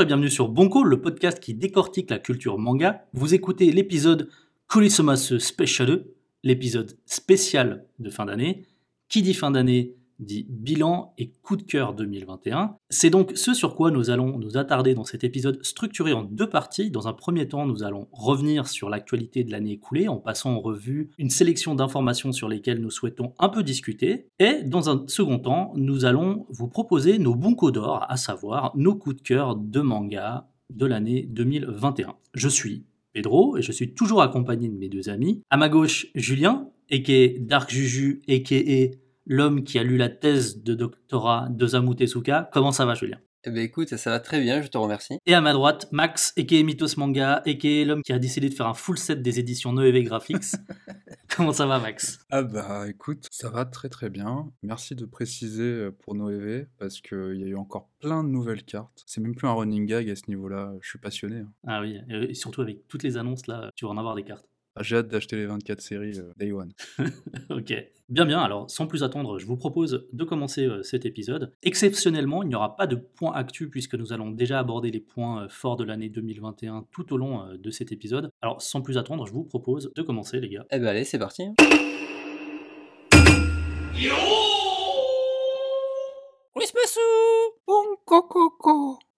Et bienvenue sur Bonko, le podcast qui décortique la culture manga. Vous écoutez l'épisode Kurisomase Special, l'épisode spécial de fin d'année. Qui dit fin d'année dit bilan et coup de cœur 2021. C'est donc ce sur quoi nous allons nous attarder dans cet épisode structuré en deux parties. Dans un premier temps, nous allons revenir sur l'actualité de l'année écoulée en passant en revue une sélection d'informations sur lesquelles nous souhaitons un peu discuter. Et dans un second temps, nous allons vous proposer nos bons codes d'or, à savoir nos coups de cœur de manga de l'année 2021. Je suis Pedro et je suis toujours accompagné de mes deux amis. À ma gauche, Julien, a.k.a. Dark Juju, a.k.a l'homme qui a lu la thèse de doctorat d'Osamu Tezuka. Comment ça va, Julien? Eh ben écoute, ça va très bien, je te remercie. Et à ma droite, Max, aka Mythos Manga, aka l'homme qui a décidé de faire un full set des éditions Noévé Graphics. Comment ça va, Max? Ah bah écoute, ça va très très bien. Merci de préciser euh, pour Noévé, parce qu'il y a eu encore plein de nouvelles cartes. C'est même plus un running gag à ce niveau-là, je suis passionné. Hein. Ah oui, et surtout avec toutes les annonces là, tu vas en avoir des cartes. J'ai hâte d'acheter les 24 séries euh, Day One. ok. Bien, bien. Alors, sans plus attendre, je vous propose de commencer euh, cet épisode. Exceptionnellement, il n'y aura pas de point actu puisque nous allons déjà aborder les points euh, forts de l'année 2021 tout au long de cet épisode. Alors, sans plus attendre, je vous propose de commencer, les gars. Eh ben, allez, c'est parti.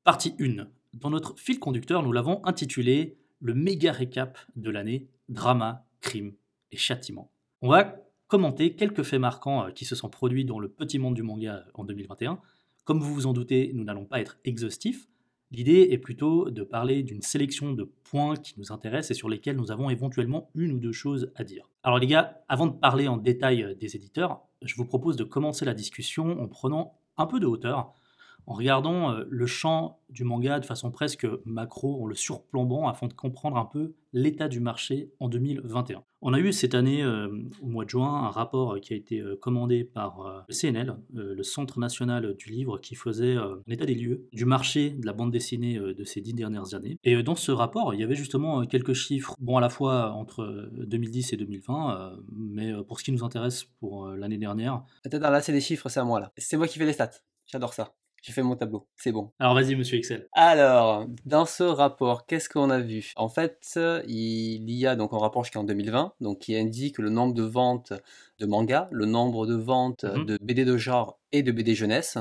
Partie 1. Dans notre fil conducteur, nous l'avons intitulé le méga récap de l'année drama, crime et châtiment. On va commenter quelques faits marquants euh, qui se sont produits dans le petit monde du manga euh, en 2021. Comme vous vous en doutez, nous n'allons pas être exhaustifs. L'idée est plutôt de parler d'une sélection de points qui nous intéressent et sur lesquels nous avons éventuellement une ou deux choses à dire. Alors les gars, avant de parler en détail euh, des éditeurs, je vous propose de commencer la discussion en prenant un peu de hauteur en regardant euh, le champ du manga de façon presque macro, en le surplombant afin de comprendre un peu l'état du marché en 2021. On a eu cette année, euh, au mois de juin, un rapport qui a été euh, commandé par le CNL, le Centre national du livre, qui faisait un état des lieux du marché de la bande dessinée de ces dix dernières années. Et dans ce rapport, il y avait justement quelques chiffres, bon à la fois entre 2010 et 2020, mais pour ce qui nous intéresse pour l'année dernière. Attends, là c'est des chiffres, c'est à moi là. C'est moi qui fais les stats. J'adore ça. J'ai fait mon tableau, c'est bon. Alors vas-y, monsieur Excel. Alors, dans ce rapport, qu'est-ce qu'on a vu? En fait, il y a donc un rapport jusqu'en 2020, donc qui indique le nombre de ventes de manga, le nombre de ventes mhm. de BD de genre et de BD jeunesse,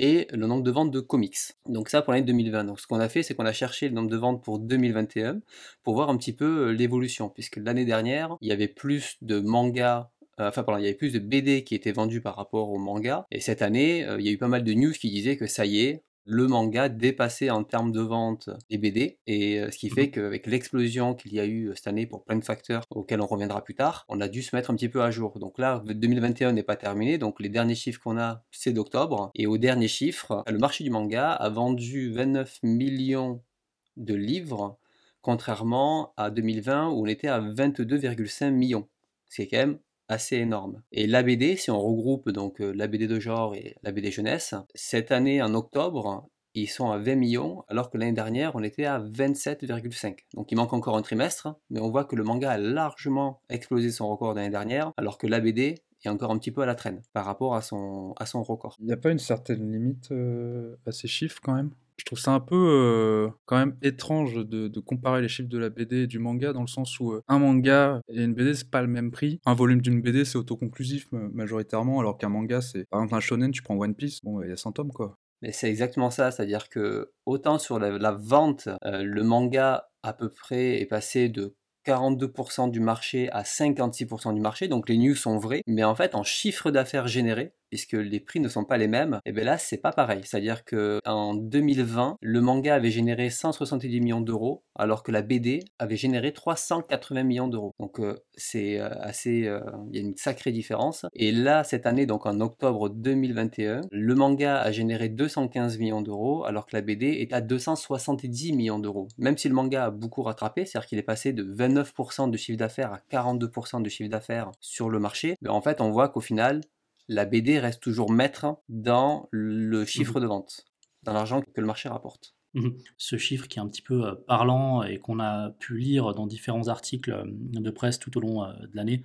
et le nombre de ventes de comics. Donc ça pour l'année 2020. Donc ce qu'on a fait, c'est qu'on a cherché le nombre de ventes pour 2021 pour voir un petit peu l'évolution, puisque l'année dernière, il y avait plus de mangas enfin, pardon, il y avait plus de BD qui étaient vendus par rapport au manga. Et cette année, euh, il y a eu pas mal de news qui disaient que ça y est, le manga dépassait en termes de vente les BD. Et euh, ce qui fait mhm. qu'avec l'explosion qu'il y a eu cette année pour plein de facteurs auxquels on reviendra plus tard, on a dû se mettre un petit peu à jour. Donc là, 2021 n'est pas terminé. Donc les derniers chiffres qu'on a, c'est d'octobre. Et au dernier chiffre, le marché du manga a vendu 29 millions de livres, contrairement à 2020 où on était à 22,5 millions. C'est quand même assez énorme. Et l'ABD, si on regroupe donc euh, l'ABD de genre et l'ABD jeunesse, cette année en octobre, ils sont à 20 millions, alors que l'année dernière, on était à 27,5. Donc il manque encore un trimestre, mais on voit que le manga a largement explosé son record l'année dernière, alors que l'ABD est encore un petit peu à la traîne par rapport à son, à son record. Il n'y a pas une certaine limite euh, à ces chiffres quand même? Je trouve ça un peu euh, quand même étrange de, comparer les chiffres de la BD et du manga dans le sens où euh, un manga et une BD c'est pas le même prix. Un volume d'une BD c'est autoconclusif majoritairement alors qu'un manga c'est par exemple un shonen tu prends One Piece bon il y a 100 tomes quoi. Mais c'est exactement ça, c'est-à-dire que autant sur la, vente, euh, le manga à peu près est passé de 42% du marché à 56% du marché, donc les news sont vraies, mais en fait en chiffre d'affaires généré, puisque les prix ne sont pas les mêmes, et bien là c'est pas pareil. C'est-à-dire que en 2020, le manga avait généré 170 millions d'euros, alors que la BD avait généré 380 millions d'euros. Donc euh, c'est euh, assez, euh, il y a une sacrée différence. Et là cette année, donc en octobre 2021, le manga a généré 215 millions d'euros, alors que la BD est à 270 millions d'euros. Même si le manga a beaucoup rattrapé, c'est-à-dire qu'il est passé de 29% de chiffre d'affaires à 42% de chiffre d'affaires sur le marché, mais en fait on voit qu'au final la BD reste toujours maître dans le chiffre mmh de vente, dans l'argent que le marché rapporte. Mmh Ce chiffre qui est un petit peu euh, parlant et qu'on a pu lire dans différents articles euh, de presse tout au long euh, de l'année.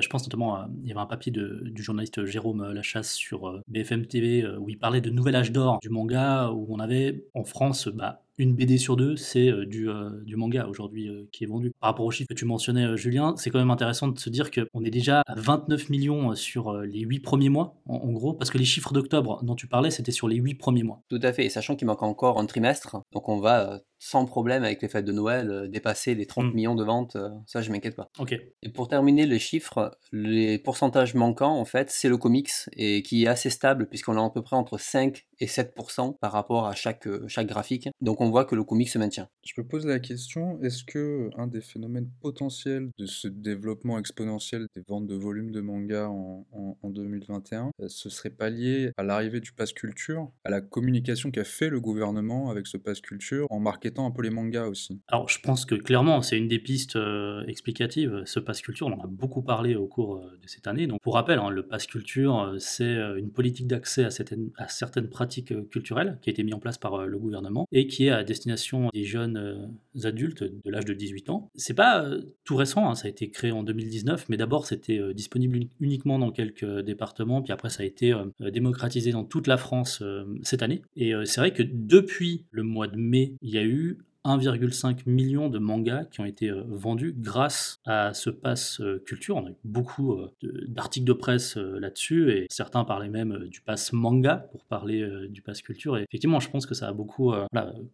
Je pense notamment, il y avait un papier du journaliste Jérôme Lachasse sur BFM TV où il parlait de nouvel âge d'or du manga, où on avait en France bah, une BD sur deux, c'est du, du manga aujourd'hui qui est vendu. Par rapport aux chiffres que tu mentionnais, Julien, c'est quand même intéressant de se dire qu'on est déjà à 29 millions sur les 8 premiers mois, en, gros, parce que les chiffres d'octobre dont tu parlais, c'était sur les 8 premiers mois. Tout à fait, et sachant qu'il manque encore un trimestre, donc on va sans problème avec les fêtes de Noël, euh, dépasser les 30 mm. millions de ventes, euh, ça je m'inquiète pas. Ok. Et pour terminer les chiffres, les pourcentages manquants en fait, c'est le comics et qui est assez stable puisqu'on a à peu près entre 5 et 7% par rapport à chaque, euh, chaque graphique. Donc on voit que le comics se maintient. Je me pose la question, est-ce que un des phénomènes potentiels de ce développement exponentiel des ventes de volumes de manga en, en 2021, ce serait pas lié à l'arrivée du pass culture, à la communication qu'a fait le gouvernement avec ce pass culture en marquant un peu les mangas aussi? Alors je pense que clairement c'est une des pistes euh, explicatives. Ce pass culture, on en a beaucoup parlé au cours euh, de cette année. Donc pour rappel, hein, le pass culture, euh, c'est une politique d'accès à, à, certaines pratiques culturelles qui a été mise en place par le gouvernement et qui est à destination des jeunes adultes de l'âge de 18 ans. C'est pas tout récent, hein, ça a été créé en 2019, mais d'abord c'était disponible uniquement dans quelques départements, puis après ça a été démocratisé dans toute la France cette année. Et c'est vrai que depuis le mois de mai, il y a eu 1,5 million de mangas qui ont été euh, vendus grâce à ce pass euh, culture. On a eu beaucoup euh, d'articles de presse là-dessus et certains parlaient même du pass manga pour parler du pass culture. Et effectivement, je pense que ça a beaucoup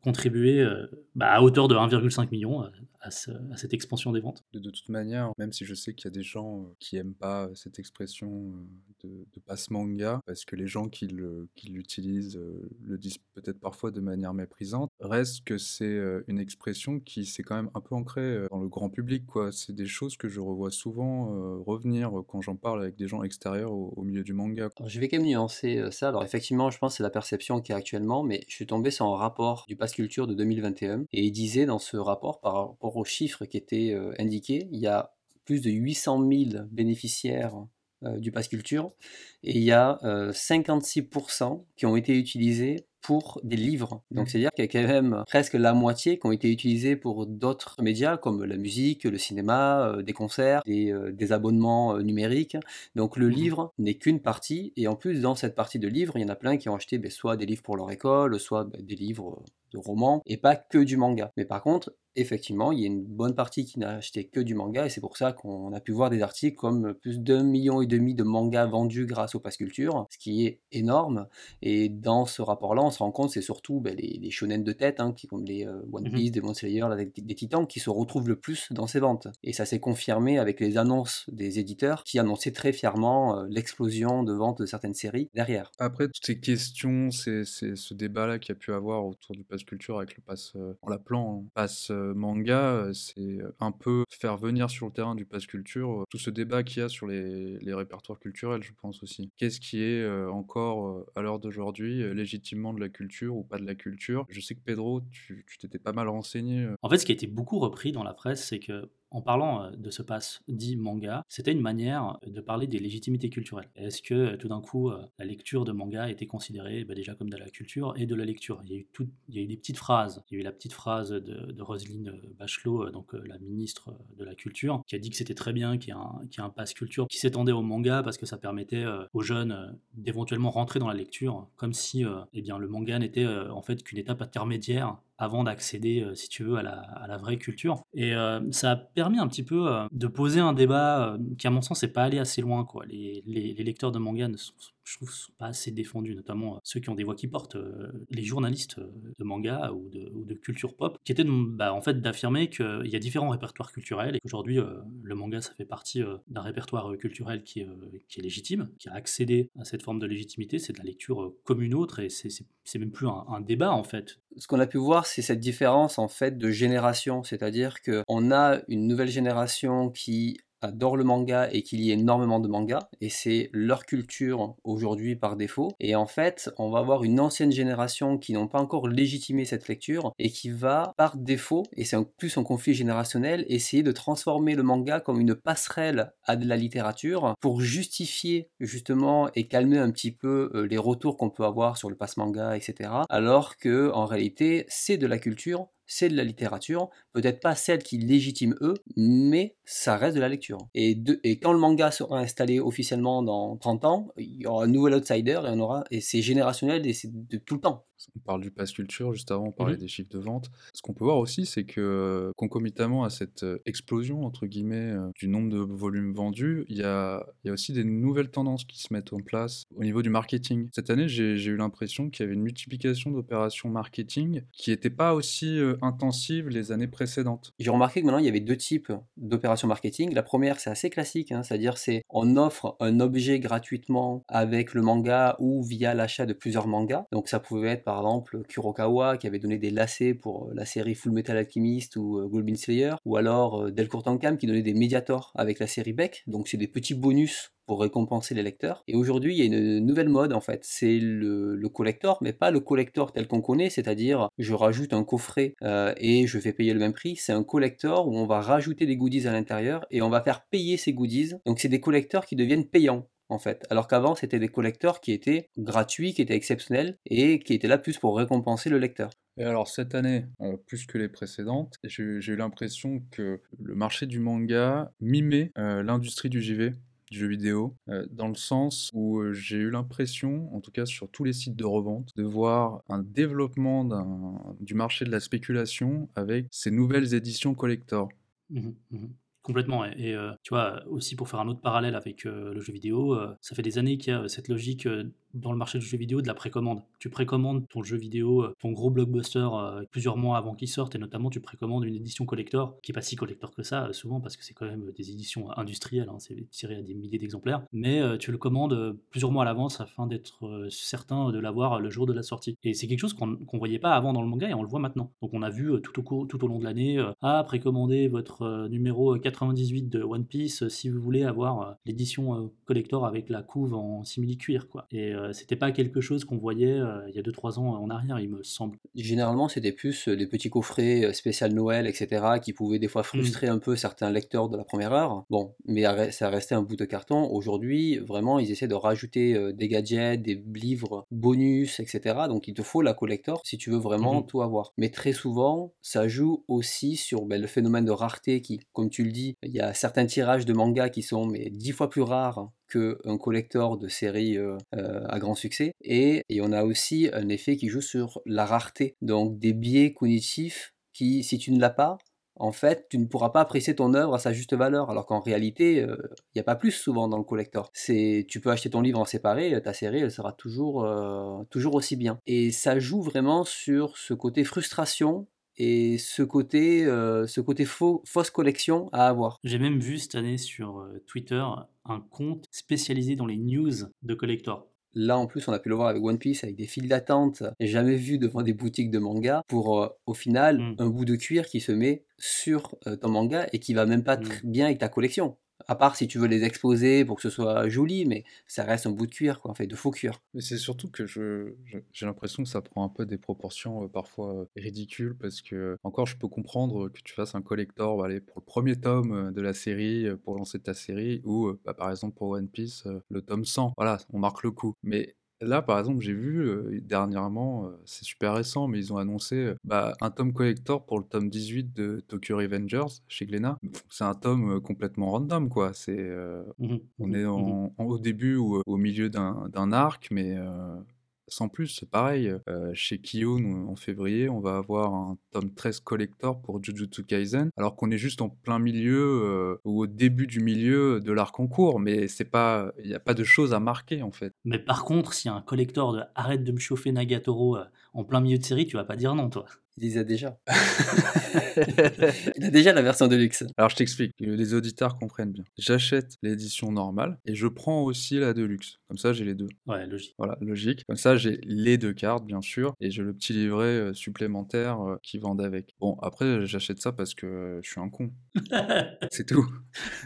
contribué bah, à hauteur de 1,5 million à, cette expansion des ventes. De, toute manière, même si je sais qu'il y a des gens qui aiment pas cette expression de, de pass manga, parce que les gens qui l'utilisent le disent peut-être parfois de manière méprisante, reste que c'est une expression qui s'est quand même un peu ancrée dans le grand public. C'est des choses que je revois souvent revenir quand j'en parle avec des gens extérieurs au, milieu du manga. je vais quand même nuancer ça. Alors effectivement, je pense que c'est la perception qui est actuellement, mais je suis tombé sur un rapport du Pass Culture de 2021 et il disait dans ce rapport, par rapport aux chiffres qui étaient indiqués, il y a plus de 800 000 bénéficiaires du Pass Culture et il y a 56% qui ont été utilisés pour des livres. Donc mmh. c'est-à-dire qu'il y a quand même presque la moitié qui ont été utilisés pour d'autres médias comme la musique, le cinéma, euh, des concerts, des, euh, abonnements euh, numériques. Donc le mmh. livre n'est qu'une partie et en plus dans cette partie de livres, il y en a plein qui ont acheté ben, soit des livres pour leur école, soit ben, des livres de romans et pas que du manga. Mais par contre, effectivement, il y a une bonne partie qui n'a acheté que du manga et c'est pour ça qu'on a pu voir des articles comme plus d'un million et demi de mangas vendus grâce au Pass Culture, ce qui est énorme. Et dans ce rapport-là, se rend compte, c'est surtout ben, les, les, shonen de tête, hein, qui, comme les euh, One mhm. Piece, mmh. Demon Slayer, des, Titans, qui se retrouvent le plus dans ces ventes. Et ça s'est confirmé avec les annonces des éditeurs qui annonçaient très fièrement euh, l'explosion de ventes de certaines séries derrière. Après, toutes ces questions, c'est ce débat-là qu'il y a pu avoir autour du pass culture avec le pass, euh, en l'appelant pass manga, c'est un peu faire venir sur le terrain du pass culture tout ce débat qu'il y a sur les, les, répertoires culturels, je pense aussi. Qu'est-ce qui est encore, à l'heure d'aujourd'hui, légitimement de la culture ou pas de la culture? Je sais que Pedro, tu t'étais pas mal renseigné. En fait, ce qui a été beaucoup repris dans la presse, c'est que en parlant de ce pass dit manga, c'était une manière de parler des légitimités culturelles. Est-ce que tout d'un coup, la lecture de manga était considérée bah, déjà comme de la culture et de la lecture? Il y, a eu tout, des petites phrases. Il y a eu la petite phrase de, Roselyne Bachelot, donc la ministre de la Culture, qui a dit que c'était très bien qu'il y ait un, un pass culture qui s'étendait au manga parce que ça permettait aux jeunes d'éventuellement rentrer dans la lecture, comme si eh bien, le manga n'était en fait qu'une étape intermédiaire avant d'accéder, si tu veux, à la, vraie culture. Et ça a permis un petit peu de poser un débat qui, à mon sens, n'est pas allé assez loin. Les, lecteurs de manga ne sont je trouve, pas assez défendus, notamment euh, ceux qui ont des voix qui portent, euh, les journalistes euh, de manga ou de, ou de culture pop, qui étaient bah, en fait d'affirmer qu'il y a différents répertoires culturels et qu'aujourd'hui le manga ça fait partie d'un répertoire culturel qui est, qui est légitime, qui a accédé à cette forme de légitimité, c'est de la lecture comme une autre et c'est même plus un, débat en fait. Ce qu'on a pu voir, c'est cette différence en fait de génération, c'est-à-dire qu'on a une nouvelle génération qui adorent le manga et qu'il y ait énormément de mangas et c'est leur culture aujourd'hui par défaut. Et en fait on va avoir une ancienne génération qui n'ont pas encore légitimé cette lecture et qui va par défaut et c'est plus un conflit générationnel essayer de transformer le manga comme une passerelle à de la littérature pour justifier justement et calmer un petit peu euh, les retours qu'on peut avoir sur le passe manga etc alors que en réalité c'est de la culture c'est de la littérature, peut-être pas celle qui légitime eux, mais ça reste de la lecture. Et, quand le manga sera installé officiellement dans 30 ans, il y aura un nouvel outsider et on aura et c'est générationnel et c'est de tout le temps. On parle du pass culture, juste avant on parlait Mhm. des chiffres de vente. Ce qu'on peut voir aussi, c'est que concomitamment à cette euh, explosion, entre guillemets, euh, du nombre de volumes vendus, il y a, il y a aussi des nouvelles tendances qui se mettent en place au niveau du marketing. Cette année, j'ai j'ai eu l'impression qu'il y avait une multiplication d'opérations marketing qui n'était pas aussi euh, intensive les années précédentes. J'ai remarqué que maintenant il y avait deux types d'opérations marketing. La première, c'est assez classique, hein, c'est-à-dire c'est on offre un objet gratuitement avec le manga ou via l'achat de plusieurs mangas. Donc ça pouvait être par exemple Kurokawa qui avait donné des lacets pour euh, la série Full Metal Alchemist ou euh, Goblin Slayer, ou alors euh, Delcourt Tankam qui donnait des Mediator avec la série Beck. Donc c'est des petits bonus pour récompenser les lecteurs. Et aujourd'hui, il y a une nouvelle mode en fait, c'est le, le collector, mais pas le collector tel qu'on connaît, c'est-à-dire je rajoute un coffret et je vais payer le même prix. C'est un collector où on va rajouter des goodies à l'intérieur et on va faire payer ces goodies. Donc c'est des collecteurs qui deviennent payants en fait. Alors qu'avant, c'était des collecteurs qui étaient gratuits, qui étaient exceptionnels et qui étaient là plus pour récompenser le lecteur. Et alors cette année, euh, plus que les précédentes, j'ai eu l'impression que le marché du manga mimait euh, l'industrie du JV, du jeu vidéo, euh, dans le sens où euh, j'ai eu l'impression, en tout cas sur tous les sites de revente, de voir un développement du marché de la spéculation avec ces nouvelles éditions collector. Mhm, mhm. Complètement. Et, euh, tu vois, aussi pour faire un autre parallèle avec euh, le jeu vidéo, euh, ça fait des années qu'il y a cette logique dans le marché du jeu vidéo de la précommande. Tu précommandes ton jeu vidéo, euh, ton gros blockbuster euh, plusieurs mois avant qu'il sorte, et notamment tu précommandes une édition collector, qui est pas si collector que ça, euh, souvent, parce que c'est quand même des éditions industrielles, hein, c'est tiré à des milliers d'exemplaires, mais tu le commandes plusieurs mois à l'avance afin d'être certain de l'avoir le jour de la sortie. Et c'est quelque chose qu'on qu'on voyait pas avant dans le manga, et on le voit maintenant. Donc on a vu tout au, long de l'année, ah, précommandez votre numéro 98 de One Piece si vous voulez avoir l'édition collector avec la couve en simili-cuir, quoi. Euh, c'était pas quelque chose qu'on voyait euh, il y a 2-3 ans en arrière, il me semble. Généralement, c'était plus euh, des petits coffrets spécial Noël, etc., qui pouvaient des fois frustrer un peu certains lecteurs de la première heure. Bon, mais ça restait un bout de carton. Aujourd'hui, vraiment, ils essaient de rajouter des gadgets, des livres bonus, etc. Donc, il te faut la collector si tu veux vraiment Mhm. tout avoir. Mais très souvent, ça joue aussi sur ben, le phénomène de rareté qui, comme tu le dis, il y a certains tirages de mangas qui sont mais dix fois plus rares qu'un collector de séries euh, euh, à grand succès. Et, et on a aussi un effet qui joue sur la rareté. Donc des biais cognitifs qui, si tu ne l'as pas, en fait, tu ne pourras pas apprécier ton œuvre à sa juste valeur, alors qu'en réalité, il n'y a pas plus souvent dans le collector. C'est, tu peux acheter ton livre en séparé, ta série, elle sera toujours, euh, toujours aussi bien. Et ça joue vraiment sur ce côté frustration et ce côté, euh, ce côté faux, fausse collection à avoir. J'ai même vu cette année sur euh, Twitter un compte spécialisé dans les news de collector. Là, en plus, on a pu le voir avec One Piece, avec des files d'attente jamais vues devant des boutiques de manga, pour euh, au final Mm. un bout de cuir qui se met sur euh, ton manga et qui va même pas Mm. très bien avec ta collection. À part si tu veux les exposer pour que ce soit joli, mais ça reste un bout de cuir, quoi, en fait, de faux cuir. Mais c'est surtout que je, j'ai l'impression que ça prend un peu des proportions euh, parfois euh, ridicules parce que encore je peux comprendre que tu fasses un collector bah, allez, pour le premier tome euh, de la série euh, pour lancer ta série ou euh, bah, par exemple pour One Piece euh, le tome 100. Voilà, on marque le coup. Mais Là, par exemple, j'ai vu euh, dernièrement, euh, c'est super récent, mais ils ont annoncé euh, bah, un tome collector pour le tome 18 de Tokyo Revengers chez Glénat. C'est un tome complètement random, quoi. C'est, Mhm, on mhm, est en- en- au début ou au milieu d'un arc, mais sans plus, c'est pareil. Euh, chez Kyo, nous, en février, on va avoir un tome 13 collector pour Jujutsu Kaisen, alors qu'on est juste en plein milieu euh, ou au début du milieu de l'arc en cours, mais c'est pas, il n'y a pas de choses à marquer en fait. Mais par contre, a un collector de arrête de me chauffer Nagatoro euh, en plein milieu de série, tu vas pas dire non, toi. Il les a déjà. Il a déjà la version de luxe. Alors je t'explique, que les auditeurs comprennent bien. J'achète l'édition normale et je prends aussi la deluxe. Comme ça, j'ai les deux. Ouais, logique. Voilà, logique. Comme ça, j'ai les deux cartes, bien sûr, et j'ai le petit livret euh, supplémentaire euh, qui vendent avec. Bon, après, j'achète ça parce que euh, je suis un con. C'est tout.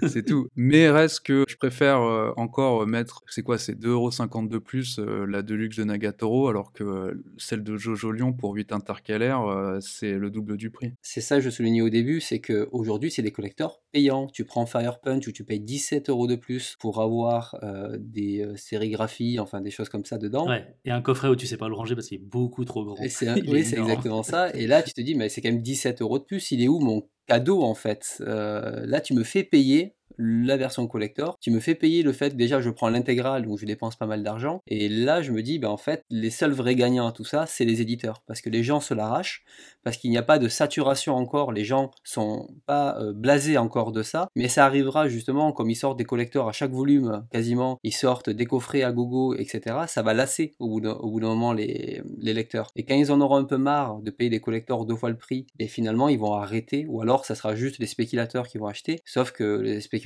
c'est tout. Mais reste que je préfère euh, encore mettre, c'est quoi, c'est 2,50€ de plus euh, la Deluxe de Nagatoro, alors que euh, celle de Jojo Lyon pour 8 intercalaires, euh, c'est le double du prix. C'est ça que je soulignais au début, c'est que aujourd'hui c'est des collecteurs payants. Tu prends Fire Punch où tu payes 17 euros de plus pour avoir euh, des euh, sérigraphies, enfin des choses comme ça dedans. Ouais, et un coffret où tu sais pas le ranger parce qu'il est beaucoup trop grand. Et c'est oui, c'est exactement ça. Et là, tu te dis, mais c'est quand même 17 euros de plus. Il est où mon cadeau en fait? Euh, Là, tu me fais payer la version collector, tu me fais payer le fait que déjà je prends l'intégrale où je dépense pas mal d'argent. Et là, je me dis, ben en fait, les seuls vrais gagnants à tout ça, c'est les éditeurs. Parce que les gens se l'arrachent, parce qu'il n'y a pas de saturation encore, les gens sont pas euh, blasés encore de ça. Mais ça arrivera justement, comme ils sortent des collecteurs à chaque volume, quasiment, ils sortent des coffrets à gogo, etc. Ça va lasser au bout d'un moment les, les lecteurs. Et quand ils en auront un peu marre de payer des collecteurs deux fois le prix, et finalement ils vont arrêter, ou alors ça sera juste les spéculateurs qui vont acheter. Sauf que les spéculateurs,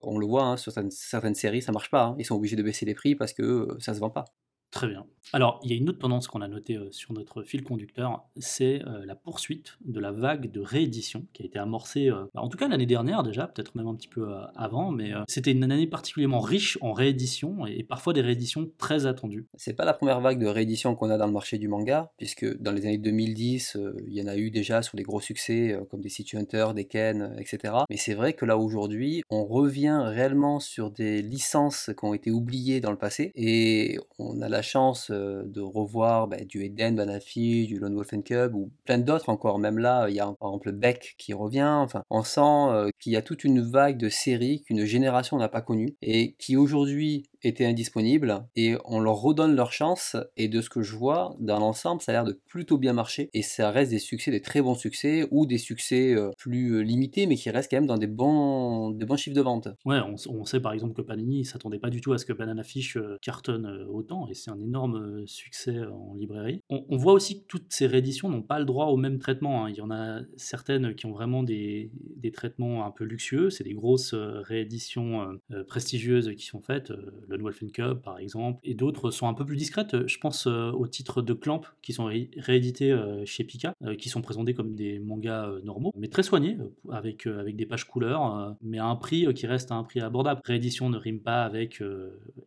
on le voit hein, sur certaines, séries, ça marche pas. Hein. Ils sont obligés de baisser les prix parce que euh, ça se vend pas. Très bien. Alors, il y a une autre tendance qu'on a notée euh, sur notre fil conducteur, c'est euh, la poursuite de la vague de réédition qui a été amorcée, euh, bah, en tout cas l'année dernière déjà, peut-être même un petit peu avant, mais c'était une année particulièrement riche en rééditions et, parfois des rééditions très attendues. C'est pas la première vague de réédition qu'on a dans le marché du manga, puisque dans les années 2010, il y en a eu déjà sur des gros succès comme des City Hunter, des Ken, etc. Mais c'est vrai que là aujourd'hui, on revient réellement sur des licences qui ont été oubliées dans le passé et on a la chance euh, de revoir bah, du Eden, Banafi, du Lone Wolf Cub ou plein d'autres encore. Même là, il y a par exemple Beck qui revient. Enfin, on sent euh, qu'il y a toute une vague de séries qu'une génération n'a pas connues et qui aujourd'hui étaient indisponibles et on leur redonne leur chance et de ce que je vois dans l'ensemble ça a l'air de plutôt bien marcher et ça reste des succès des très bons succès ou des succès euh, plus limités mais qui restent quand même dans des bons des bons chiffres de vente ouais on, sait par exemple que Panini s'attendait pas du tout à ce que Banana Fish cartonne autant et c'est un énorme euh, succès euh, en librairie. On, voit aussi que toutes ces rééditions n'ont pas le droit au même traitement. Hein. Il y en a certaines qui ont vraiment des, traitements un peu luxueux. C'est des grosses euh, rééditions prestigieuses qui sont faites, le Wolf Cup par exemple, et d'autres sont un peu plus discrètes. Je pense au titre de Clamp qui sont réédités chez Pika, qui sont présentés comme des mangas normaux, mais très soignés, avec, avec des pages couleurs, mais à un prix qui reste à un prix abordable. Réédition ne rime pas avec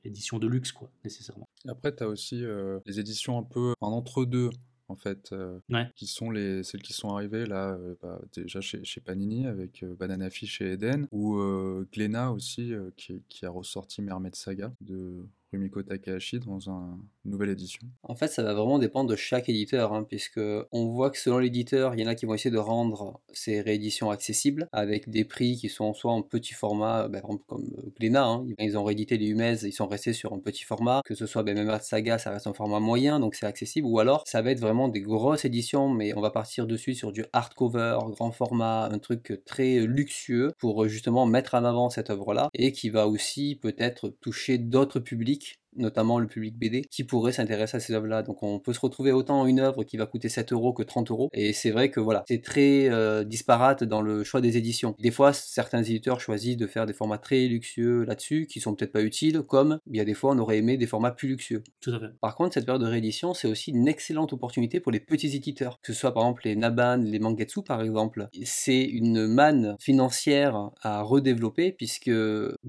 édition de luxe, quoi, nécessairement. Après, tu as aussi les éditions un peu en entre-deux en fait, qui sont les, celles qui sont arrivées là, bah, déjà chez, chez, Panini avec Banana Fish et Eden, ou Glénat aussi, qui, qui, a ressorti Mermaid Saga de Rumiko Takahashi dans une nouvelle édition. En fait, ça va vraiment dépendre de chaque éditeur, hein, puisque on voit que selon l'éditeur, il y en a qui vont essayer de rendre ces rééditions accessibles avec des prix qui sont soit en petit format, ben, comme Glénat, hein, ils ont réédité les Humez, ils sont restés sur un petit format, que ce soit ben, même Saga, ça reste un format moyen, donc c'est accessible, ou alors ça va être vraiment des grosses éditions, mais on va partir dessus sur du hardcover, grand format, un truc très luxueux pour justement mettre en avant cette œuvre-là et qui va aussi peut-être toucher d'autres publics notamment le public BD, qui pourrait s'intéresser à ces œuvres-là. Donc on peut se retrouver autant une œuvre qui va coûter 7 euros que 30 euros. Et c'est vrai que voilà, c'est très euh, disparate dans le choix des éditions. Des fois, certains éditeurs choisissent de faire des formats très luxueux là-dessus, qui sont peut-être pas utiles, comme il y a des fois on aurait aimé des formats plus luxueux. Tout à fait. Par contre, cette période de réédition, c'est aussi une excellente opportunité pour les petits éditeurs, que ce soit par exemple les Naban, les Mangetsu par exemple. C'est une manne financière à redévelopper, puisque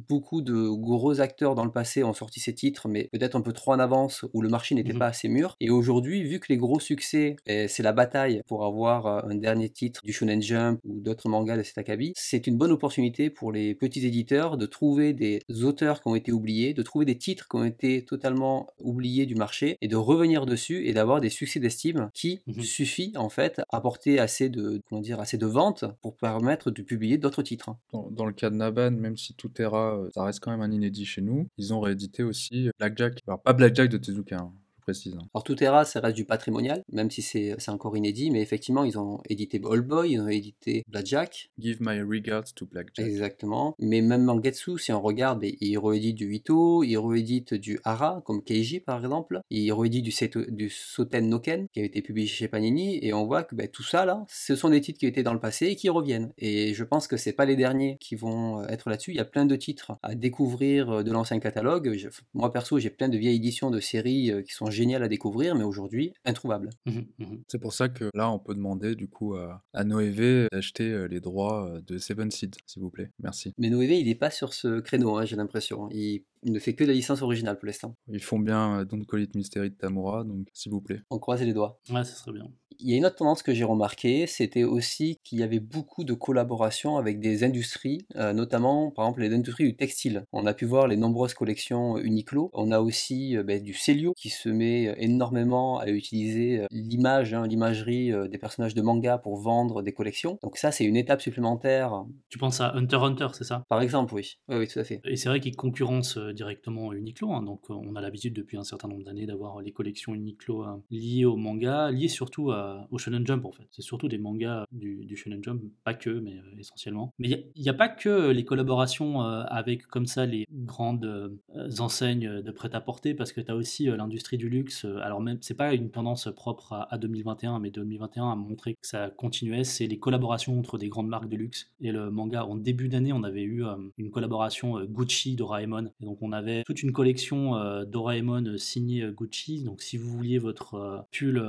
beaucoup de gros acteurs dans le passé ont sorti ces titres mais peut-être un peu trop en avance, où le marché n'était mmh pas assez mûr. Et aujourd'hui, vu que les gros succès, c'est la bataille pour avoir euh, un dernier titre du Shonen Jump ou d'autres mangas de cet acabit, c'est une bonne opportunité pour les petits éditeurs de trouver des auteurs qui ont été oubliés, de trouver des titres qui ont été totalement oubliés du marché et de revenir dessus et d'avoir des succès d'estime qui mmh suffit en fait à apporter assez de comment dire assez de ventes pour permettre de publier d'autres titres. Dans, le cas de Naban, même si tout euh, ça reste quand même un inédit chez nous, ils ont réédité aussi Blackjack. Alors, pas Blackjack de Tezuka, hein précise. Alors Tutera, ça reste du patrimonial, même si c'est encore inédit, mais effectivement, ils ont édité Old Boy, ils ont édité Blackjack. Give my regards to Blackjack. Exactement. Mais même Mangetsu, si on regarde, ben, ils rééditent du Ito, ils rééditent du Hara, comme Keiji par exemple, ils rééditent du, du Soten Noken, qui a été publié chez Panini, et on voit que ben, tout ça, là, ce sont des titres qui étaient dans le passé et qui reviennent. Et je pense que c'est pas les derniers qui vont euh, être là-dessus. Il y a plein de titres à découvrir euh, de l'ancien catalogue. moi perso, j'ai plein de vieilles éditions de séries euh, qui sont génial à découvrir, mais aujourd'hui introuvable. Mmh mmh C'est pour ça que là, on peut demander du coup à, à Noévé d'acheter euh, les droits euh, de Seven Seed, s'il vous plaît. Merci. Mais Noévé, il n'est pas sur ce créneau, hein, j'ai l'impression. Il ne fait que la licence originale pour l'instant. Ils font bien euh, Don't Call It Mystery de Tamura, donc s'il vous plaît. On croise les doigts. Ouais, ça serait bien. Il y a une autre tendance que j'ai remarqué, c'était aussi qu'il y avait beaucoup de collaborations avec des industries, euh, notamment par exemple les industries du textile. On a pu voir les nombreuses collections Uniqlo. On a aussi euh, ben, du Celio qui se met énormément à utiliser euh, l'image, hein, l'imagerie des personnages de manga pour vendre des collections. Donc ça, c'est une étape supplémentaire. Tu penses à Hunter x Hunter, c'est ça? Par exemple, oui. oui. Oui, tout à fait. Et c'est vrai qu'ils concurrencent directement Uniqlo. Hein. donc on a l'habitude depuis un certain nombre d'années d'avoir les collections Uniqlo liées au manga, liées surtout au Shonen Jump en fait. C'est surtout des mangas du, Shonen Jump, pas que, mais euh, essentiellement. Mais il n'y a, pas que les collaborations euh, avec comme ça les grandes euh, enseignes de prêt-à-porter, parce que tu as aussi l'industrie du luxe. alors même, c'est pas une tendance propre à, 2021, mais 2021 a montré que ça continuait. C'est les collaborations entre des grandes marques de luxe et le manga. En début d'année, on avait eu une collaboration Gucci Doraemon. Et donc on avait toute une collection Doraemon signée Gucci. Donc si vous vouliez votre pull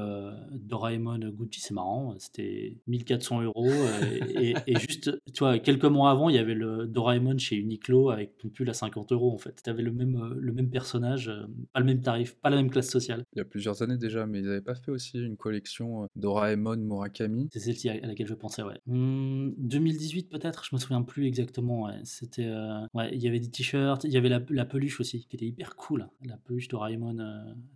Doraemon Gucci, c'est marrant, c'était 1400 euros. Euh, et, juste, tu vois, quelques mois avant, il y avait le Doraemon chez Uniqlo avec ton pull à 50 euros en fait. Tu avais le même, euh, le même personnage, euh, pas le même tarif, pas la même classe sociale. Il y a plusieurs années déjà, mais ils n'avaient pas fait aussi une collection Doraemon Murakami C'est celle-ci à laquelle je pensais, ouais. 2018 hmm, peut-être, je me souviens plus exactement. Ouais. C'était, ouais, il y avait des t-shirts, il y avait la, la, peluche aussi, qui était hyper cool. La peluche Doraemon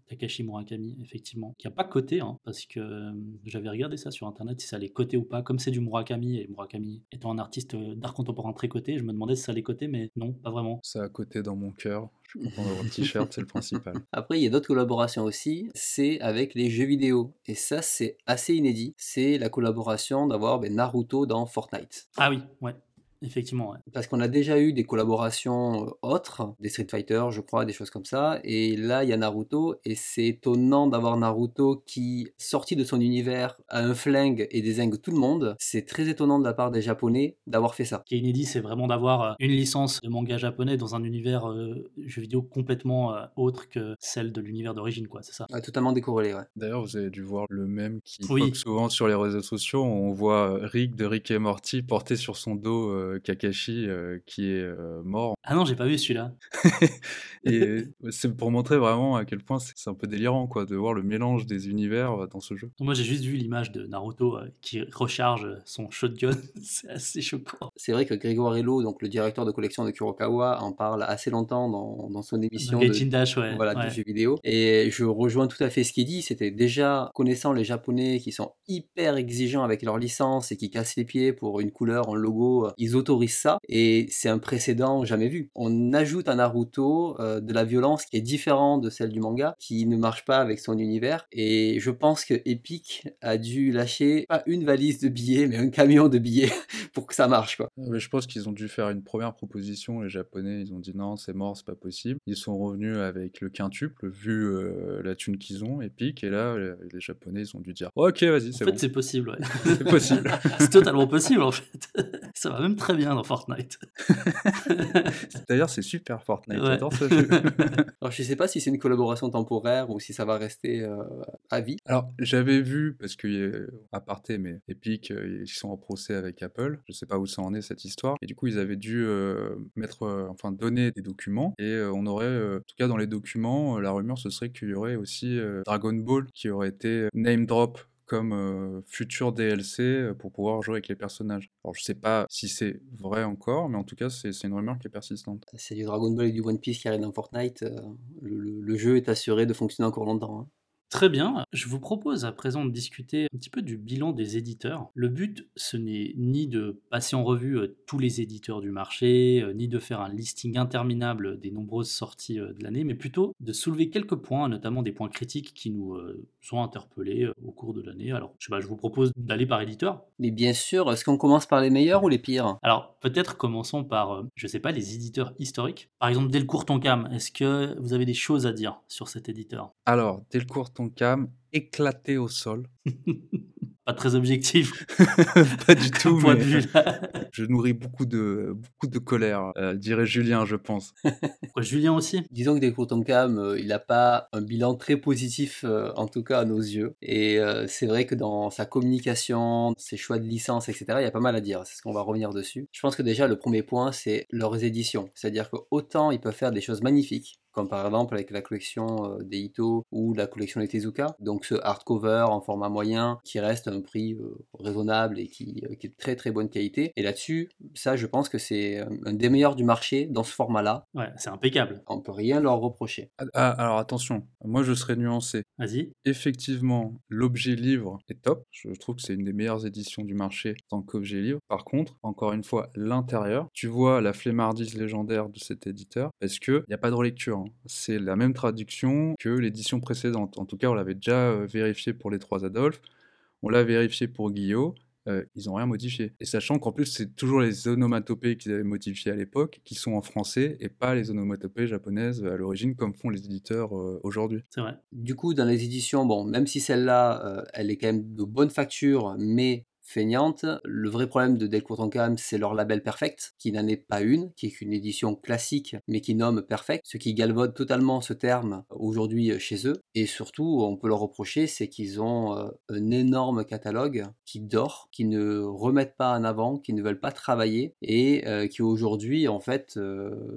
Takashi Murakami, effectivement, qui a pas coté, hein, parce que j'avais regardé ça sur internet si ça allait coter ou pas. Comme c'est du Murakami, et Murakami étant un artiste d'art contemporain très coté, je me demandais si ça allait coter, mais non, pas vraiment. Ça a coté dans mon cœur. Je suis content d'avoir un t-shirt, c'est le principal. Après, il y a d'autres collaborations aussi, c'est avec les jeux vidéo. Et ça, c'est assez inédit. C'est la collaboration d'avoir ben, Naruto dans Fortnite. Ah oui, ouais. Effectivement, ouais. Parce qu'on a déjà eu des collaborations euh, autres, des Street Fighter, je crois, des choses comme ça. Et là, il y a Naruto. Et c'est étonnant d'avoir Naruto qui, sorti de son univers, a un flingue et désingue tout le monde. C'est très étonnant de la part des Japonais d'avoir fait ça. Ce qui est inédit, c'est vraiment d'avoir euh, une licence de manga japonais dans un univers euh, jeu vidéo complètement autre que celle de l'univers d'origine, quoi. C'est ça. totalement décorrélé, ouais. D'ailleurs, vous avez dû voir le même qui oui. souvent sur les réseaux sociaux. On voit Rick de Rick et Morty porté sur son dos euh, Kakashi euh, qui est euh, mort. Ah non, j'ai pas vu celui-là. et c'est pour montrer vraiment à quel point c'est un peu délirant quoi de voir le mélange des univers dans ce jeu. Moi j'ai juste vu l'image de Naruto qui recharge son shotgun, c'est assez choquant. C'est vrai que Grégoire Hello, donc le directeur de collection de Kurokawa, en parle assez longtemps dans, dans son émission de, Dash, ouais, voilà, ouais. du jeu vidéo. Et je rejoins tout à fait ce qu'il dit, c'était déjà connaissant les Japonais qui sont hyper exigeants avec leur licence et qui cassent les pieds pour une couleur, un logo, ils autorise ça et c'est un précédent jamais vu. On ajoute à Naruto euh, de la violence qui est différente de celle du manga, qui ne marche pas avec son univers et je pense que Epic a dû lâcher pas une valise de billets mais un camion de billets pour que ça marche quoi. Mais je pense qu'ils ont dû faire une première proposition, les japonais ils ont dit non c'est mort, c'est pas possible. Ils sont revenus avec le quintuple vu euh, la thune qu'ils ont, Epic et là les japonais ils ont dû dire ok vas-y c'est En fait c'est possible ouais. c'est possible. c'est totalement possible en fait. ça va même très bien dans Fortnite. D'ailleurs, c'est super Fortnite. Alors, je sais pas si c'est une collaboration temporaire ou si ça va rester euh, à vie. Alors, j'avais vu, parce que, à parté, mais Epic, euh, ils sont en procès avec Apple. Je sais pas où ça en est cette histoire. Et du coup, ils avaient dû euh, mettre, enfin, donner des documents. Et on aurait, en tout cas, dans les documents, la rumeur, ce serait qu'il y aurait aussi Dragon Ball qui aurait été name drop comme futur DLC pour pouvoir jouer avec les personnages. Alors je sais pas si c'est vrai encore, mais en tout cas c'est une rumeur qui est persistante. C'est du Dragon Ball et du One Piece qui arrive dans Fortnite, le, le, jeu est assuré de fonctionner encore longtemps. Hein. Très bien, je vous propose à présent de discuter un petit peu du bilan des éditeurs. Le but, ce n'est ni de passer en revue euh, tous les éditeurs du marché, euh, ni de faire un listing interminable des nombreuses sorties euh, de l'année, mais plutôt de soulever quelques points, notamment des points critiques qui nous sont interpellés au cours de l'année. Alors, je, sais pas, je vous propose d'aller par éditeur. Mais bien sûr, est-ce qu'on commence par les meilleurs ou les pires? Alors, peut-être commençons par, je sais pas, les éditeurs historiques. Par exemple, Delcourt Tonkam, est-ce que vous avez des choses à dire sur cet éditeur? Alors, Delcourt ton cam éclaté au sol. pas très objectif. pas du tout. point de vue là. je nourris beaucoup de, beaucoup de colère, euh, dirait Julien, je pense. Julien aussi Disons que Delcourt Tonkam, euh, il n'a pas un bilan très positif, euh, en tout cas à nos yeux. Et euh, c'est vrai que dans sa communication, ses choix de licence, etc., il y a pas mal à dire. C'est ce qu'on va revenir dessus. Je pense que déjà, le premier point, c'est leurs éditions. C'est-à-dire que autant ils peuvent faire des choses magnifiques, comme par exemple avec la collection euh, des Ito ou la collection des Tezuka. Donc ce hardcover en format moyen qui reste à un prix euh, raisonnable et qui, euh, qui est de très très bonne qualité. Et là-dessus, ça je pense que c'est un des meilleurs du marché dans ce format-là. Ouais, c'est impeccable. On peut rien leur reprocher. Ah, ah, alors attention, moi je serais nuancé. Vas-y. Effectivement, l'objet livre est top. Je trouve que c'est une des meilleures éditions du marché en tant qu'objet livre. Par contre, encore une fois, l'intérieur, tu vois la flemmardise légendaire de cet éditeur parce qu'il n'y a pas de relecture. C'est la même traduction que l'édition précédente. En tout cas, on l'avait déjà euh, vérifié pour les trois Adolphes. On l'a vérifié pour Guillaume. euh, ils n'ont rien modifié. Et sachant qu'en plus, c'est toujours les onomatopées qu'ils avaient modifiées à l'époque qui sont en français et pas les onomatopées japonaises à l'origine comme font les éditeurs euh, aujourd'hui. C'est vrai. Du coup, dans les éditions, bon, même si celle-là, euh, elle est quand même de bonne facture, mais feignante, le vrai problème de Delcourt Tonkam, c'est leur label Perfect, qui n'en est pas une, qui est une édition classique, mais qui nomme Perfect, ce qui galvaude totalement ce terme aujourd'hui euh, chez eux. Et surtout, on peut leur reprocher, c'est qu'ils ont euh, un énorme catalogue qui dort, qui ne remettent pas en avant, qui ne veulent pas travailler, et euh, qui aujourd'hui, en fait,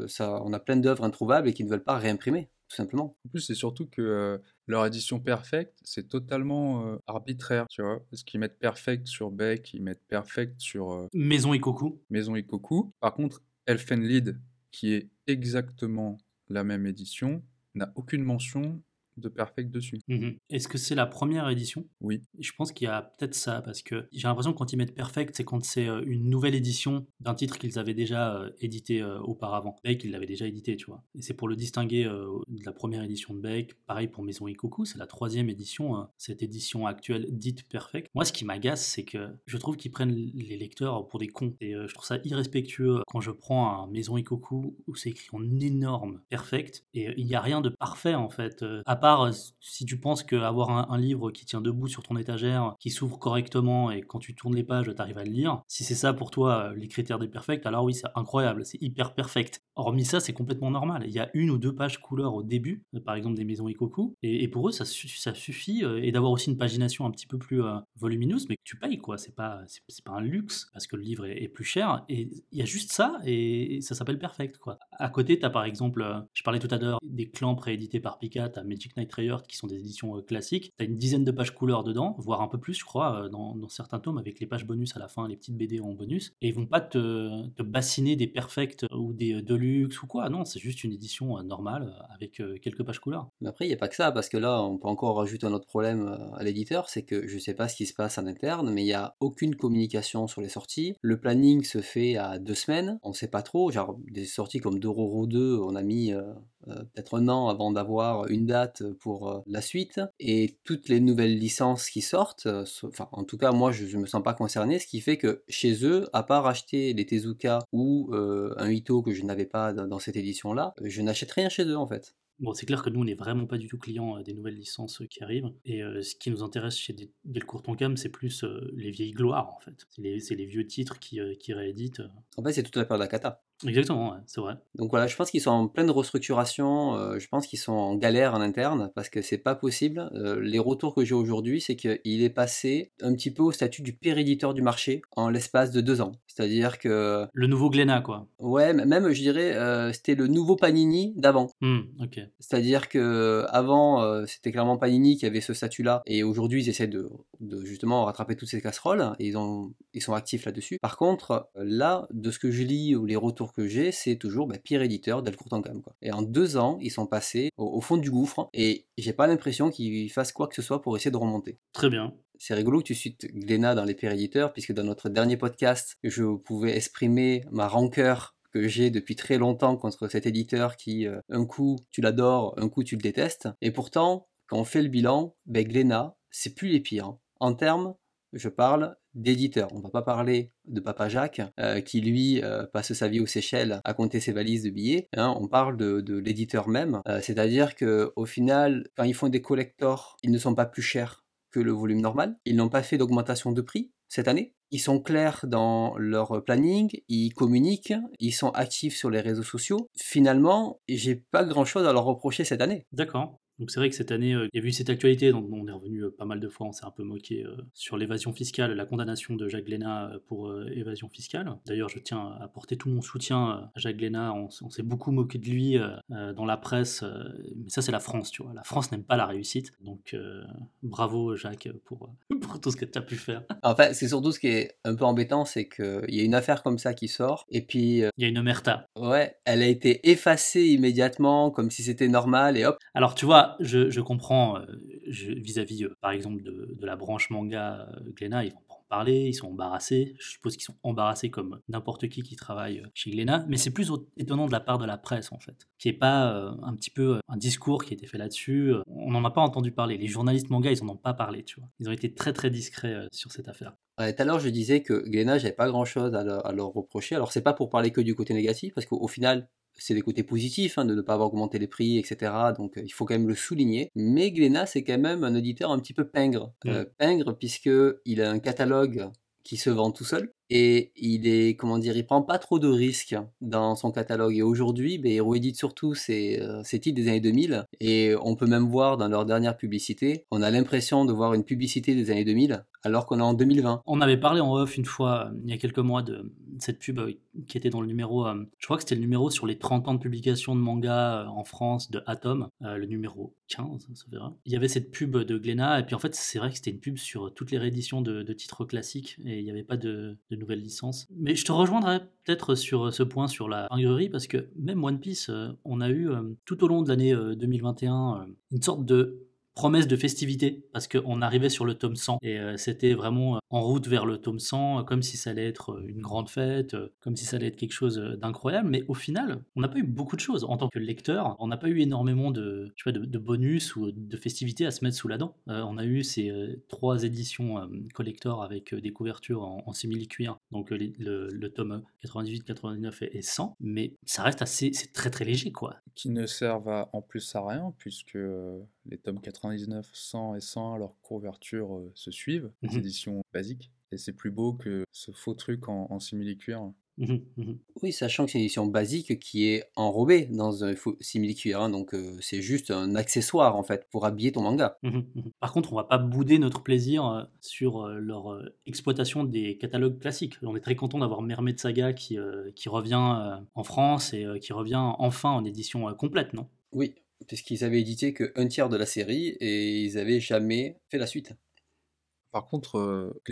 ça, on a plein d'œuvres introuvables et qui ne veulent pas réimprimer, tout simplement. En plus, c'est surtout que leur édition perfect, c'est totalement euh, arbitraire, tu vois. Parce qu'ils mettent perfect sur Beck, ils mettent perfect sur euh, Maison Ikoku. Maison Ikoku. Par contre, Elfenlied, qui est exactement la même édition, n'a aucune mention de perfect dessus. Mhm. Est-ce que c'est la première édition? Oui. Je pense qu'il y a peut-être ça, parce que j'ai l'impression que quand ils mettent Perfect, c'est quand c'est euh, une nouvelle édition d'un titre qu'ils avaient déjà euh, édité euh, auparavant. Beck, il l'avait déjà édité, tu vois. Et c'est pour le distinguer de la première édition de Beck. Pareil pour Maison Ikoku, c'est la troisième édition, cette édition actuelle dite Perfect. Moi, ce qui m'agace, c'est que je trouve qu'ils prennent les lecteurs pour des cons. Et je trouve ça irrespectueux quand je prends un Maison Ikoku où c'est écrit en énorme Perfect. Et il n'y a rien de parfait, en fait. à part euh, si tu penses qu'avoir un, un livre qui tient debout sur ton étagère, qui s'ouvre correctement et quand tu tournes les pages, tu arrives à le lire, si c'est ça pour toi euh, les critères des perfects, alors oui, c'est incroyable, c'est hyper perfect. Hormis ça, c'est complètement normal. Il y a une ou deux pages couleur au début, euh, par exemple des maisons Ikoku, et, pour eux, ça, su- ça suffit, et d'avoir aussi une pagination un petit peu plus volumineuse, mais tu payes, quoi. C'est pas, c'est, pas un luxe, parce que le livre est, plus cher, et il y a juste ça, et ça s'appelle perfect, quoi. À côté, tu as par exemple, je parlais tout à l'heure des clans préédités par Pika, tu Magic Knight Rayard, qui sont des éditions euh, classiques. Tu as une dizaine de pages couleur dedans, voire un peu plus, je crois, euh, dans, certains tomes, avec les pages bonus à la fin, les petites BD en bonus. Et ils vont pas te, bassiner des perfects ou des euh, deluxe ou quoi. Non, c'est juste une édition euh, normale euh, avec euh, quelques pages couleur. Mais après, il n'y a pas que ça, parce que là, on peut encore rajouter un autre problème euh, à l'éditeur, c'est que je ne sais pas ce qui se passe en interne, mais il n'y a aucune communication sur les sorties. Le planning se fait à deux semaines, on ne sait pas trop. Genre, des sorties comme Dororo 2, on a mis euh, euh, peut-être un an avant d'avoir une date pour euh, la suite. Et toutes les nouvelles licences qui sortent, euh, enfin, en tout cas, moi, je ne me sens pas concerné, ce qui fait que chez eux, à part acheter les Tezuka ou euh, un Ito que je n'avais pas dans cette édition-là, je n'achète rien chez eux, en fait. Bon, c'est clair que nous, on n'est vraiment pas du tout clients euh, des nouvelles licences euh, qui arrivent. Et euh, ce qui nous intéresse chez Del- Delcourt Tonkam, c'est plus euh, les vieilles gloires, en fait. C'est les, vieux titres qui, euh, qui rééditent. euh. En fait, c'est toute la période d'Akata. Exactement, ouais, c'est vrai. Donc voilà, je pense qu'ils sont en pleine restructuration, euh, je pense qu'ils sont en galère en interne parce que c'est pas possible. Euh, les retours que j'ai aujourd'hui, c'est qu'il est passé un petit peu au statut du pire éditeur du marché en l'espace de deux ans. C'est-à-dire que, Le nouveau Glénat, quoi. ouais, même je dirais, euh, c'était le nouveau Panini d'avant. Hmm, ok. C'est-à-dire que avant, c'était clairement Panini qui avait ce statut-là, et aujourd'hui, ils essaient de, de justement rattraper toutes ces casseroles, et ils, ont, ils sont actifs là-dessus. Par contre, là, de ce que je lis ou les retours que j'ai, c'est toujours bah, pire éditeur. Quoi. Et en deux ans, ils sont passés au, au fond du gouffre, et j'ai pas l'impression qu'ils fassent quoi que ce soit pour essayer de remonter. Très bien. C'est rigolo que tu cites Glénat dans les pires éditeurs, puisque dans notre dernier podcast, je pouvais exprimer ma rancœur que j'ai depuis très longtemps contre cet éditeur qui, euh, un coup, tu l'adores, un coup, tu le détestes. Et pourtant, quand on fait le bilan, ben, Glénat, c'est plus les pires. En termes, je parle d'éditeur. On va pas parler de Papa Jacques, euh, qui lui euh, passe sa vie aux Seychelles à compter ses valises de billets. hein. on parle de, de l'éditeur même. Euh, C'est-à-dire que au final, quand ils font des collectors, ils ne sont pas plus chers que le volume normal. Ils n'ont pas fait d'augmentation de prix cette année. Ils sont clairs dans leur planning, ils communiquent, ils sont actifs sur les réseaux sociaux. Finalement, j'ai pas grand chose à leur reprocher cette année. D'accord. Donc c'est vrai que cette année, euh, il y a eu cette actualité, donc on est revenu euh, pas mal de fois, on s'est un peu moqué euh, sur l'évasion fiscale, la condamnation de Jacques Léna pour évasion fiscale. D'ailleurs, je tiens à apporter tout mon soutien à Jacques Léna, on, s'est beaucoup moqué de lui dans la presse, mais ça c'est la France, tu vois. La France n'aime pas la réussite, donc bravo Jacques pour, pour tout ce que tu as pu faire. En fait, c'est surtout ce qui est un peu embêtant, c'est qu'il y a une affaire comme ça qui sort, et puis... Il y a une omerta. Ouais, elle a été effacée immédiatement, comme si c'était normal, et hop. Alors tu vois, je, comprends euh, vis-à-vis, euh, par exemple, de, la branche manga euh, Glénat, ils vont en parler, ils sont embarrassés. Je suppose qu'ils sont embarrassés comme n'importe qui qui travaille chez Glénat, mais c'est plus étonnant de la part de la presse, en fait, qui est pas un petit peu un discours qui a été fait là-dessus. On n'en a pas entendu parler. Les journalistes manga, ils en ont pas parlé, tu vois. Ils ont été très très discrets sur cette affaire. tout à l'heure, je disais que Glénat, j'avais pas grand-chose à, à leur reprocher. Alors, c'est pas pour parler que du côté négatif, parce qu'au final, c'est des côtés positifs hein, de ne pas avoir augmenté les prix, etc. Donc euh, il faut quand même le souligner. Mais Glénat, c'est quand même un auditeur un petit peu pingre. Euh, pingre puisqu'il a un catalogue qui se vend tout seul et il est comment dire il prend pas trop de risques dans son catalogue. Et aujourd'hui ben, il réédite surtout ses, euh, ses, titres des années 2000 et on peut même voir dans leur dernière publicité on a l'impression de voir une publicité des années 2000 alors qu'on est en 2020 on avait parlé en off une fois il y a quelques mois de cette pub euh, qui était dans le numéro euh, je crois que c'était le numéro sur les 30 ans de publication de manga en France de Atom le numéro 15 ça verra. Il y avait cette pub de Glénat et puis en fait c'est vrai que c'était une pub sur toutes les rééditions de, titres classiques et il n'y avait pas de, de nouvelle licence. Mais je te rejoindrai peut-être sur ce point sur la pingrerie parce que même One Piece, euh, on a eu euh, tout au long de l'année 2021 euh, une sorte de promesse de festivité parce qu'on arrivait sur le tome 100 et euh, c'était vraiment euh, en route vers le tome 100 euh, comme si ça allait être une grande fête, comme si ça allait être quelque chose d'incroyable. Mais au final on n'a pas eu beaucoup de choses. En tant que lecteur on n'a pas eu énormément de, de, bonus ou de festivités à se mettre sous la dent. On a eu ces trois éditions collector avec des couvertures en, simili-cuir donc le, tome 98, 99 et 100 mais ça reste assez c'est très très léger quoi. Qui ne servent en plus à rien puisque les tomes 99, 100 et 100, leur couverture euh, se suivent, les mmh éditions basiques. Et c'est plus beau que ce faux truc en, en simili-cuir. Mmh mmh oui, sachant que c'est une édition basique qui est enrobée dans un simili-cuir, hein, donc euh, c'est juste un accessoire en fait pour habiller ton manga. Par contre, on va pas bouder notre plaisir euh, sur leur exploitation des catalogues classiques. On est très content d'avoir Mermaid Saga qui, qui revient en France et qui revient enfin en édition complète, non? Oui, puisqu'ils avaient édité qu'un tiers de la série et ils avaient jamais fait la suite. Par contre, euh,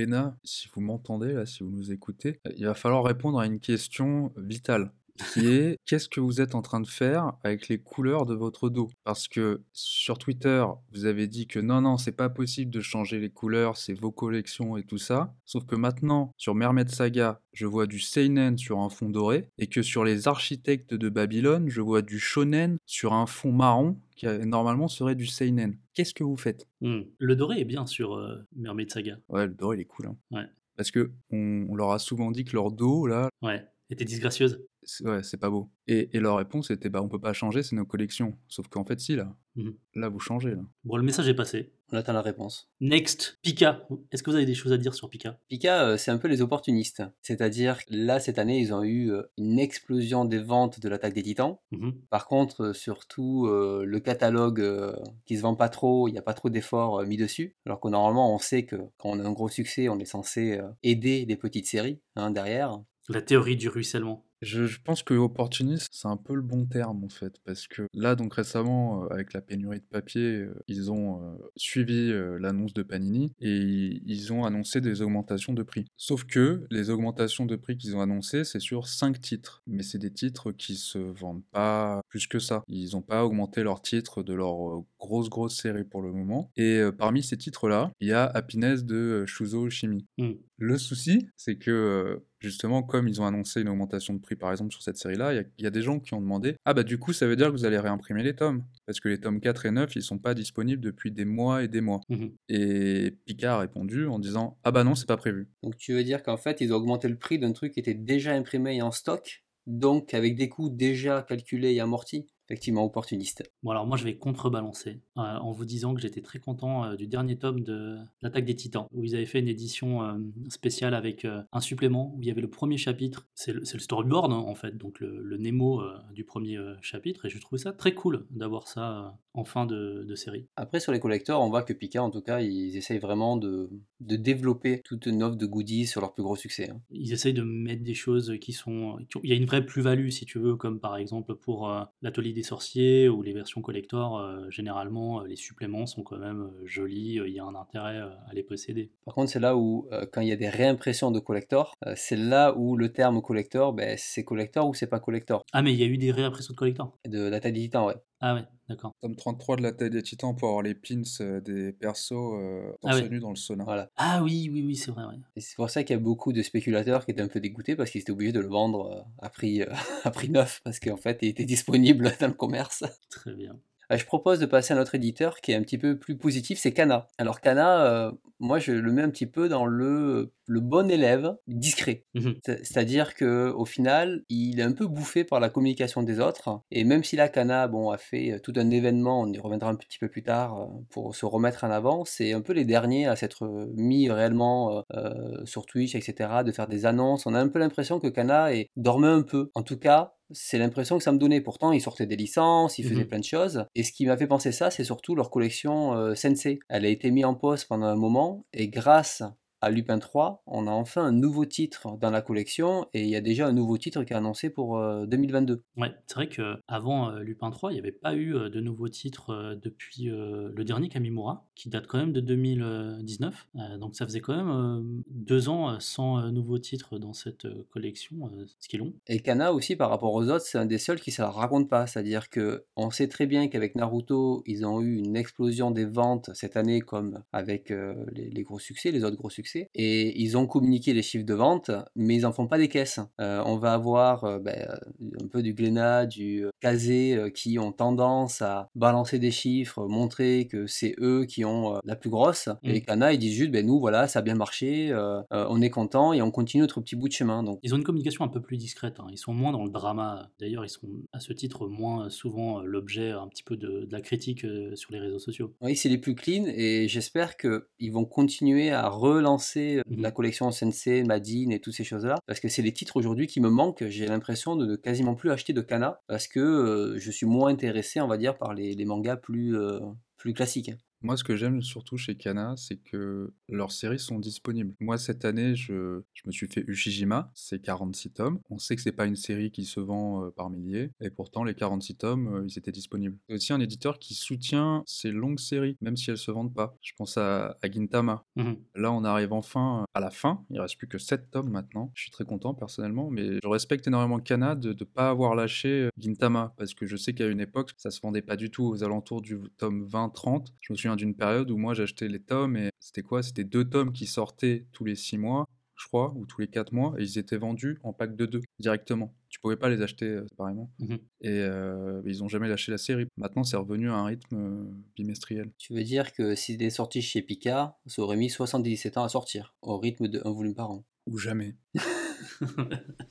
si vous m'entendez, là, si vous nous écoutez, il va falloir répondre à une question vitale qui est qu'est-ce que vous êtes en train de faire avec les couleurs de votre dos? Parce que sur Twitter, vous avez dit que non, non, c'est pas possible de changer les couleurs, c'est vos collections et tout ça. Sauf que maintenant, sur Mermaid Saga, je vois du Seinen sur un fond doré, et que sur les architectes de Babylone, je vois du Shonen sur un fond marron qui normalement serait du Seinen. Qu'est-ce que vous faites? Hmm. Le doré est bien sur euh, Mermaid Saga. Ouais, le doré il est cool. Hein. Ouais. Parce que on, leur a souvent dit que leur dos, là. Ouais, était disgracieuse ouais, c'est pas beau. Et, leur réponse était bah on peut pas changer, c'est nos collections. Sauf qu'en fait si là, mmh là vous changez là. Bon le message est passé. On attend la réponse. Next, Pika. Est-ce que vous avez des choses à dire sur Pika? Pika, euh, c'est un peu les opportunistes. C'est-à-dire là cette année ils ont eu euh, une explosion des ventes de l'attaque des Titans. Mmh Par contre euh, surtout le catalogue qui se vend pas trop, il n'y a pas trop d'efforts mis dessus. Alors que normalement on sait que quand on a un gros succès, on est censé aider les petites séries hein, derrière. La théorie du ruissellement. Je, pense que opportuniste, c'est un peu le bon terme en fait, parce que là, donc récemment, euh, avec la pénurie de papier, euh, ils ont euh, suivi l'annonce de Panini et ils ont annoncé des augmentations de prix. Sauf que les augmentations de prix qu'ils ont annoncées, c'est sur 5 titres, mais c'est des titres qui se vendent pas plus que ça. Ils n'ont pas augmenté leurs titres de leur grosse grosse série pour le moment. Et parmi ces titres-là, il y a Happiness de Shuzo Shimi. Mmh. Le souci, c'est que justement, comme ils ont annoncé une augmentation de prix par exemple sur cette série-là, il y, a des gens qui ont demandé Ah bah du coup, ça veut dire que vous allez réimprimer les tomes. Parce que les tomes 4 et 9, ils sont pas disponibles depuis des mois et des mois. Mmh et Picard a répondu en disant Ah bah non, c'est pas prévu. Donc tu veux dire qu'en fait, ils ont augmenté le prix d'un truc qui était déjà imprimé et en stock, donc avec des coûts déjà calculés et amortis? Effectivement, opportuniste. Bon, alors moi, je vais contrebalancer euh, en vous disant que j'étais très content euh, du dernier tome de L'Attaque des Titans, où ils avaient fait une édition euh, spéciale avec un supplément où il y avait le premier chapitre. C'est le, storyboard, hein, en fait, donc le, le Nemo du premier chapitre. Et je trouvais ça très cool d'avoir ça en fin de, de série. Après, sur les collecteurs, on voit que Pika, en tout cas, ils essayent vraiment de, de développer toute une offre de goodies sur leur plus gros succès. hein. Ils essayent de mettre des choses qui sont. qui ont- Il y a une vraie plus-value, si tu veux, comme par exemple pour euh, l'Atelier des Sorciers ou les versions collector. euh, généralement, euh, les suppléments sont quand même jolis, il y a un intérêt à les posséder. Par contre, c'est là où, quand il y a des réimpressions de collector, c'est là où le terme collector, ben, c'est collector ou c'est pas collector? Ah, mais il y a eu des réimpressions de collector. De la taille des titans, ouais. Ah ouais, d'accord. Tome 33 de la taille des titans pour avoir les pins euh, des persos euh, Ah torse ouais. nu dans le sauna. Voilà. Ah oui, oui, oui, c'est vrai. ouais. Et c'est pour ça qu'il y a beaucoup de spéculateurs qui étaient un peu dégoûtés parce qu'ils étaient obligés de le vendre euh, à prix, euh, à prix neuf parce qu'en fait, il était disponible dans le commerce. Très bien. Je propose de passer à notre éditeur qui est un petit peu plus positif, c'est Kana. Alors Kana, euh, moi je le mets un petit peu dans le, le bon élève discret. C'est- C'est-à-dire que au final, il est un peu bouffé par la communication des autres. Et même si la Kana bon, a fait euh, tout un événement, on y reviendra un petit peu plus tard, euh, pour se remettre en avant, c'est un peu les derniers à s'être mis réellement euh, euh, sur Twitch, etc., de faire des annonces. On a un peu l'impression que Kana est, dormait un peu. En tout cas, c'est l'impression que ça me donnait. Pourtant, ils sortaient des licences, ils faisaient Mhm. plein de choses. Et ce qui m'a fait penser ça, c'est surtout leur collection euh, Sensei. Elle a été mise en pause pendant un moment, et grâce à Lupin 3, on a enfin un nouveau titre dans la collection, et il y a déjà un nouveau titre qui est annoncé pour euh, 2022. Ouais, c'est vrai qu'avant Lupin 3, il n'y avait pas eu euh, de nouveaux titres euh, depuis euh, le dernier Kamimura, qui date quand même de 2019. Euh, donc ça faisait quand même euh, deux ans euh, sans euh, nouveaux titres dans cette euh, collection, euh, ce qui est long. Et Kana aussi, par rapport aux autres, c'est un des seuls qui ne se la raconte pas. C'est-à-dire que on sait très bien qu'avec Naruto, ils ont eu une explosion des ventes cette année, comme avec euh, les, les gros succès, les autres gros succès. Et ils ont communiqué les chiffres de vente, mais ils en font pas des caisses. Euh, on va avoir euh, ben, euh, un peu du Glénat, du Kazé, euh, qui ont tendance à balancer des chiffres, montrer que c'est eux qui ont la plus grosse. Et Kana, ils disent juste, ben nous, voilà, ça a bien marché, on est content et on continue notre petit bout de chemin. Donc Ils ont une communication un peu plus discrète, hein. ils sont moins dans le drama. D'ailleurs, ils sont à ce titre moins souvent l'objet un petit peu de, de la critique sur les réseaux sociaux. Oui, c'est les plus clean et j'espère qu'ils vont continuer à relancer euh, Mhm. la collection Sensei, Madine et toutes ces choses-là parce que c'est les titres aujourd'hui qui me manquent. J'ai l'impression de ne quasiment plus acheter de Kana parce que euh, je suis moins intéressé, on va dire, par les, les mangas plus, euh, plus classiques. Moi, ce que j'aime surtout chez Kana, c'est que leurs séries sont disponibles. Moi, cette année, je, je me suis fait Ushijima, c'est 46 tomes. On sait que c'est pas une série qui se vend euh, par milliers, et pourtant, les 46 tomes, euh, ils étaient disponibles. C'est aussi un éditeur qui soutient ces longues séries, même si elles se vendent pas. Je pense à, à Gintama. Mhm. Là, on arrive enfin à la fin. Il reste plus que 7 tomes maintenant. Je suis très content personnellement, mais je respecte énormément Kana de ne pas avoir lâché euh, Gintama parce que je sais qu'à une époque, ça se vendait pas du tout aux alentours du tome 20-30. Je me souviens d'une période où moi j'achetais les tomes et c'était quoi? C'était deux tomes qui sortaient tous les 6 mois, je crois, ou tous les 4 mois, et ils étaient vendus en pack de deux directement. Tu pouvais pas les acheter euh, séparément. Mhm. Et euh, ils ont jamais lâché la série. Maintenant, c'est revenu à un rythme euh, bimestriel. Tu veux dire que si c'était sorti chez Pika, ça aurait mis 77 ans à sortir, au rythme de un volume par an. Ou jamais.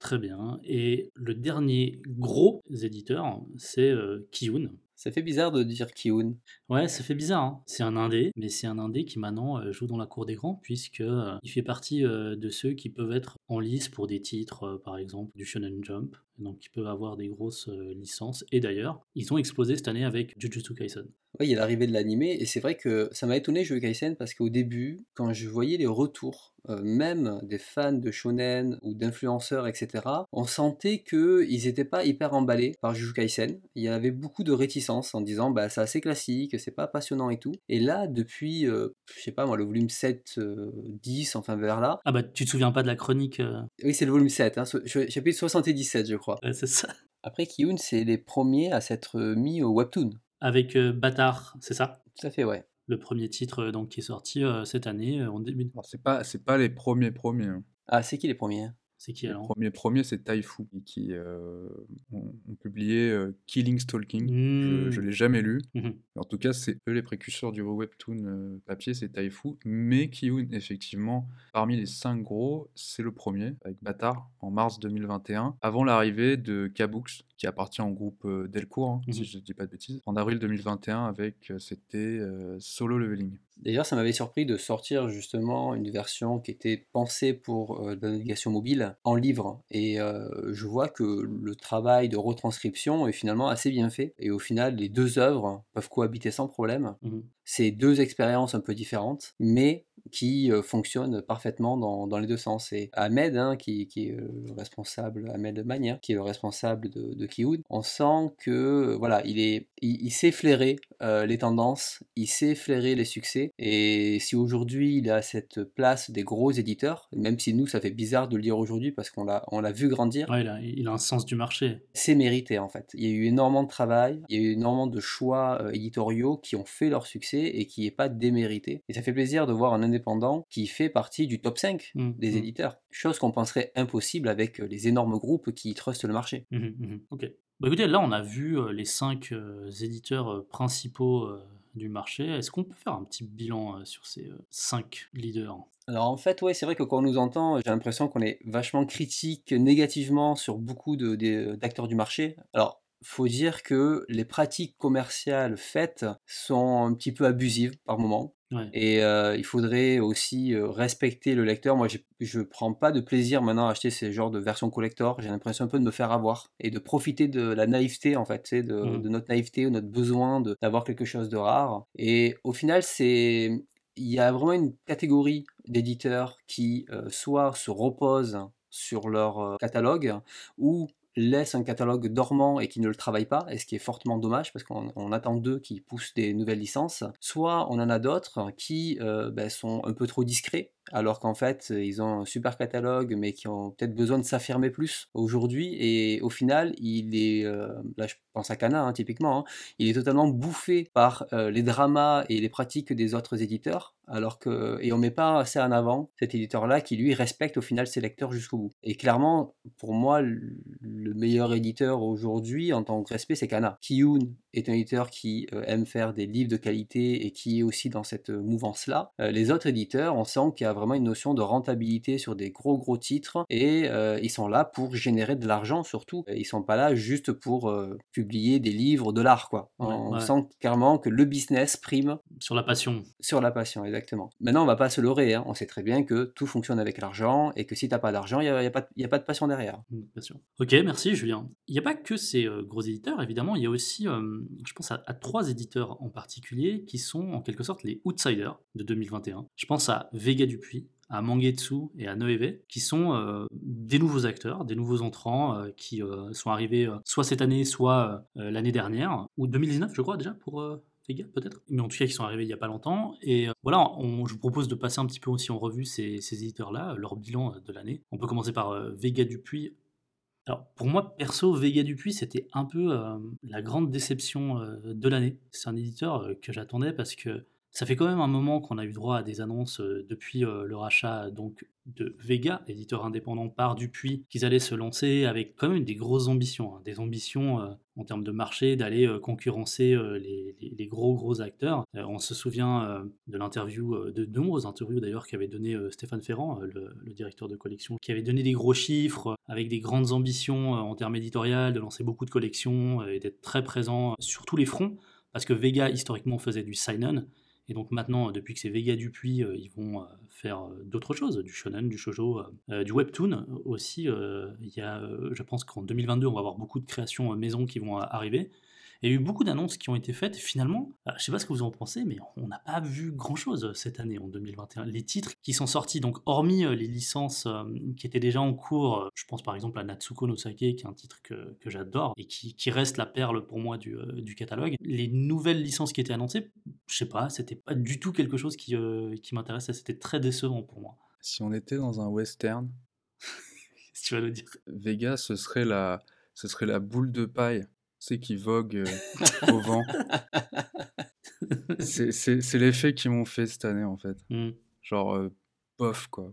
Très bien. Et le dernier gros éditeur, c'est euh, Kiyun. Ça fait bizarre de dire Kiun. Ouais, ça fait bizarre. hein. C'est un indé, mais c'est un indé qui maintenant euh, joue dans la cour des grands, puisque euh, il fait partie euh, de ceux qui peuvent être en lice pour des titres, par exemple du Shonen Jump, donc qui peuvent avoir des grosses euh, licences. Et d'ailleurs, ils ont explosé cette année avec Jujutsu Kaisen. Oui, il y a l'arrivée de l'animé, et c'est vrai que ça m'a étonné Jujutsu Kaisen parce qu'au début, quand je voyais les retours, euh, même des fans de shonen ou d'influenceurs, etc., on sentait qu'ils n'étaient pas hyper emballés par Jujutsu Kaisen. Il y avait beaucoup de réticence en disant bah c'est assez classique, c'est pas passionnant et tout. Et là, depuis, euh, je sais pas moi, le volume 7, euh, 10, enfin vers là, Ah bah, tu te souviens pas de la chronique oui, c'est le volume 7, hein, chapitre 77, je crois. Ouais, C'est ça. Après, Kiyun, c'est les premiers à s'être mis au webtoon. Avec euh, Bâtard, c'est ça? Tout à fait, ouais. Le premier titre euh, donc, qui est sorti euh, cette année, euh, en début. Alors, c'est pas, c'est pas les premiers premiers. hein. Ah, c'est qui les premiers? C'est qui alors? premiers, premiers, c'est Taifu, qui euh, ont, ont publié euh, Killing Stalking. Je ne Hmm. l'ai jamais lu. Mhm. En tout cas, c'est eux les précurseurs du webtoon euh, papier, c'est Taifu. Mais Kiyun, effectivement, parmi les cinq gros, c'est le premier, avec Bâtard, en mars 2021, avant l'arrivée de Kabooks, qui appartient au groupe euh, Delcourt, hein, si Mhm. je ne dis pas de bêtises, en avril 2021, avec, euh, c'était euh, Solo Leveling. D'ailleurs, ça m'avait surpris de sortir justement une version qui était pensée pour euh, la navigation mobile en livre. Et euh, je vois que le travail de retranscription est finalement assez bien fait. Et au final, les deux œuvres peuvent cohabiter sans problème. Mhm. C'est deux expériences un peu différentes, mais qui fonctionnent parfaitement dans, dans les deux sens. Et Ahmed, hein, qui, qui est le responsable, Ahmed Magne, qui est le responsable de, de on sent que voilà, il, est, il, il sait flairer euh, les tendances, il sait flairer les succès. Et si aujourd'hui il à cette place des gros éditeurs, même si nous ça fait bizarre de le dire aujourd'hui parce qu'on l'a, on l'a vu grandir, Ouais, il, a, il a un sens du marché. c'est mérité en fait. Il y a eu énormément de travail, il y a eu énormément de choix euh, éditoriaux qui ont fait leur succès et qui n'est pas démérité. Et ça fait plaisir de voir un indépendant qui fait partie du top 5 Mhm. des Mhm. éditeurs. Chose qu'on penserait impossible avec euh, les énormes groupes qui trustent le marché. Mhm. Ok. Bah écoutez, là on a vu euh, les cinq euh, éditeurs principaux du marché. Est-ce qu'on peut faire un petit bilan sur ces cinq leaders? Alors en fait, ouais, c'est vrai que quand on nous entend, j'ai l'impression qu'on est vachement critique négativement sur beaucoup de- des- d'acteurs du marché. Alors, faut dire que les pratiques commerciales faites sont un petit peu abusives par moment. Ouais. Et euh, il faudrait aussi euh, respecter le lecteur. Moi, je prends pas de plaisir maintenant à acheter ces genres de versions collector. J'ai l'impression un peu de me faire avoir et de profiter de la naïveté, en fait, de, Mhm. de notre naïveté ou notre besoin d'avoir quelque chose de rare. Et au final, c'est il y a vraiment une catégorie d'éditeurs qui euh, soit se reposent sur leur catalogue ou laissent un catalogue dormant et qui ne le travaillent pas, et ce qui est fortement dommage parce qu'on on attend d'eux qui poussent des nouvelles licences. Soit on en a d'autres qui euh, ben, sont un peu trop discrets, alors qu'en fait ils ont un super catalogue mais qui ont peut-être besoin de s'affirmer plus aujourd'hui, et au final il est, euh, là je pense à Kana hein, typiquement, hein, il est totalement bouffé par euh, les dramas et les pratiques des autres éditeurs, alors que et on met pas assez en avant cet éditeur-là qui lui respecte au final ses lecteurs jusqu'au bout. Et clairement, pour moi, le le meilleur éditeur aujourd'hui en tant que respect, c'est Kana. Kiyun est un éditeur qui euh, aime faire des livres de qualité et qui est aussi dans cette euh, mouvance-là. Euh, les autres éditeurs, on sent qu'il y a vraiment une notion de rentabilité sur des gros gros titres et euh, ils sont là pour générer de l'argent surtout. Ils sont pas là juste pour euh, publier des livres de l'art quoi. Ouais, on ouais. sent clairement que le business prime Sur la passion. sur la passion, exactement. Maintenant, on va pas se leurrer, hein. on sait très bien que tout fonctionne avec l'argent et que si t'as pas d'argent, il n'y a, y a pas de- y a pas de passion derrière. Mm, passion. Ok, merci Julien. Il n'y a pas que ces euh, gros éditeurs, évidemment, il y a aussi, je pense à, à trois éditeurs en particulier qui sont en quelque sorte les outsiders de 2021. Je pense à Vega Dupuis, à Mangetsu et à Noeve, qui sont euh, des nouveaux acteurs, des nouveaux entrants euh, qui euh, sont arrivés soit cette année, soit l'année dernière, ou 2019 je crois déjà pour... Vega peut-être, mais en tout cas qui sont arrivés il n'y a pas longtemps. Et voilà, on- je vous propose de passer un petit peu aussi en revue ces, ces éditeurs-là, leur bilan de l'année. On peut commencer par Vega Dupuis. Alors pour moi perso, Vega Dupuis c'était un peu la grande déception de l'année. C'est un éditeur que j'attendais parce que ça fait quand même un moment qu'on a eu droit à des annonces euh, depuis euh, le rachat donc de Vega, éditeur indépendant par Dupuis, qu'ils allaient se lancer avec quand même des grosses ambitions, hein, des ambitions euh, en termes de marché, d'aller concurrencer les, gros gros acteurs. On se souvient de l'interview, de nombreuses interviews d'ailleurs qu'avait donné Stéphane Ferrand, le, le directeur de collection, qui avait donné des gros chiffres avec des grandes ambitions en termes éditorial, de lancer beaucoup de collections et d'être très présent sur tous les fronts, parce que Vega historiquement faisait du sign-on. Et donc maintenant, euh, depuis que c'est Vega Dupuis, euh, ils vont euh, faire d'autres choses, du shonen, du euh, du webtoon aussi. je pense qu'en 2022, on va avoir beaucoup de créations maison qui vont arriver. Il y a eu beaucoup d'annonces qui ont été faites. Finalement, euh, je sais pas ce que vous en pensez, mais on n'a pas vu grand-chose cette année, en 2021. Les titres qui sont sortis, donc hormis euh, les licences euh, qui étaient déjà en cours, euh, je pense par exemple à Natsuko no Sake, qui est un titre que, que j'adore et qui, qui reste la perle pour moi du, euh, du catalogue. Les nouvelles licences qui étaient annoncées, je sais pas, c'était pas du tout quelque chose qui, euh, qui m'intéressait. C'était très décevant pour moi. Si on était dans un western, Si tu vas le dire? Vega, ce serait la, ce serait la boule de paille, c'est qui vogue euh, au vent. C'est c'est- c'est l'effet qu'ils m'ont fait cette année, en fait. Hmm. Genre, euh, bof, quoi.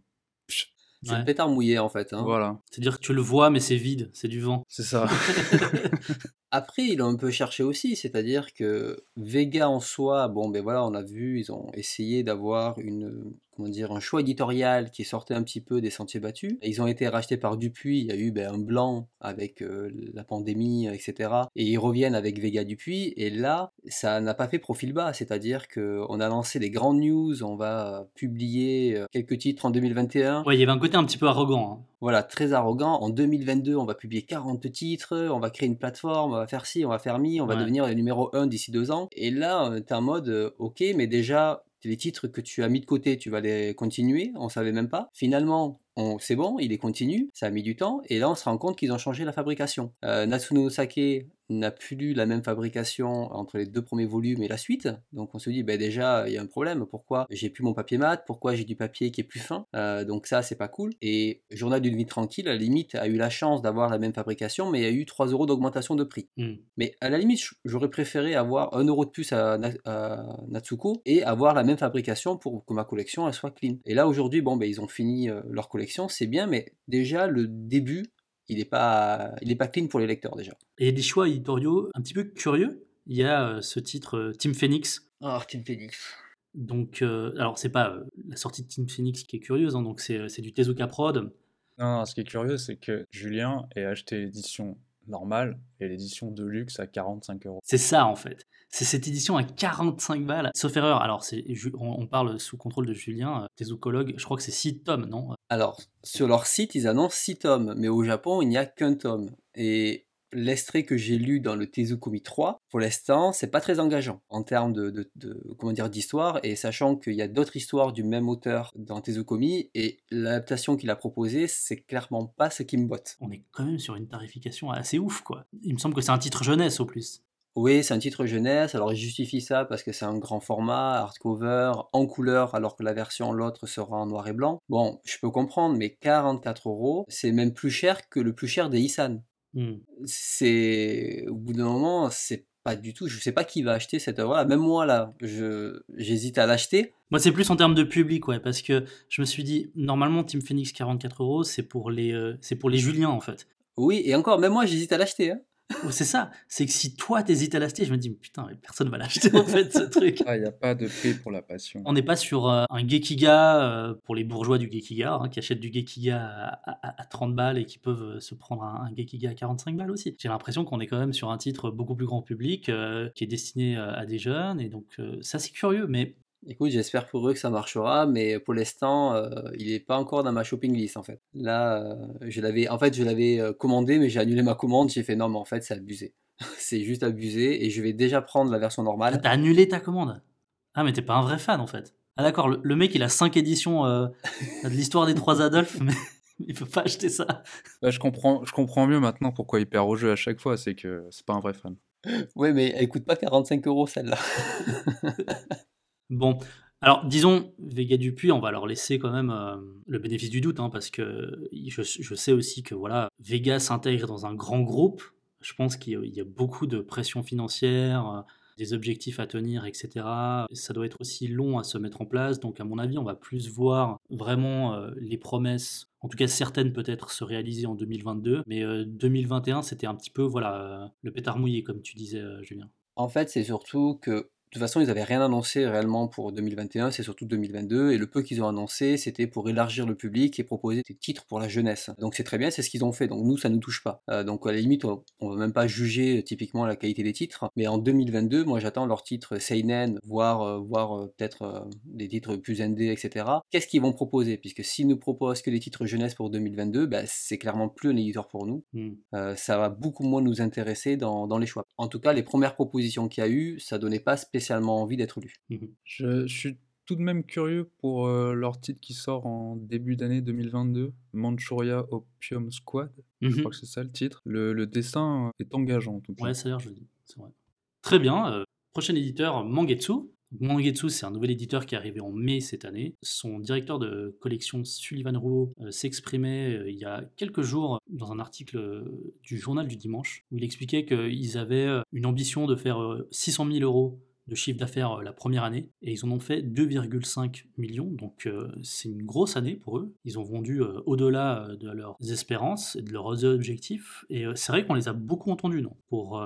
C'est Ouais. le pétard mouillé en fait. hein. Voilà, C'est-à-dire que tu le vois, mais c'est vide, c'est du vent. c'est ça. Après, ils l'ont un peu cherché aussi, c'est-à-dire que Vega en soi, bon ben voilà, on a vu, ils ont essayé d'avoir une comment dire un choix éditorial qui sortait un petit peu des sentiers battus. Et ils ont été rachetés par Dupuis, il y a eu ben, un blanc avec euh, la pandémie, etc. Et ils reviennent avec Vega Dupuis, et là, ça n'a pas fait profil bas, c'est-à-dire qu'on a lancé des grandes news, on va publier euh, quelques titres en 2021. Ouais, il y avait un côté un petit peu arrogant. hein. Voilà, très arrogant. En 2022, on va publier 40 titres, on va créer une plateforme, on va faire ci, on va faire mi, on va Ouais. devenir le numéro 1 d'ici deux ans. Et là, tu es en mode, euh, ok, mais déjà, les titres que tu as mis de côté, tu vas les continuer, on savait même pas. Finalement, c'est bon, il est continu, ça a mis du temps, et là on se rend compte qu'ils ont changé la fabrication. Euh, Natsuno Sake n'a plus la même fabrication entre les deux premiers volumes et la suite, donc on se dit, ben déjà, il y a un problème, pourquoi j'ai plus mon papier mat, pourquoi j'ai du papier qui est plus fin, Euh, donc ça c'est pas cool. Et Journal d'une vie tranquille, à la limite, a eu la chance d'avoir la même fabrication, mais il y a eu 3 euros d'augmentation de prix. Hmm. Mais à la limite, j'aurais préféré avoir 1 euro de plus à, Na- à Natsuko et avoir la même fabrication pour que ma collection elle soit clean. Et là aujourd'hui, bon, ben, ils ont fini euh, leur collection, c'est bien, mais déjà le début, il n'est pas, il est pas clean pour les lecteurs déjà. Et il y a des choix éditoriaux un petit peu curieux. Il y a euh, ce titre euh, Team Phoenix. Ah, Team Phoenix. Donc, euh, alors c'est pas euh, la sortie de Team Phoenix qui est curieuse, hein, donc c'est c'est du Tezuka Prod. Non, non, ce qui est curieux, c'est que Julien ait acheté l'édition normale et l'édition de luxe à 45 euros. C'est ça en fait. C'est cette édition à 45 balles. Sauf erreur, alors on, parle sous contrôle de Julien, euh, tésukologue, je crois que c'est 6 tomes, non? Alors, sur leur site, ils annoncent 6 tomes, mais au Japon, il n'y a qu'un tome. Et l'extrait que j'ai lu dans le Tezukomi 3, pour l'instant, c'est pas très engageant en termes de, de- de- comment dire d'histoire, et sachant qu'il y a d'autres histoires du même auteur dans Tezukomi, et l'adaptation qu'il a proposée, c'est clairement pas ce qui me botte. On est quand même sur une tarification assez ouf, quoi. Il me semble que c'est un titre jeunesse au plus. Oui, c'est un titre jeunesse, alors il justifie ça parce que c'est un grand format, hardcover, en couleur, alors que la version l'autre sera en noir et blanc. Bon, je peux comprendre, mais 44 euros, c'est même plus cher que le plus cher des Isan. Hmm. c'est au bout d'un moment c'est pas du tout je sais pas qui va acheter cette œuvre là même moi là je j'hésite à l'acheter Moi, c'est plus en termes de public, ouais, parce que je me suis dit, normalement, Team Phoenix 44 euros, c'est pour les, euh, c'est pour les Juliens, en fait. oui et encore même moi j'hésite à l'acheter hein. C'est ça. C'est que si toi, t'hésites à l'acheter, je me dis, putain, mais personne va l'acheter, en fait, ce truc. Ah, il n'y a pas de prix pour la passion. On n'est pas sur euh, un Gekiga euh, pour les bourgeois du Gekiga, hein, qui achètent du Gekiga à, à- à 30 balles et qui peuvent euh, se prendre un, un Gekiga à 45 balles aussi. J'ai l'impression qu'on est quand même sur un titre beaucoup plus grand public, euh, qui est destiné à des jeunes, et donc ça c'est curieux, mais écoute j'espère pour eux que ça marchera mais pour l'instant euh, il est pas encore dans ma shopping list en fait là euh, je l'avais en fait je l'avais euh, commandé mais j'ai annulé ma commande j'ai fait non mais en fait c'est abusé c'est juste abusé et je vais déjà prendre la version ah, normale t'as annulé ta commande? Ah mais t'es pas un vrai fan en fait. Ah d'accord, le, le mec il a 5 éditions euh, de l'histoire des trois Adolphes, mais il peut pas acheter ça. Bah, je, comprends, je comprends mieux maintenant pourquoi il perd au jeu à chaque fois, c'est que c'est pas un vrai fan. ouais mais elle coûte pas 45 euros celle-là Bon, alors disons, Vega Dupuis, on va leur laisser quand même euh, le bénéfice du doute, hein, parce que je, sais aussi que voilà, Vega s'intègre dans un grand groupe. Je pense qu'il y a- beaucoup de pression financière, euh, des objectifs à tenir, etc. Ça doit être aussi long à se mettre en place, donc à mon avis, on va plus voir vraiment euh, les promesses, en tout cas certaines peut-être se réaliser en 2022, mais euh, 2021, c'était un petit peu voilà le pétard mouillé, comme tu disais, Julien. En fait, c'est surtout que de toute façon, ils n'avaient rien annoncé réellement pour 2021, c'est surtout 2022, et le peu qu'ils ont annoncé, c'était pour élargir le public et proposer des titres pour la jeunesse. Donc c'est très bien, c'est ce qu'ils ont fait, donc nous, ça ne nous touche pas. Euh, donc à la limite, on ne va même pas juger euh, typiquement la qualité des titres, mais en 2022, moi j'attends leurs titres Seinen, voire, euh, voire euh, peut-être des titres plus ND, etc. Qu'est-ce qu'ils vont proposer? Puisque s'ils nous proposent que des titres jeunesse pour 2022, bah, c'est clairement plus un éditeur pour nous. Hmm. Ça va beaucoup moins nous intéresser dans, dans les choix. En tout cas, les premières propositions qu'il y a eu, ça donnait pas spécialement envie d'être lu. Mhm. Je, je suis tout de même curieux pour euh, leur titre qui sort en début d'année 2022, Manchuria Opium Squad. Je Mhm. crois que c'est ça le titre. Le, le dessin est engageant en tout cas. Ouais, ça a l'air joli, c'est vrai. Très bien. euh, prochain éditeur, Mangetsu. Mangetsu, c'est un nouvel éditeur qui est arrivé en mai cette année. Son directeur de collection, Sullivan Rouault, euh, s'exprimait euh, il y a quelques jours dans un article euh, du journal du dimanche, où il expliquait qu'ils avaient euh, une ambition de faire euh, 600 000 euros de chiffre d'affaires la première année et ils en ont fait 2,5 millions. Donc c'est une grosse année pour eux. Ils ont vendu au-delà de leurs espérances et de leurs objectifs. Et c'est vrai qu'on les a beaucoup entendus, non? Pour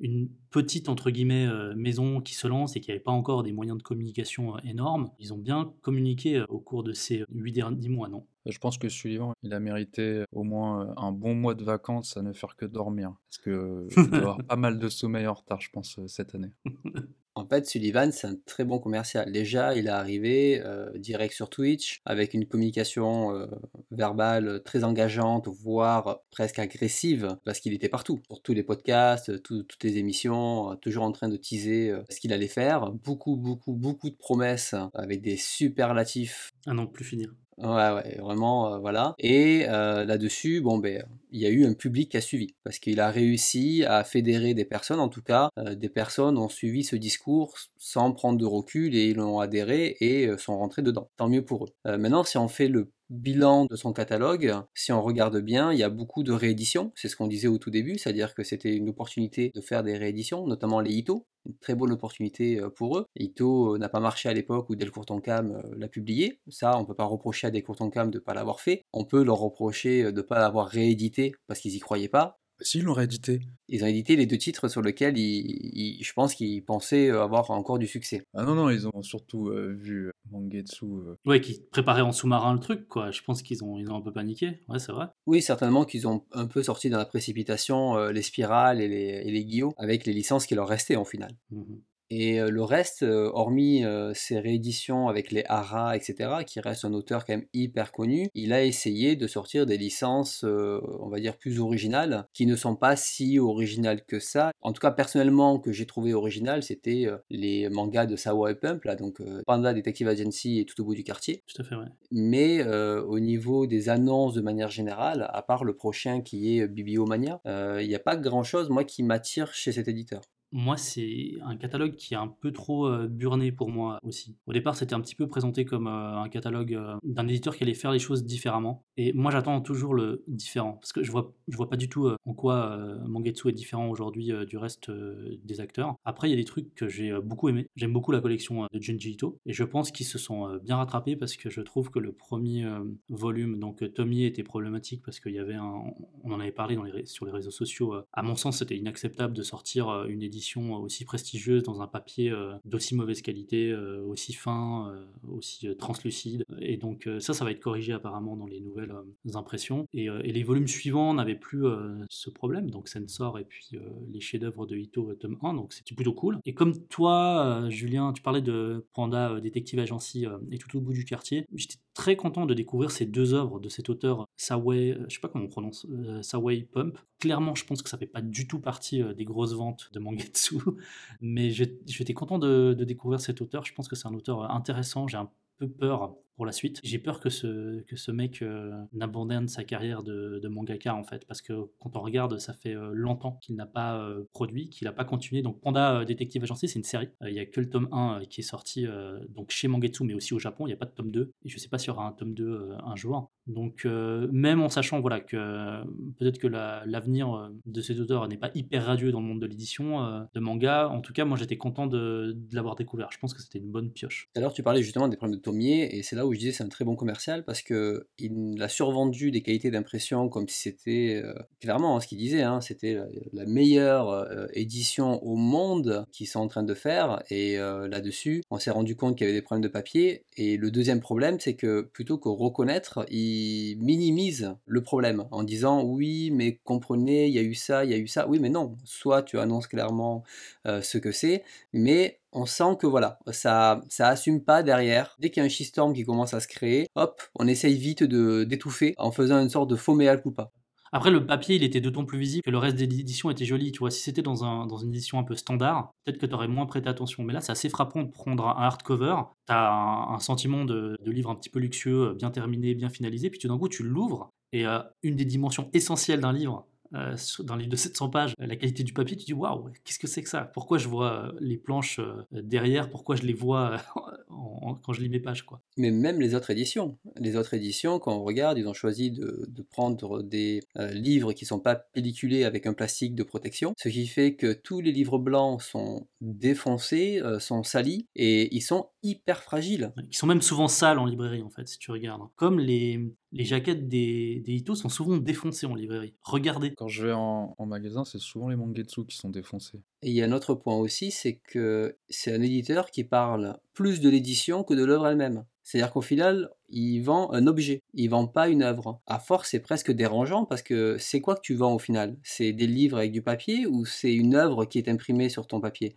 une petite entre guillemets maison qui se lance et qui n'avait pas encore des moyens de communication énormes, ils ont bien communiqué au cours de ces huit derniers mois, non? Je pense que Sullivan, il a mérité au moins un bon mois de vacances à ne faire que dormir. Parce que il doit avoir pas mal de sommeil en retard, je pense, cette année. En fait, Sullivan, c'est un très bon commercial. Déjà, il est arrivé euh, direct sur Twitch avec une communication euh, verbale très engageante, voire presque agressive, parce qu'il était partout, pour tous les podcasts, toutes les émissions, euh, toujours en train de teaser ce qu'il allait faire. Beaucoup, beaucoup, beaucoup de promesses avec des superlatifs. À non plus finir. Ouais, ouais, vraiment, euh, voilà. Et euh, là-dessus, bon, ben, il y a eu un public qui a suivi, parce qu'il a réussi à fédérer des personnes, en tout cas, euh, des personnes ont suivi ce discours sans prendre de recul et ils ont adhéré et sont rentrés dedans. Tant mieux pour eux. maintenant, si on fait le bilan de son catalogue, si on regarde bien, il y a beaucoup de rééditions, c'est ce qu'on disait au tout début, c'est-à-dire que c'était une opportunité de faire des rééditions, notamment les Ito, une très bonne opportunité euh, pour eux. Ito euh, n'a pas marché à l'époque où Delcourt Cam euh, l'a publié, ça on peut pas reprocher à Delcourt Cam de ne pas l'avoir fait, on peut leur reprocher de ne pas l'avoir réédité parce qu'ils y croyaient pas, S'ils l'ont réédité. Ils ont édité les deux titres sur lesquels ils, je pense qu'ils pensaient avoir encore du succès. Ah non, non, ils ont surtout vu Mangetsu. Ouais, qui préparait en sous-marin le truc, quoi. Je pense qu'ils ont, ils ont un peu paniqué. Ouais, c'est vrai. Oui, certainement qu'ils ont un peu sorti dans la précipitation les spirales et les, et les guillots avec les licences qui leur restaient en final. Mmh et le reste, hormis ses rééditions avec les Hara, etc., qui reste un auteur quand même hyper connu, il a essayé de sortir des licences, on va dire, plus originales, qui ne sont pas si originales que ça. En tout cas, personnellement, que j'ai trouvé original, c'était les mangas de Sawa et Pump, là, donc Panda Detective Agency et Tout au bout du quartier. Tout à fait, ouais. Mais au niveau des annonces de manière générale, à part le prochain qui est Bibliomania, il n'y a pas grand-chose, moi, qui m'attire chez cet éditeur. Moi, c'est un catalogue qui est un peu trop burné pour moi aussi. Au départ, c'était un petit peu présenté comme un catalogue d'un éditeur qui allait faire les choses différemment. Et moi, j'attends toujours le différent. Parce que je vois, je vois pas du tout en quoi Mangetsu est différent aujourd'hui du reste des acteurs. Après, il y a des trucs que j'ai beaucoup aimé. J'aime beaucoup la collection de Junji Ito. Et je pense qu'ils se sont bien rattrapés parce que je trouve que le premier volume, donc Tommy, était problématique parce qu'il y avait un. On en avait parlé sur les réseaux sociaux. À mon sens, c'était inacceptable de sortir une édition aussi prestigieuse dans un papier euh, d'aussi mauvaise qualité, euh, aussi fin, euh, aussi translucide. Et donc ça, ça va être corrigé apparemment dans les nouvelles impressions. Et, les volumes suivants n'avaient plus ce problème, donc Sensor et puis les chefs-d'œuvre de Ito tome 1, donc c'était plutôt cool. Et comme toi, Julien, tu parlais de Panda Detective Agency et tout au bout du quartier, j'étais très content de découvrir ces deux œuvres de cet auteur Saway, je sais pas comment on prononce, Saway Pump. Clairement, je pense que ça fait pas du tout partie des grosses ventes de Mangetsu mais j'étais content de, découvrir cet auteur. Je pense que c'est un auteur intéressant. J'ai un peu peur pour la suite. J'ai peur que ce, que ce mec euh, n'abandonne sa carrière de, de, mangaka en fait, parce que quand on regarde, ça fait euh, longtemps qu'il n'a pas euh, produit, qu'il n'a pas continué. Donc Panda Detective Agency, c'est une série. Il n'y a que le tome 1 qui est sorti donc chez Mangetsu, mais aussi au Japon. Il n'y a pas de tome 2. Et je ne sais pas s'il y aura un tome 2 un jour. Donc même en sachant voilà, que peut-être que l'avenir de cet auteur n'est pas hyper radieux dans le monde de l'édition de manga, en tout cas, moi j'étais content de, de l'avoir découvert. Je pense que c'était une bonne pioche. Alors tu parlais justement des problèmes de Tomier, et c'est là où je disais c'est un très bon commercial parce que il a survendu des qualités d'impression comme si c'était euh, clairement hein, ce qu'il disait, hein, c'était la, meilleure euh, édition au monde qu'ils sont en train de faire. Et euh, là-dessus, on s'est rendu compte qu'il y avait des problèmes de papier. Et le deuxième problème, c'est que plutôt que reconnaître, il minimise le problème en disant oui, mais comprenez, il y a eu ça, il y a eu ça. Oui, mais non. Soit tu annonces clairement ce que c'est, mais on sent que voilà, ça, ça assume pas derrière. Dès qu'il y a un shitstorm qui commence à se créer, hop, on essaye vite de d'étouffer en faisant une sorte de faux mea culpa. Après, le papier, il était d'autant plus visible que le reste de l'édition était joli. Tu vois, si c'était dans, un, dans une édition un peu standard, peut-être que tu aurais moins prêté attention. Mais là, c'est assez frappant de prendre un hardcover. Tu as un, sentiment de, livre un petit peu luxueux, bien terminé, bien finalisé. Puis tout d'un coup, tu l'ouvres. Et euh, une des dimensions essentielles d'un livre, euh, dans de 700 pages, euh, la qualité du papier, tu dis waouh, qu'est-ce que c'est que ça? Pourquoi je vois euh, les planches derrière? Pourquoi je les vois en- en- quand je lis mes pages quoi? Mais même les autres éditions. Les autres éditions, quand on regarde, ils ont choisi de, de prendre des euh, livres qui sont pas pelliculés avec un plastique de protection, ce qui fait que tous les livres blancs sont défoncés, euh, sont salis, et ils sont hyper fragiles. Qui sont même souvent sales en librairie en fait, si tu regardes. Comme les, les jaquettes des, des Ito sont souvent défoncées en librairie. Regardez. Quand je vais en, magasin, c'est souvent les mangetsu qui sont défoncés. Et il y a un autre point aussi, c'est que c'est un éditeur qui parle plus de l'édition que de l'œuvre elle-même. C'est-à-dire qu'au final, il vend un objet, il vend pas une œuvre. À force, c'est presque dérangeant parce que c'est quoi que tu vends au final? C'est des livres avec du papier ou c'est une œuvre qui est imprimée sur ton papier?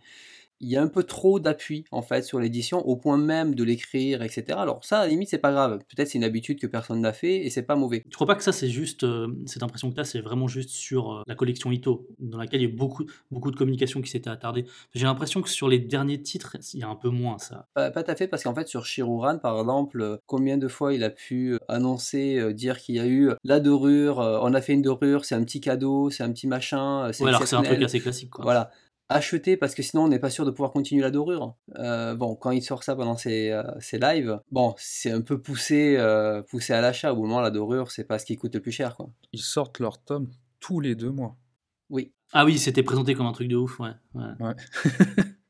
Il y a un peu trop d'appui en fait sur l'édition au point même de l'écrire, etc. Alors ça, à la limite, c'est pas grave. Peut-être c'est une habitude que personne n'a fait et c'est pas mauvais. Je crois pas que ça c'est juste euh, cette impression que tu as, c'est vraiment juste sur euh, la collection Ito, dans laquelle il y a beaucoup, beaucoup de communication qui s'était attardée? J'ai l'impression que sur les derniers titres, il y a un peu moins ça. Pas, tout à fait parce qu'en fait sur Shiruran par exemple, euh, combien de fois il a pu annoncer, euh, dire qu'il y a eu la dorure, on a fait une dorure, c'est un petit cadeau, c'est un petit machin, c'est Ouais, alors c'est un truc assez classique quoi. Voilà. Acheter parce que sinon on n'est pas sûr de pouvoir continuer la dorure. Euh, bon, quand il sort ça pendant ses, euh, ses lives, bon, c'est un peu poussé, euh, poussé à l'achat. Au moment, la dorure, c'est pas ce qui coûte le plus cher, quoi. Ils sortent leur tome tous les deux mois. Oui. Ah oui, c'était présenté comme un truc de ouf, ouais. ouais. Ouais.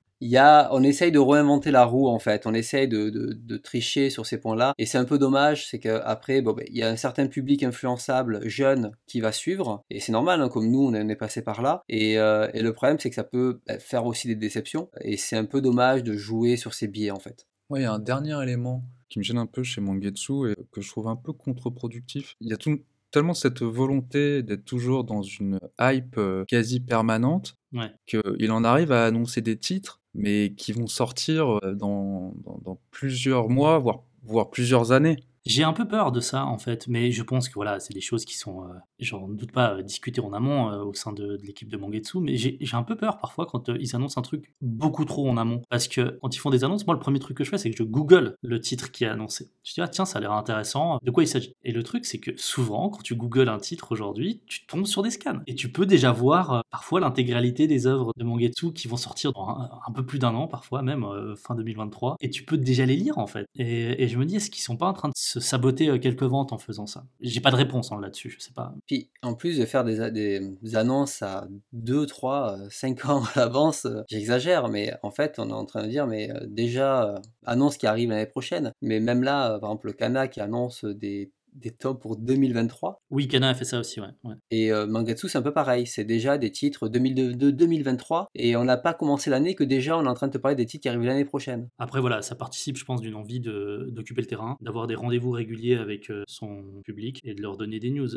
On essaye de réinventer la roue en fait, on essaye de, tricher sur ces points-là, et c'est un peu dommage, c'est qu'après, bon, ben, il y a un certain public influençable jeune qui va suivre, et c'est normal, hein, comme nous on est passé par là, et, euh, et le problème c'est que ça peut ben, faire aussi des déceptions, et c'est un peu dommage de jouer sur ces biais en fait. Ouais, il y a un dernier élément qui me gêne un peu chez Mangetsu et que je trouve un peu contre-productif. Il y a tout, tellement cette volonté d'être toujours dans une hype euh, quasi permanente Ouais. qu'il en arrive à annoncer des titres, mais qui vont sortir euh, dans, dans, dans plusieurs mois, voire, voire plusieurs années. J'ai un peu peur de ça en fait, mais je pense que voilà, c'est des choses qui sont, euh, j'en doute pas, euh, discutées en amont euh, au sein de, de l'équipe de Mangetsu, mais j'ai un peu peur parfois quand euh, ils annoncent un truc beaucoup trop en amont. Parce que quand ils font des annonces, moi le premier truc que je fais, c'est que je google le titre qui est annoncé. Je dis, ah tiens, ça a l'air intéressant, de quoi il s'agit? Et le truc, c'est que souvent, quand tu googles un titre aujourd'hui, tu tombes sur des scans. Et tu peux déjà voir parfois l'intégralité des œuvres de Mangetsu qui vont sortir dans un, peu plus d'un an, parfois même fin 2023. Et tu peux déjà les lire en fait. Et, et je me dis, est-ce qu'ils sont pas en train de se saboter euh, quelques ventes en faisant ça J'ai pas de réponse hein, là-dessus, je sais pas. Puis en plus de faire des, des annonces à 2, 3, 5 ans à l'avance, euh, j'exagère, mais en fait on est en train de dire, mais euh, déjà, annonce qui arrive l'année prochaine, mais même là, par exemple le Kana qui annonce des, des tomes pour 2023, Oui, Kana a fait ça aussi, ouais. ouais. et euh, Mangetsu c'est un peu pareil, c'est déjà des titres 2022-2023, et on n'a pas commencé l'année que déjà on est en train de te parler des titres qui arrivent l'année prochaine. Après, voilà, ça participe, je pense, d'une envie de- d'occuper le terrain, d'avoir des rendez-vous réguliers avec euh, son public et de leur donner des news.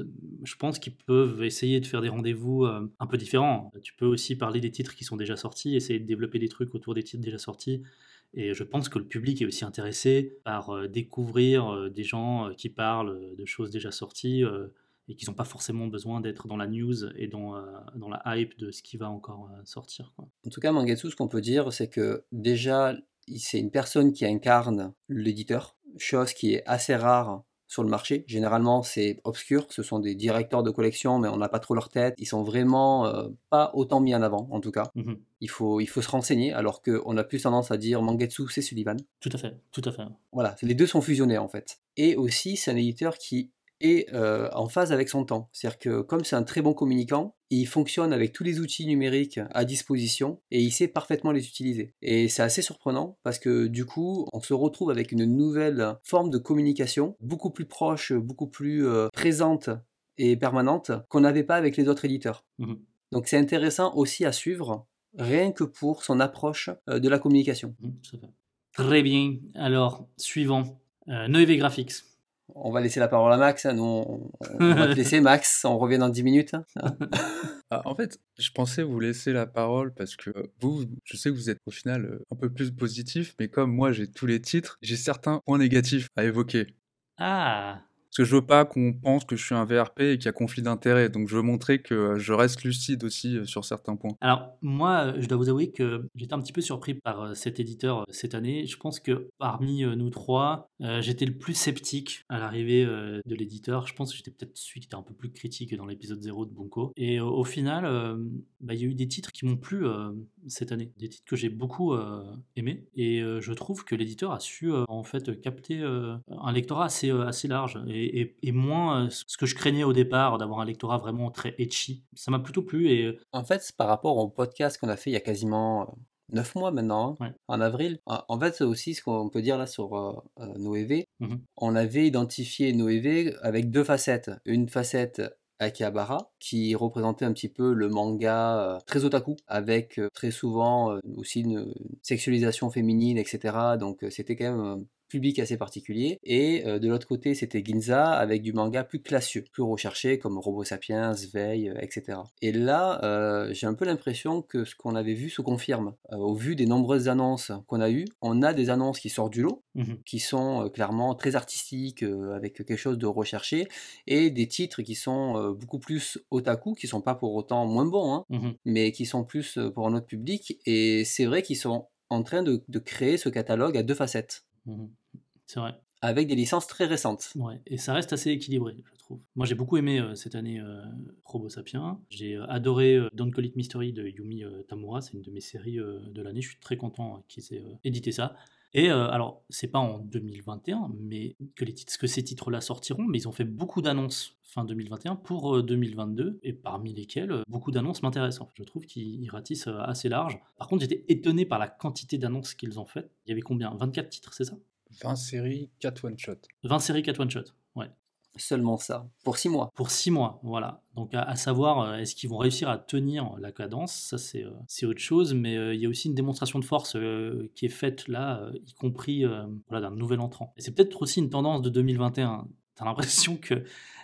Je pense qu'ils peuvent essayer de faire des rendez-vous euh, un peu différents. Tu peux aussi parler des titres qui sont déjà sortis, essayer de développer des trucs autour des titres déjà sortis. Et je pense que le public est aussi intéressé par euh, découvrir euh, des gens euh, qui parlent de choses déjà sorties et qui n'ont pas forcément besoin d'être dans la news et dans, dans la hype de ce qui va encore sortir. En tout cas, Mangetsu, ce qu'on peut dire, c'est que déjà, c'est une personne qui incarne l'éditeur, chose qui est assez rare sur le marché. Généralement, c'est obscur, ce sont des directeurs de collection, mais on n'a pas trop leur tête. Ils sont vraiment euh, pas autant mis en avant, en tout cas. Mhm. Il faut, il faut se renseigner, alors qu'on a plus tendance à dire Mangetsu, c'est Sullivan. Tout à fait, tout à fait. Voilà, les deux sont fusionnés en fait. Et aussi, c'est un éditeur qui est euh, en phase avec son temps. C'est-à-dire que comme c'est un très bon communicant, il fonctionne avec tous les outils numériques à disposition et il sait parfaitement les utiliser. Et c'est assez surprenant parce que du coup, on se retrouve avec une nouvelle forme de communication, beaucoup plus proche, beaucoup plus euh, présente et permanente qu'on n'avait pas avec les autres éditeurs. Mhm. Donc c'est intéressant aussi à suivre, rien que pour son approche euh, de la communication. Fait. Très bien. Alors, suivant. Euh, Noévé Graphics. On va laisser la parole à Max. hein. Nous, on, on va te laisser, Max. On revient dans 10 minutes. Ah, en fait, je pensais vous laisser la parole parce que vous, je sais que vous êtes au final euh, un peu plus positif, mais comme moi j'ai tous les titres, j'ai certains points négatifs à évoquer. Ah, Parce que je veux pas qu'on pense que je suis un VRP et qu'il y a conflit d'intérêts. Donc je veux montrer que je reste lucide aussi sur certains points. Alors moi, je dois vous avouer que j'étais un petit peu surpris par cet éditeur cette année. Je pense que parmi nous trois, j'étais le plus sceptique à l'arrivée de l'éditeur. Je pense que j'étais peut-être celui qui était un peu plus critique dans l'épisode 0 de Bunko. Et au final, bah, il y a eu des titres qui m'ont plu cette année. Des titres que j'ai beaucoup aimés. Et je trouve que l'éditeur a su en fait capter un lectorat assez, assez large et, moins ce que je craignais au départ d'avoir un lectorat vraiment très etchy. Ça m'a plutôt plu. Et... En fait, par rapport au podcast qu'on a fait il y a quasiment 9 mois maintenant, hein, en avril. En fait, c'est aussi ce qu'on peut dire là sur euh, euh Noévé. Mmh On avait identifié Noévé avec deux facettes. Une facette Akihabara, qui représentait un petit peu le manga euh, très otaku, avec euh, très souvent aussi une sexualisation féminine, etc. Donc c'était quand même public assez particulier. Et euh, de l'autre côté, c'était Ginza avec du manga plus classieux, plus recherché comme Robo Sapiens, Veil, euh, etc. Et là, euh, j'ai un peu l'impression que ce qu'on avait vu se confirme. au vu des nombreuses annonces qu'on a eues, on a des annonces qui sortent du lot, mmh qui sont clairement très artistiques, avec quelque chose de recherché, et des titres qui sont beaucoup plus otaku, qui sont pas pour autant moins bons, hein, mmh mais qui sont plus pour un autre public. Et c'est vrai qu'ils sont en train de, de créer ce catalogue à deux facettes. Mmh C'est vrai. Avec des licences très récentes. Ouais, et ça reste assez équilibré, je trouve. Moi, j'ai beaucoup aimé euh, cette année euh, Robo Sapiens. J'ai euh, adoré Don't Call It Mystery de Yumi Tamura. C'est une de mes séries de l'année. Je suis très content qu'ils aient édité ça. Et alors, c'est pas en 2021, mais que, les titres, que ces titres-là sortiront, mais ils ont fait beaucoup d'annonces fin 2021 pour 2022, et parmi lesquelles beaucoup d'annonces m'intéressent. Je trouve qu'ils ratissent assez large. Par contre, j'étais étonné par la quantité d'annonces qu'ils ont faites. Il y avait combien? 24 titres, c'est ça? 20 séries, 4 one-shot. 20 séries, 4 one-shot, ouais. Seulement ça, pour 6 mois. Pour 6 mois, voilà. Donc à, savoir, est-ce qu'ils vont réussir à tenir la cadence? Ça, c'est autre chose, mais il y a aussi une démonstration de force qui est faite là, y compris voilà, d'un nouvel entrant. Et c'est peut-être aussi une tendance de 2021. T'as l'impression que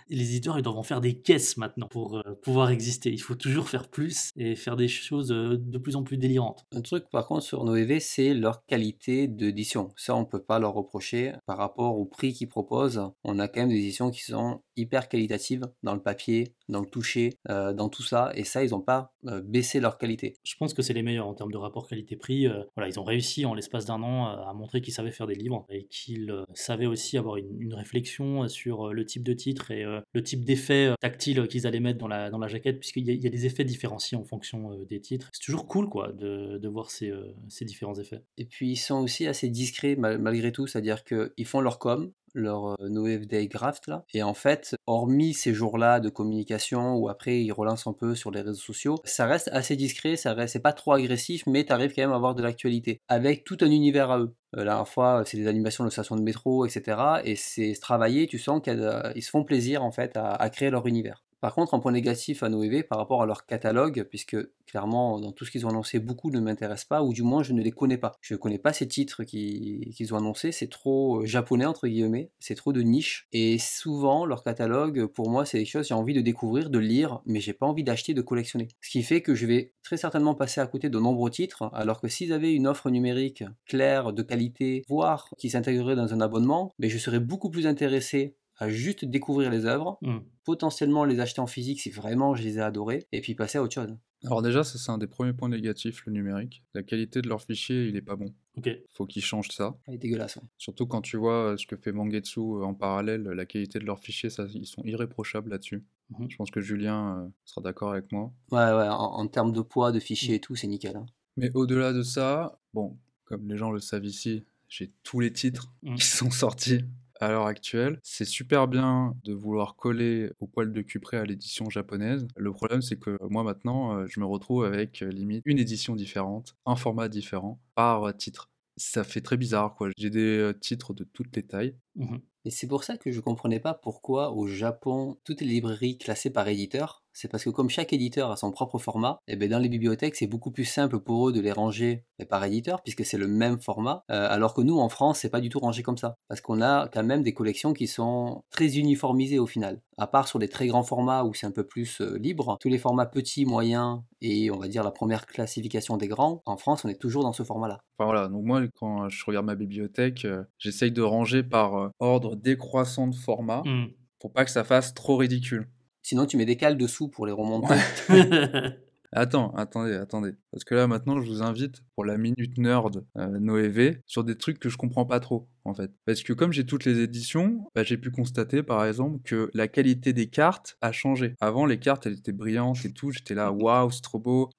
les éditeurs ils doivent en faire des caisses maintenant pour euh, pouvoir exister. Il faut toujours faire plus et faire des choses euh, de plus en plus délirantes. Un truc par contre sur EV, c'est leur qualité d'édition. Ça, on peut pas leur reprocher par rapport au prix qu'ils proposent. On a quand même des éditions qui sont hyper qualitatives dans le papier, dans le toucher, euh, dans tout ça. Et ça, ils n'ont pas baissé leur qualité. Je pense que c'est les meilleurs en termes de rapport qualité-prix. voilà, ils ont réussi en l'espace d'un an à montrer qu'ils savaient faire des livres et qu'ils savaient aussi avoir une, une réflexion sur le type de titre et le type d'effet euh, tactile qu'ils allaient mettre dans la, dans la jaquette, puisqu'il y, a des effets différenciés en fonction euh, des titres. C'est toujours cool quoi, de, de voir ces, euh, ces, différents effets. Et puis ils sont aussi assez discrets malgré tout, c'est-à-dire qu'ils font leur com, leur No Day Graft là. Et en fait, hormis ces jours-là de communication où après ils relancent un peu sur les réseaux sociaux, ça reste assez discret, ça reste, c'est pas trop agressif, mais tu arrives quand même à avoir de l'actualité avec tout un univers à eux. la dernière fois, c'est des animations de station de métro, etc. Et c'est travaillé, tu sens qu'ils se font plaisir en fait à créer leur univers. Par contre, un point négatif à Noévé par rapport à leur catalogue, puisque clairement, dans tout ce qu'ils ont annoncé, beaucoup ne m'intéressent pas, ou du moins je ne les connais pas. Je ne connais pas ces titres qu'ils ont annoncés, c'est trop euh, japonais, entre guillemets, c'est trop de niche. Et souvent, leur catalogue, pour moi, c'est des choses que j'ai envie de découvrir, de lire, mais j'ai pas envie d'acheter, de collectionner. Ce qui fait que je vais très certainement passer à côté de nombreux titres, alors que s'ils avaient une offre numérique claire, de qualité, voire qui s'intégrerait dans un abonnement, mais je serais beaucoup plus intéressé à juste découvrir les œuvres, mmh. potentiellement les acheter en physique si vraiment je les ai adorées, et puis passer à autre chose. Alors déjà, ça c'est un des premiers points négatifs, le numérique. La qualité de leur fichier, il est pas bon. Ok. Faut qu'ils changent ça. Il est dégueulasse. Surtout quand tu vois euh, ce que fait Mangetsu euh, en parallèle, la qualité de leur fichier, ça, ils sont irréprochables là-dessus. Mmh. Je pense que Julien euh, sera d'accord avec moi. Ouais, ouais, en, termes de poids, de fichier et tout, c'est nickel. Hein. Mais au-delà de ça, bon, comme les gens le savent ici, j'ai tous les titres mmh. qui sont sortis à l'heure actuelle. C'est super bien de vouloir coller au poil de cul à l'édition japonaise. Le problème, c'est que moi maintenant, euh, je me retrouve avec euh, limite une édition différente, un format différent par titre. Ça fait très bizarre, quoi. J'ai des euh, titres de toutes les tailles. Mmh et c'est pour ça que je comprenais pas pourquoi au Japon, toutes les librairies classées par éditeur c'est parce que comme chaque éditeur a son propre format, et ben dans les bibliothèques, c'est beaucoup plus simple pour eux de les ranger par éditeur, puisque c'est le même format, euh, alors que nous, en France, c'est pas du tout rangé comme ça, parce qu'on a quand même des collections qui sont très uniformisées au final. À part sur les très grands formats où c'est un peu plus euh, libre, tous les formats petits, moyens et on va dire la première classification des grands, en France, on est toujours dans ce format-là. Enfin voilà, donc moi, quand je regarde ma bibliothèque, euh, j'essaye de ranger par ordre décroissant de format, mmh. pour pas que ça fasse trop ridicule. Sinon, tu mets des cales dessous pour les remonter. Attends, attendez, attendez. Parce que là, maintenant, je vous invite pour la Minute Nerd euh, Noévé sur des trucs que je comprends pas trop, en fait. Parce que comme j'ai toutes les éditions, bah, j'ai pu constater, par exemple, que la qualité des cartes a changé. Avant, les cartes, elles étaient brillantes et tout. J'étais là, waouh, c'est trop beau.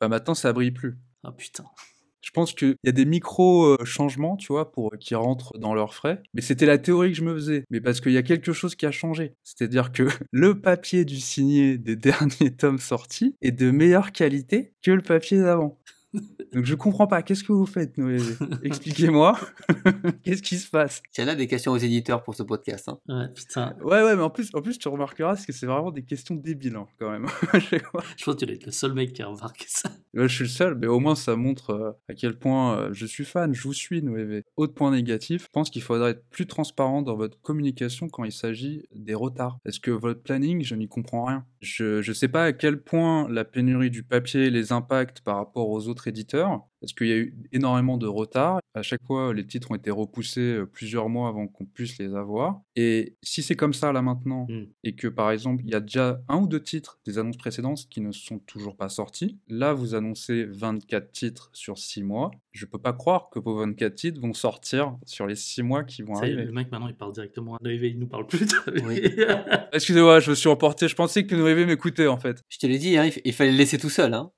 bah, maintenant, ça brille plus. Ah putain. Je pense qu'il y a des micro-changements, tu vois, pour qui rentrent dans leurs frais. Mais c'était la théorie que je me faisais. Mais parce qu'il y a quelque chose qui a changé. C'est-à-dire que le papier du signé des derniers tomes sortis est de meilleure qualité que le papier d'avant. Donc je comprends pas. Qu'est-ce que vous faites, Noé Expliquez-moi. Qu'est-ce qui se passe? Il y en a des questions aux éditeurs pour ce podcast. Hein. Ouais, putain. Ouais, ouais, mais en plus, en plus, tu remarqueras que c'est vraiment des questions débiles, hein, quand même. je pense que tu es le seul mec qui a remarqué ça. je suis le seul, mais au moins ça montre euh, à quel point euh, je suis fan, je vous suis, Noé. Autre point négatif, je pense qu'il faudrait être plus transparent dans votre communication quand il s'agit des retards. Est-ce que votre planning, je n'y comprends rien? Je ne sais pas à quel point la pénurie du papier les impacte par rapport aux autres éditeurs, parce qu'il y a eu énormément de retard. À chaque fois, les titres ont été repoussés euh, plusieurs mois avant qu'on puisse les avoir. Et si c'est comme ça là maintenant, mmh. et que par exemple, il y a déjà un ou deux titres des annonces précédentes qui ne sont toujours pas sortis, là vous annoncez 24 titres sur 6 mois. Je peux pas croire que vos 24 titres vont sortir sur les 6 mois qui vont arriver. le mec maintenant il parle directement à Noévé, il nous parle plus. Excusez-moi, je me suis emporté. Je pensais que Noévé m'écoutait en fait. Je te l'ai dit, hein, il fallait le laisser tout seul. Hein.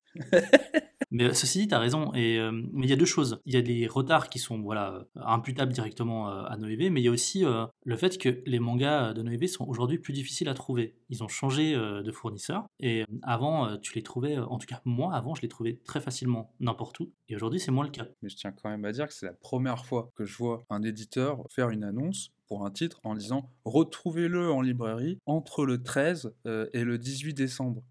Mais euh, ceci dit, tu as raison. Et, euh, mais il y a deux choses. Il y a des retards qui sont voilà, imputables directement euh, à Noévé, mais il y a aussi le fait que les mangas de Noévé sont aujourd'hui plus difficiles à trouver. Ils ont changé de fournisseur. Et avant, tu les trouvais, en tout cas moi, avant, je les trouvais très facilement n'importe où. Et aujourd'hui, c'est moins le cas. Mais je tiens quand même à dire que c'est la première fois que je vois un éditeur faire une annonce pour un titre en disant retrouvez-le en librairie entre le 13 et le 18 décembre.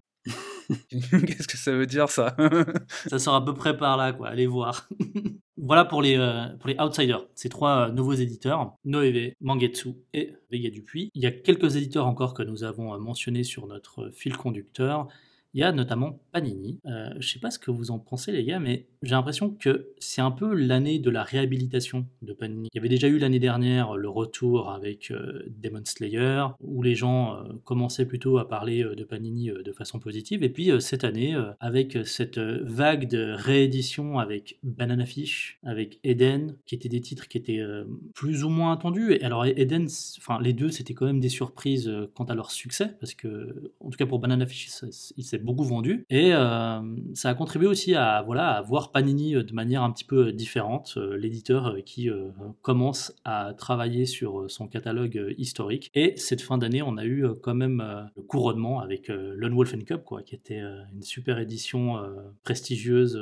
Qu'est-ce que ça veut dire ça? Ça sort à peu près par là, quoi. Allez voir. voilà pour les, euh, pour les outsiders. Ces trois euh, nouveaux éditeurs, Noévé, Mangetsu et Vega Dupuis. Il y a quelques éditeurs encore que nous avons euh, mentionnés sur notre fil conducteur. Il y a notamment Panini. Euh, je sais pas ce que vous en pensez les gars, mais j'ai l'impression que c'est un peu l'année de la réhabilitation de Panini. Il y avait déjà eu l'année dernière le retour avec euh, Demon Slayer, où les gens euh, commençaient plutôt à parler de Panini de façon positive. Et puis cette année, avec cette vague de réédition avec Banana Fish, avec Eden, qui étaient des titres qui étaient plus ou moins attendus. Et alors Eden, enfin les deux, c'était quand même des surprises quant à leur succès, parce que en tout cas pour Banana Fish, il s'est beaucoup vendu. Et euh, ça a contribué aussi à, voilà, à voir Panini euh, de manière un petit peu euh, différente, l'éditeur qui commence à travailler sur son catalogue historique. Et cette fin d'année, on a eu quand même le couronnement avec Lone Wolf and Cup, quoi, qui était une super édition prestigieuse.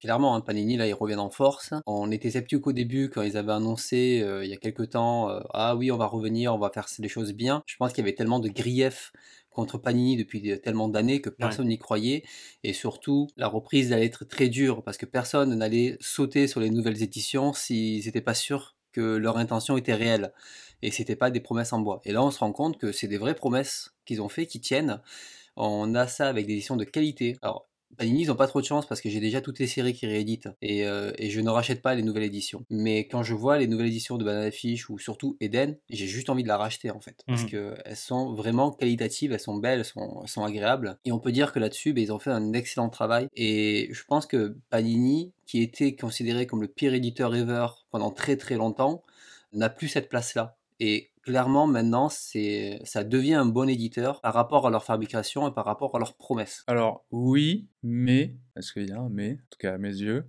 Clairement, hein, Panini, là, ils reviennent en force. On était sceptiques au début quand ils avaient annoncé il y a quelques temps, ah oui, on va revenir, on va faire des choses bien. Je pense qu'il y avait tellement de griefs contre Panini depuis tellement d'années que personne n'y croyait. Et surtout, la reprise allait être très dure parce que personne n'allait sauter sur les nouvelles éditions s'ils n'étaient pas sûrs que leur intention était réelle et c'était pas des promesses en bois. Et là, on se rend compte que c'est des vraies promesses qu'ils ont fait, qui tiennent. On a ça avec des éditions de qualité. Alors, Panini, ils n'ont pas trop de chance parce que j'ai déjà toutes les séries qui rééditent et, euh, et, je ne rachète pas les nouvelles éditions. Mais quand je vois les nouvelles éditions de Banana Fish ou surtout Eden, j'ai juste envie de la racheter en fait. Parce mmh. qu'elles sont vraiment qualitatives, elles sont belles, elles sont, sont agréables. Et on peut dire que là-dessus, ben, ils ont fait un excellent travail. Et je pense que Panini, qui était considéré comme le pire éditeur ever pendant très très longtemps, n'a plus cette place-là. Et clairement, maintenant, c'est, ça devient un bon éditeur par rapport à leur fabrication et par rapport à leurs promesses. Alors, oui, mais, est-ce qu'il y a un mais, en tout cas à mes yeux,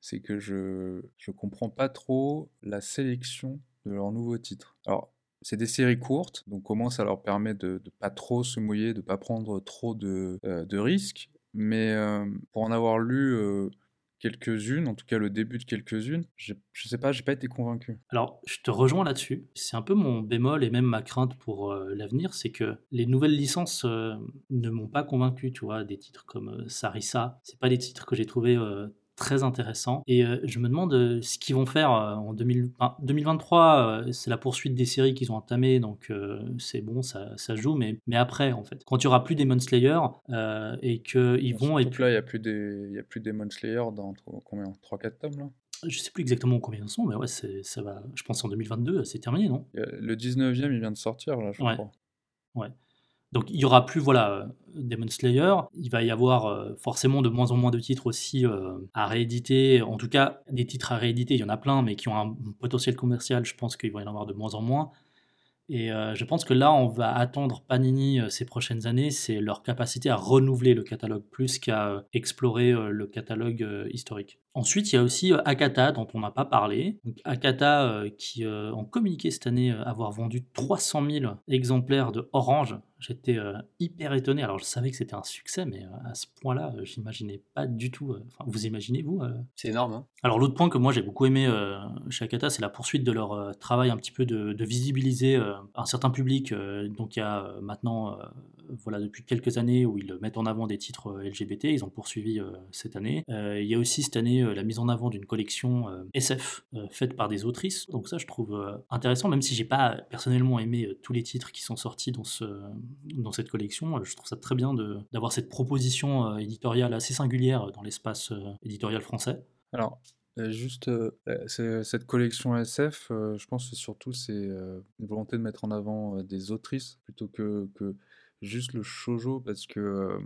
c'est que je ne comprends pas trop la sélection de leurs nouveaux titres. Alors, c'est des séries courtes, donc comment ça leur permet de ne pas trop se mouiller, de ne pas prendre trop de, euh, risques. Mais euh, pour en avoir lu euh, quelques-unes, en tout cas le début de quelques-unes. Je sais pas, j'ai pas été convaincu. Alors, je te rejoins là-dessus. C'est un peu mon bémol et même ma crainte pour euh, l'avenir, c'est que les nouvelles licences euh, ne m'ont pas convaincu, tu vois, des titres comme euh, Sarissa. C'est pas des titres que j'ai trouvé très intéressant. Et euh, je me demande euh, ce qu'ils vont faire euh, en 2023. c'est la poursuite des séries qu'ils ont entamées, donc c'est bon, ça, ça, joue. Mais, mais après, en fait, quand il y aura plus Demon Slayer et qu'ils vont. Et puis là, il n'y a plus des, il y a plus Demon Slayer dans combien? 3-4 tomes là? Je sais plus exactement combien ils sont, mais ouais, ça va. Je pense en 2022, c'est terminé, non? Le 19e, il vient de sortir, là, je crois. Ouais. Donc il y aura plus voilà euh, Demon Slayer, il va y avoir euh, forcément de moins en moins de titres aussi euh, à rééditer, en tout cas des titres à rééditer, il y en a plein mais qui ont un potentiel commercial, je pense qu'il va y en avoir de moins en moins. Et je pense que là, on va attendre Panini ces prochaines années, c'est leur capacité à renouveler le catalogue plus qu'à explorer le catalogue historique. Ensuite, il y a aussi Akata dont on n'a pas parlé. Akata qui ont communiqué cette année avoir vendu 300 000 exemplaires de Orange, J'étais euh, hyper étonné. Alors, je savais que c'était un succès, mais euh, à ce point-là, je euh, j'imaginais pas du tout. Enfin, vous imaginez, vous C'est énorme. Hein. Alors, l'autre point que moi j'ai beaucoup aimé chez Akata, c'est la poursuite de leur travail un petit peu de, de visibiliser un certain public. donc, il y a maintenant voilà, depuis quelques années où ils mettent en avant des titres euh, LGBT. Ils ont poursuivi euh, cette année. Euh, il y a aussi cette année la mise en avant d'une collection SF faite par des autrices. Donc ça, je trouve intéressant, même si j'ai pas personnellement aimé tous les titres qui sont sortis dans, ce, dans cette collection. Je trouve ça très bien d'avoir cette proposition éditoriale assez singulière dans l'espace éditorial français. Alors, Juste, cette collection SF, je pense que surtout c'est une volonté de mettre en avant des autrices plutôt que juste le shoujo parce que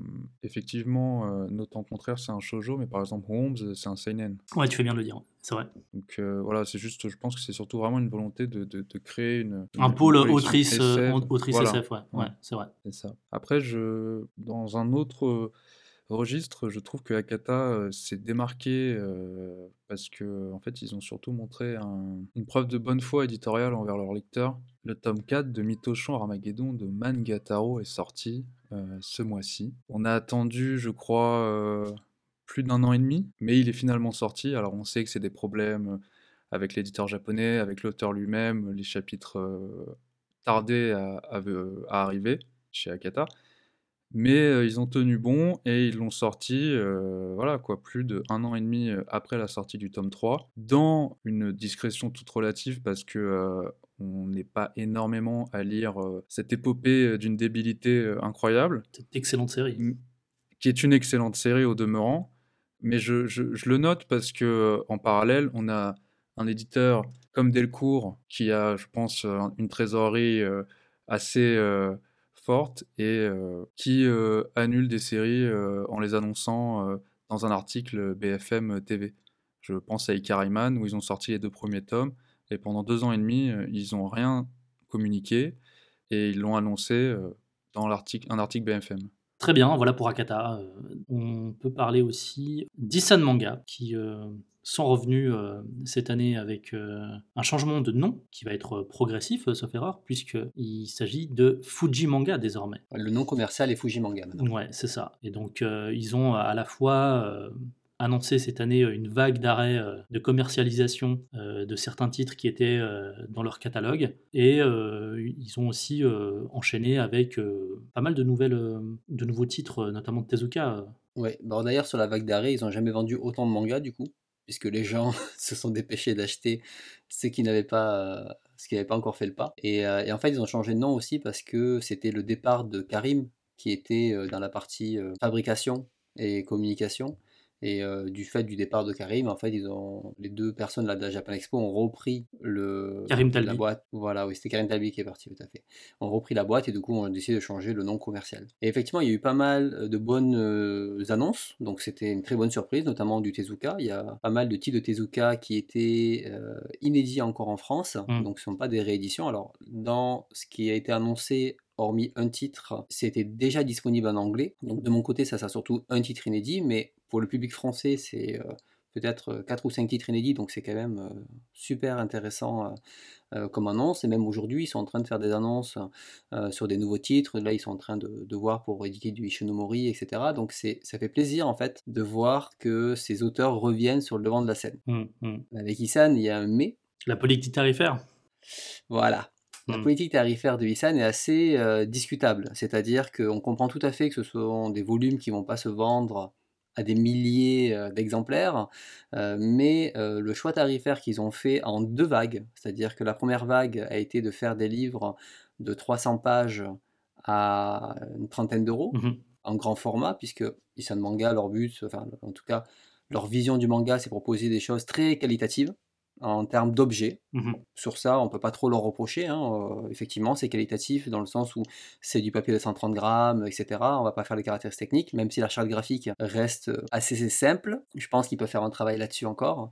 effectivement, euh, Note contraire, c'est un shoujo, mais par exemple Holmes, c'est un seinen. Ouais, tu fais bien de le dire, c'est vrai. Donc voilà, c'est juste, je pense que c'est surtout vraiment une volonté de, de, créer une, un pôle autrice, autrice SF, ouais, ouais, c'est vrai. C'est ça. Après, je, dans un autre registre, je trouve que Akata s'est démarqué parce que en fait, ils ont surtout montré une preuve de bonne foi éditoriale envers leurs lecteurs. Le tome 4 de Mythoshan Armageddon de Mangataro est sorti ce mois-ci. On a attendu, je crois, plus d'un an et demi, mais il est finalement sorti. Alors on sait que c'est des problèmes avec l'éditeur japonais, avec l'auteur lui-même, les chapitres tardaient à arriver chez Akata. Mais ils ont tenu bon et ils l'ont sorti, voilà quoi, plus d'un an et demi après la sortie du tome 3, dans une discrétion toute relative parce que on n'est pas énormément à lire cette épopée d'une débilité incroyable. Cette excellente série. Qui est une excellente série au demeurant. Mais je, je, le note parce que en parallèle, on a un éditeur comme Delcourt qui a, je pense, une trésorerie assez et qui annule des séries en les annonçant dans un article BFM TV. Je pense à Ikariman où ils ont sorti les deux premiers tomes et pendant deux ans et demi ils n'ont rien communiqué et ils l'ont annoncé dans l'article, un article BFM. Très bien, voilà pour Akata. on peut parler aussi d'Isan Manga qui sont revenus euh, cette année avec euh, un changement de nom qui va être progressif, euh, sauf erreur, puisqu'il s'agit de Fuji Manga désormais. Le nom commercial est Fuji Manga maintenant. Ouais, c'est ça. Et donc, ils ont à la fois annoncé cette année une vague d'arrêt de commercialisation de certains titres qui étaient dans leur catalogue et ils ont aussi enchaîné avec pas mal de nouvelles de nouveaux titres notamment de Tezuka ouais d'ailleurs sur la vague d'arrêt ils n'ont jamais vendu autant de mangas du coup puisque les gens se sont dépêchés d'acheter ce qui n'avaient pas, pas encore fait le pas. Et, et, en fait, ils ont changé de nom aussi parce que c'était le départ de Karim qui était dans la partie fabrication et communication. Et euh, du fait du départ de Karim, en fait, ils ont, les deux personnes là, de la Japan Expo ont repris le, Karim Talbi. la boîte. Voilà, oui, c'était Karim Talbi qui est parti, tout à fait. Ont repris la boîte et du coup, on a décidé de changer le nom commercial. Et effectivement, il y a eu pas mal euh, de bonnes euh, annonces, donc c'était une très bonne surprise, notamment du Tezuka. Il y a pas mal de titres de Tezuka qui étaient inédits encore en France, mmh. donc ce ne sont pas des rééditions. Alors, dans ce qui a été annoncé hormis un titre, c'était déjà disponible en anglais. Donc de mon côté, ça, ça surtout un titre inédit, mais pour le public français, c'est euh, peut-être 4 ou 5 titres inédits, donc c'est quand même super intéressant comme annonce. Et même aujourd'hui, ils sont en train de faire des annonces sur des nouveaux titres. Là, ils sont en train de, voir pour éditer du Ishinomori, etc. Donc ça fait plaisir en fait de voir que ces auteurs reviennent sur le devant de la scène. Mmh, mmh. Avec Isan, il y a un mais. La politique tarifaire. Voilà. La mmh. politique tarifaire de Isan est assez discutable. C'est-à-dire qu'on comprend tout à fait que ce sont des volumes qui ne vont pas se vendre à des milliers d'exemplaires, mais le choix tarifaire qu'ils ont fait en deux vagues, c'est-à-dire que la première vague a été de faire des livres de 300 pages à une trentaine d'euros, mmh en grand format, puisque Isan Manga, leur but, enfin en tout cas leur vision du manga, c'est proposer des choses très qualitatives, en termes d'objets. Mmh Sur ça, on peut pas trop leur reprocher. Hein, euh, effectivement, c'est qualitatif dans le sens où c'est du papier de 130 grammes, etc. On va pas faire les caractéristiques techniques, même si la charte graphique reste assez simple. Je pense qu'il peut faire un travail là-dessus encore.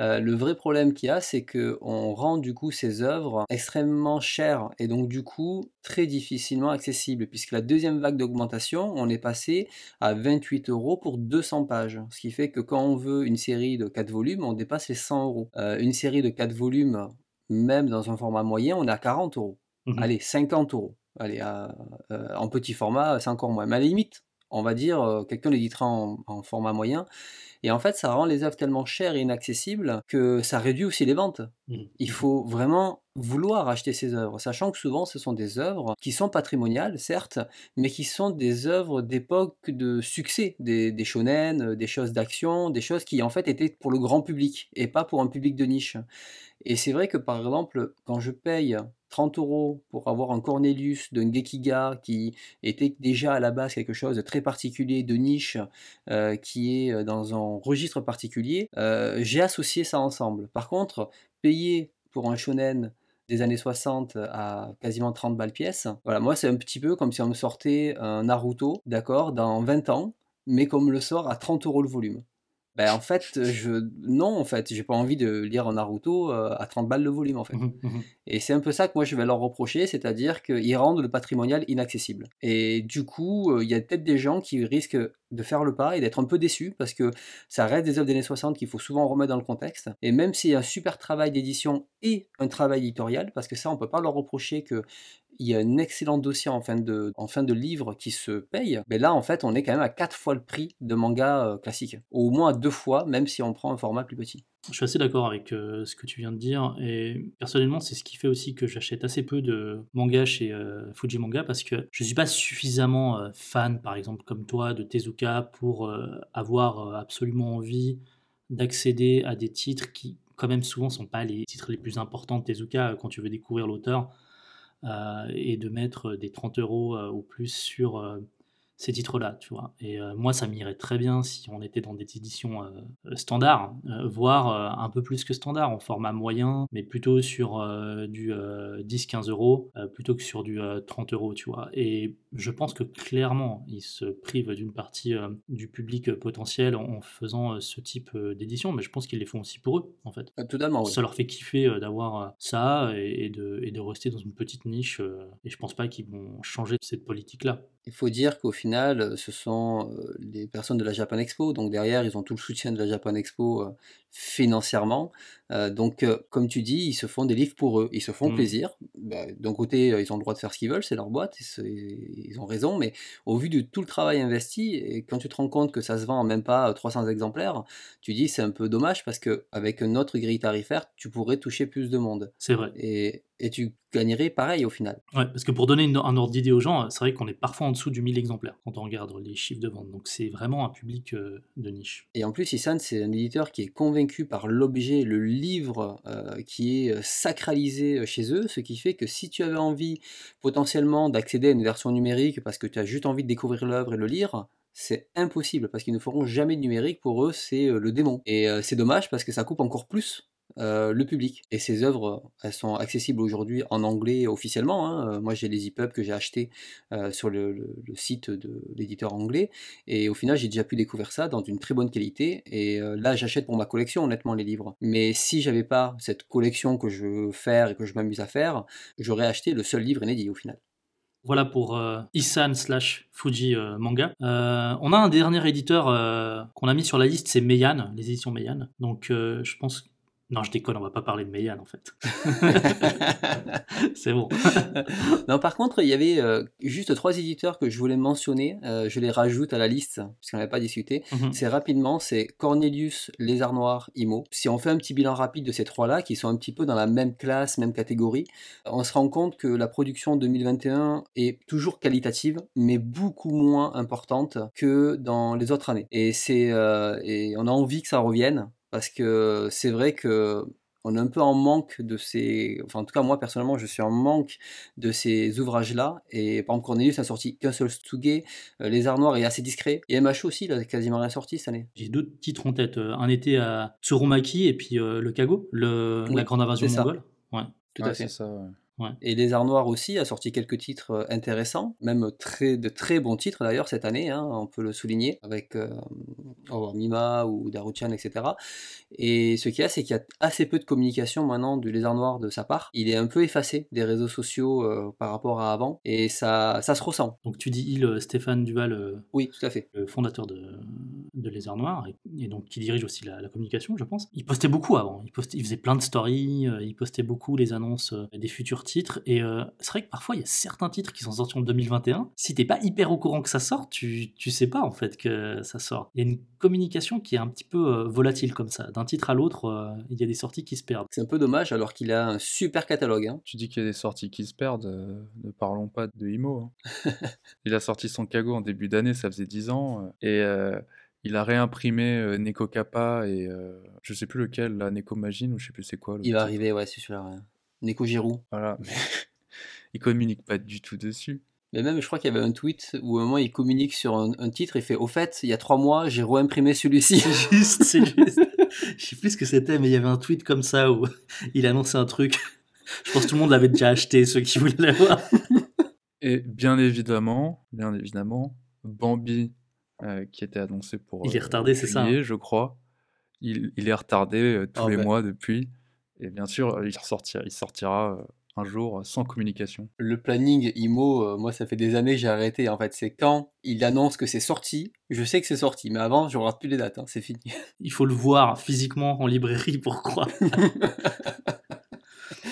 Euh, le vrai problème qu'il y a, c'est qu'on rend du coup ces œuvres extrêmement chères et donc du coup très difficilement accessibles, puisque la deuxième vague d'augmentation, on est passé à 28 euros pour 200 pages, ce qui fait que quand on veut une série de 4 volumes, on dépasse les 100 euros. Euh, une série de 4 volumes, même dans un format moyen, on est à 40 euros. Mmh Allez, 50 euros. Allez, euh, en petit format, c'est encore moins. Mais à la limite, on va dire, euh, quelqu'un l'éditera en, en, format moyen. Et en fait, ça rend les œuvres tellement chères et inaccessibles que ça réduit aussi les ventes. Mmh. Il faut vraiment vouloir acheter ces œuvres, sachant que souvent ce sont des œuvres qui sont patrimoniales, certes, mais qui sont des œuvres d'époque de succès, des, shonen, des choses d'action, des choses qui en fait étaient pour le grand public et pas pour un public de niche. Et c'est vrai que par exemple, quand je paye 30 euros pour avoir un Cornelius de Ngekiga qui était déjà à la base quelque chose de très particulier, de niche, euh, qui est euh, dans un registre particulier, euh, j'ai associé ça ensemble. Par contre, payer pour un shonen des années 60 à quasiment 30 balles pièce, voilà, moi c'est un petit peu comme si on me sortait un Naruto, d'accord, dans 20 ans, mais comme le sort à 30 euros le volume. Ben, en fait, je non, en fait, j'ai pas envie de lire un Naruto euh, à 30 balles le volume, en fait. Mmh mmh et c'est un peu ça que moi je vais leur reprocher, c'est-à-dire qu'ils rendent le patrimonial inaccessible. Et du coup, euh, il y a peut-être des gens qui risquent de faire le pas et d'être un peu déçus parce que ça reste des œuvres des années 60 qu'il faut souvent remettre dans le contexte. Et même s'il y a un super travail d'édition et un travail éditorial, parce que ça, on peut pas leur reprocher que il y a un excellent dossier en fin de, en fin de livre qui se paye, mais là en fait on est quand même à quatre fois le prix de manga euh, classique, au moins à deux fois, même si on prend un format plus petit. Je suis assez d'accord avec euh, ce que tu viens de dire, et personnellement c'est ce qui fait aussi que j'achète assez peu de manga chez euh, Fuji Manga, parce que je ne suis pas suffisamment fan, par exemple comme toi, de Tezuka pour avoir absolument envie d'accéder à des titres qui quand même souvent sont pas les titres les plus importants de Tezuka quand tu veux découvrir l'auteur. Euh, et de mettre des 30 euros euh, ou plus sur euh, ces titres-là, tu vois. Et moi, ça m'irait très bien si on était dans des éditions standards, voire un peu plus que standard, en format moyen, mais plutôt sur du 10-15 euros, plutôt que sur du 30 euros, tu vois. Et je pense que clairement, ils se privent d'une partie du public potentiel en, faisant ce type d'édition, mais je pense qu'ils les font aussi pour eux, en fait. Ah, totalement, Ça leur fait kiffer d'avoir ça et, de, et de rester dans une petite niche, et je pense pas qu'ils vont changer cette politique-là. Il faut dire qu'au final, ce sont les personnes de la Japan Expo, donc derrière, ils ont tout le soutien de la Japan Expo financièrement. donc, comme tu dis, ils se font des livres pour eux, ils se font mmh. plaisir. Bah, d'un côté, ils ont le droit de faire ce qu'ils veulent, c'est leur boîte, ils ont raison, mais au vu de tout le travail investi, et quand tu te rends compte que ça se vend en même pas 300 exemplaires, tu dis c'est un peu dommage parce qu'avec notre grille tarifaire, tu pourrais toucher plus de monde. C'est vrai. Et, et tu gagnerais pareil au final. Ouais, parce que pour donner un ordre d'idée aux gens, c'est vrai qu'on est parfois en dessous du 1000 exemplaires quand on regarde les chiffres de vente. Donc c'est vraiment un public de niche. Et en plus, Isan, c'est un éditeur qui est convaincu par l'objet, le livre euh, qui est euh, sacralisé euh, chez eux, ce qui fait que si tu avais envie potentiellement d'accéder à une version numérique parce que tu as juste envie de découvrir l'œuvre et le lire, c'est impossible parce qu'ils ne feront jamais de numérique. Pour eux, c'est le démon. Et c'est dommage parce que ça coupe encore plus euh, le public. Et ces œuvres, elles sont accessibles aujourd'hui en anglais officiellement. Hein. Euh, moi, j'ai les EPUB que j'ai achetés euh, sur le, site de l'éditeur anglais. Et au final, j'ai déjà pu découvrir ça dans une très bonne qualité. Et là, j'achète pour ma collection, honnêtement, les livres. Mais si j'avais pas cette collection que je veux faire et que je m'amuse à faire, j'aurais acheté le seul livre inédit au final. Voilà pour Isan slash Fuji Manga. On a un dernier éditeur qu'on a mis sur la liste, c'est Meian, les éditions Meian. Donc je pense... Non, je déconne, on va pas parler de Meian en fait. c'est bon. non, par contre, il y avait euh, juste trois éditeurs que je voulais mentionner. Euh, je les rajoute à la liste, puisqu'on n'avait pas discuté. Mhm. C'est rapidement, c'est Cornelius, Lézard Noir, Imo. Si on fait un petit bilan rapide de ces trois-là, qui sont un petit peu dans la même classe, même catégorie, on se rend compte que la production 2021 est toujours qualitative, mais beaucoup moins importante que dans les autres années. Et, c'est, euh, et on a envie que ça revienne, parce que c'est vrai que on est un peu en manque de ces. Enfin, en tout cas, moi personnellement, je suis en manque de ces ouvrages-là. Et par exemple, Cornelius a sorti qu'un seul Stuge. Euh, Les Arts Noirs est assez discret. Et MHO aussi, il a quasiment rien sorti cette année. J'ai deux titres en tête. euh, Un été à Tsurumaki et puis euh, le Kago, le, Oui, la grande invasion c'est ça. mongole. Ouais. Tout Ouais, à fait. c'est ça. ouais. Et Les Arts Noirs aussi a sorti quelques titres euh, intéressants, même très, de très bons titres d'ailleurs cette année, hein, on peut le souligner, avec euh, oh, Mima ou Daruchan, etc. Et ce qu'il y a, c'est qu'il y a assez peu de communication maintenant du Lézard Noir de sa part. Il est un peu effacé des réseaux sociaux euh, par rapport à avant, et ça, ça se ressent. Donc tu dis il, euh, Stéphane Duval, euh, Oui, tout à fait. le fondateur de, de Lézard Noir, et, et donc qui dirige aussi la, la communication, je pense. Il postait beaucoup avant. Il, postait, il faisait plein de stories, il postait beaucoup les annonces des futurs titres. Et euh, c'est vrai que parfois, il y a certains titres qui sont sortis en 2021. Si t'es pas hyper au courant que ça sort, tu, tu sais pas en fait que ça sort. Il y a une communication qui est un petit peu euh, volatile comme ça. D'un titre à l'autre, euh, il y a des sorties qui se perdent. C'est un peu dommage alors qu'il a un super catalogue. hein. Tu dis qu'il y a des sorties qui se perdent, euh, ne parlons pas de Imo. hein. il a sorti son Kago en début d'année, ça faisait 10 ans, et euh, il a réimprimé euh, Neko Kappa et euh, je sais plus lequel, la Neko Magine ou je sais plus c'est quoi. Il va arriver, ouais, c'est celui-là. ouais. Neko Giroud. Voilà, mais il communique pas du tout dessus. Mais même, je crois qu'il y avait un tweet où à un moment il communique sur un, un titre et fait Au fait, il y a trois mois, j'ai réimprimé celui-ci. C'est juste, c'est juste. Je sais plus ce que c'était, mais il y avait un tweet comme ça où il annonçait un truc. Je pense que tout le monde l'avait déjà acheté, ceux qui voulaient l'avoir. Et bien évidemment, bien évidemment, Bambi, euh, qui était annoncé pour. Il est euh, retardé, c'est ça, hein je crois. Il, il est retardé euh, tous Ah les ben. mois depuis. Et bien sûr, il sortira, il sortira euh, un jour sans communication. Le planning IMO, euh, moi, ça fait des années que j'ai arrêté. En fait, c'est quand il annonce que c'est sorti, je sais que c'est sorti. Mais avant, je regarde plus les dates, hein, c'est fini. Il faut le voir physiquement en librairie pour croire.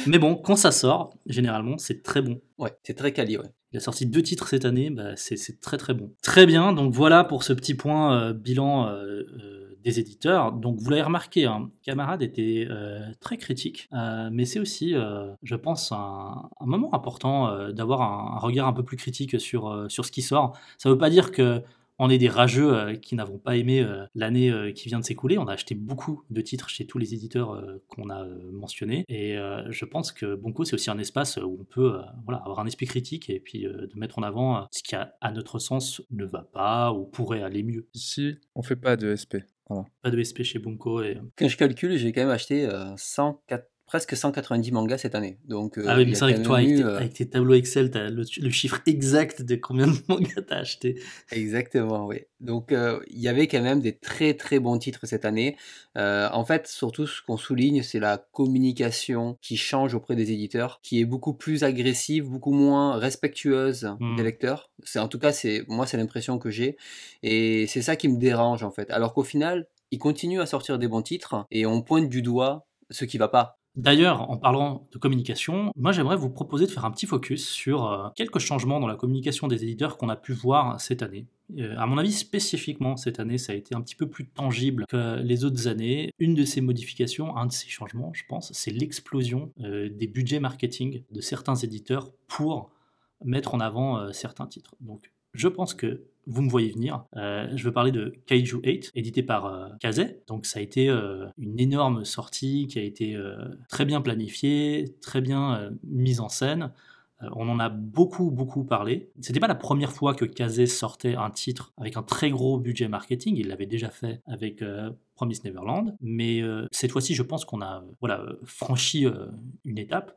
Mais bon, quand ça sort, généralement, c'est très bon. ouais, c'est très quali, ouais. Il a sorti deux titres cette année, bah, c'est c'est très très bon. Très bien, donc voilà pour ce petit point euh, bilan euh, euh, des éditeurs. Donc vous l'avez remarqué, hein, Camarade était euh, très critique, euh, mais c'est aussi, euh, je pense, un, moment important d'avoir un, regard un peu plus critique sur, sur ce qui sort. Ça ne veut pas dire que on est des rageux qui n'avons pas aimé l'année qui vient de s'écouler. On a acheté beaucoup de titres chez tous les éditeurs qu'on a mentionnés. Et je pense que Bonko, c'est aussi un espace où on peut voilà, avoir un esprit critique et puis de mettre en avant ce qui, à notre sens, ne va pas ou pourrait aller mieux. Ici, on fait pas de SP. Voilà. Pas de SP chez Bunko. Et... Quand je calcule, j'ai quand même acheté euh, 104 presque 190 mangas cette année. Donc, euh, ah oui, mais toi, avec, eu, tes, euh, avec tes tableaux Excel, tu as le, le chiffre exact de combien de mangas tu as acheté. Exactement, oui. Donc, euh, il y avait quand même des très très bons titres cette année. En fait, surtout ce qu'on souligne, c'est la communication qui change auprès des éditeurs, qui est beaucoup plus agressive, beaucoup moins respectueuse Mm. des lecteurs. C'est en tout cas, c'est moi, c'est l'impression que j'ai, et c'est ça qui me dérange en fait. Alors qu'au final, ils continuent à sortir des bons titres et on pointe du doigt ce qui va pas. D'ailleurs, en parlant de communication, moi j'aimerais vous proposer de faire un petit focus sur euh, quelques changements dans la communication des éditeurs qu'on a pu voir cette année. Euh, à mon avis, spécifiquement cette année, ça a été un petit peu plus tangible que les autres années. Une de ces modifications, un de ces changements, je pense, c'est l'explosion euh, des budgets marketing de certains éditeurs pour mettre en avant certains titres. Donc, je pense que vous me voyez venir. Euh, je veux parler de Kaiju 8, édité par euh. Donc ça a été euh, une énorme sortie qui a été euh, très bien planifiée, très bien mise en scène. On en a beaucoup, beaucoup parlé. C'était pas la première fois que Kaze sortait un titre avec un très gros budget marketing. Il l'avait déjà fait avec Promise Neverland. Mais cette fois-ci, je pense qu'on a voilà, franchi une étape.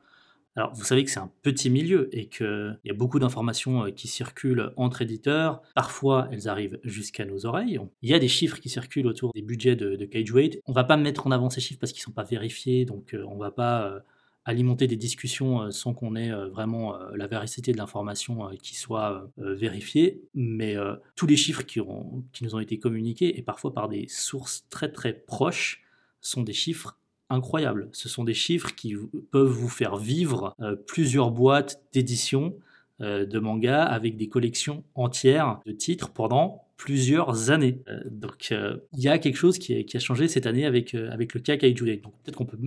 Alors, vous savez que c'est un petit milieu et qu'il y a beaucoup d'informations euh, qui circulent entre éditeurs. Parfois, elles arrivent jusqu'à nos oreilles. Il y a des chiffres qui circulent autour des budgets de, de Cage Weight. On va pas mettre en avant ces chiffres parce qu'ils sont pas vérifiés, donc euh, on va pas euh, alimenter des discussions sans qu'on ait vraiment la véracité de l'information qui soit vérifiée. Mais tous les chiffres qui, qui nous ont été communiqués, et parfois par des sources très très proches, sont des chiffres incroyables. Ce sont des chiffres qui peuvent vous faire vivre plusieurs boîtes d'édition de manga avec des collections entières de titres pendant plusieurs années. Euh, donc euh, il y a quelque chose qui a, changé cette année avec, euh, le cas Kaiju Donc peut-être qu'on peut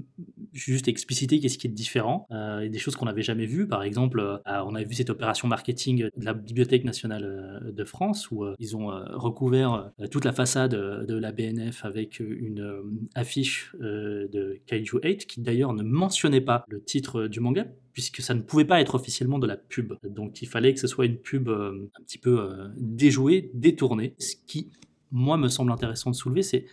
juste expliciter qu'est-ce qui est différent. A des choses qu'on n'avait jamais vues. Par exemple, on a vu cette opération marketing de la Bibliothèque nationale de France où ils ont recouvert toute la façade de la BNF avec une affiche de Kaiju 8 qui d'ailleurs ne mentionnait pas le titre du manga puisque ça ne pouvait pas être officiellement de la pub. Donc il fallait que ce soit une pub euh, un petit peu euh, déjouée, détournée. Ce qui, moi, me semble intéressant de soulever, c'est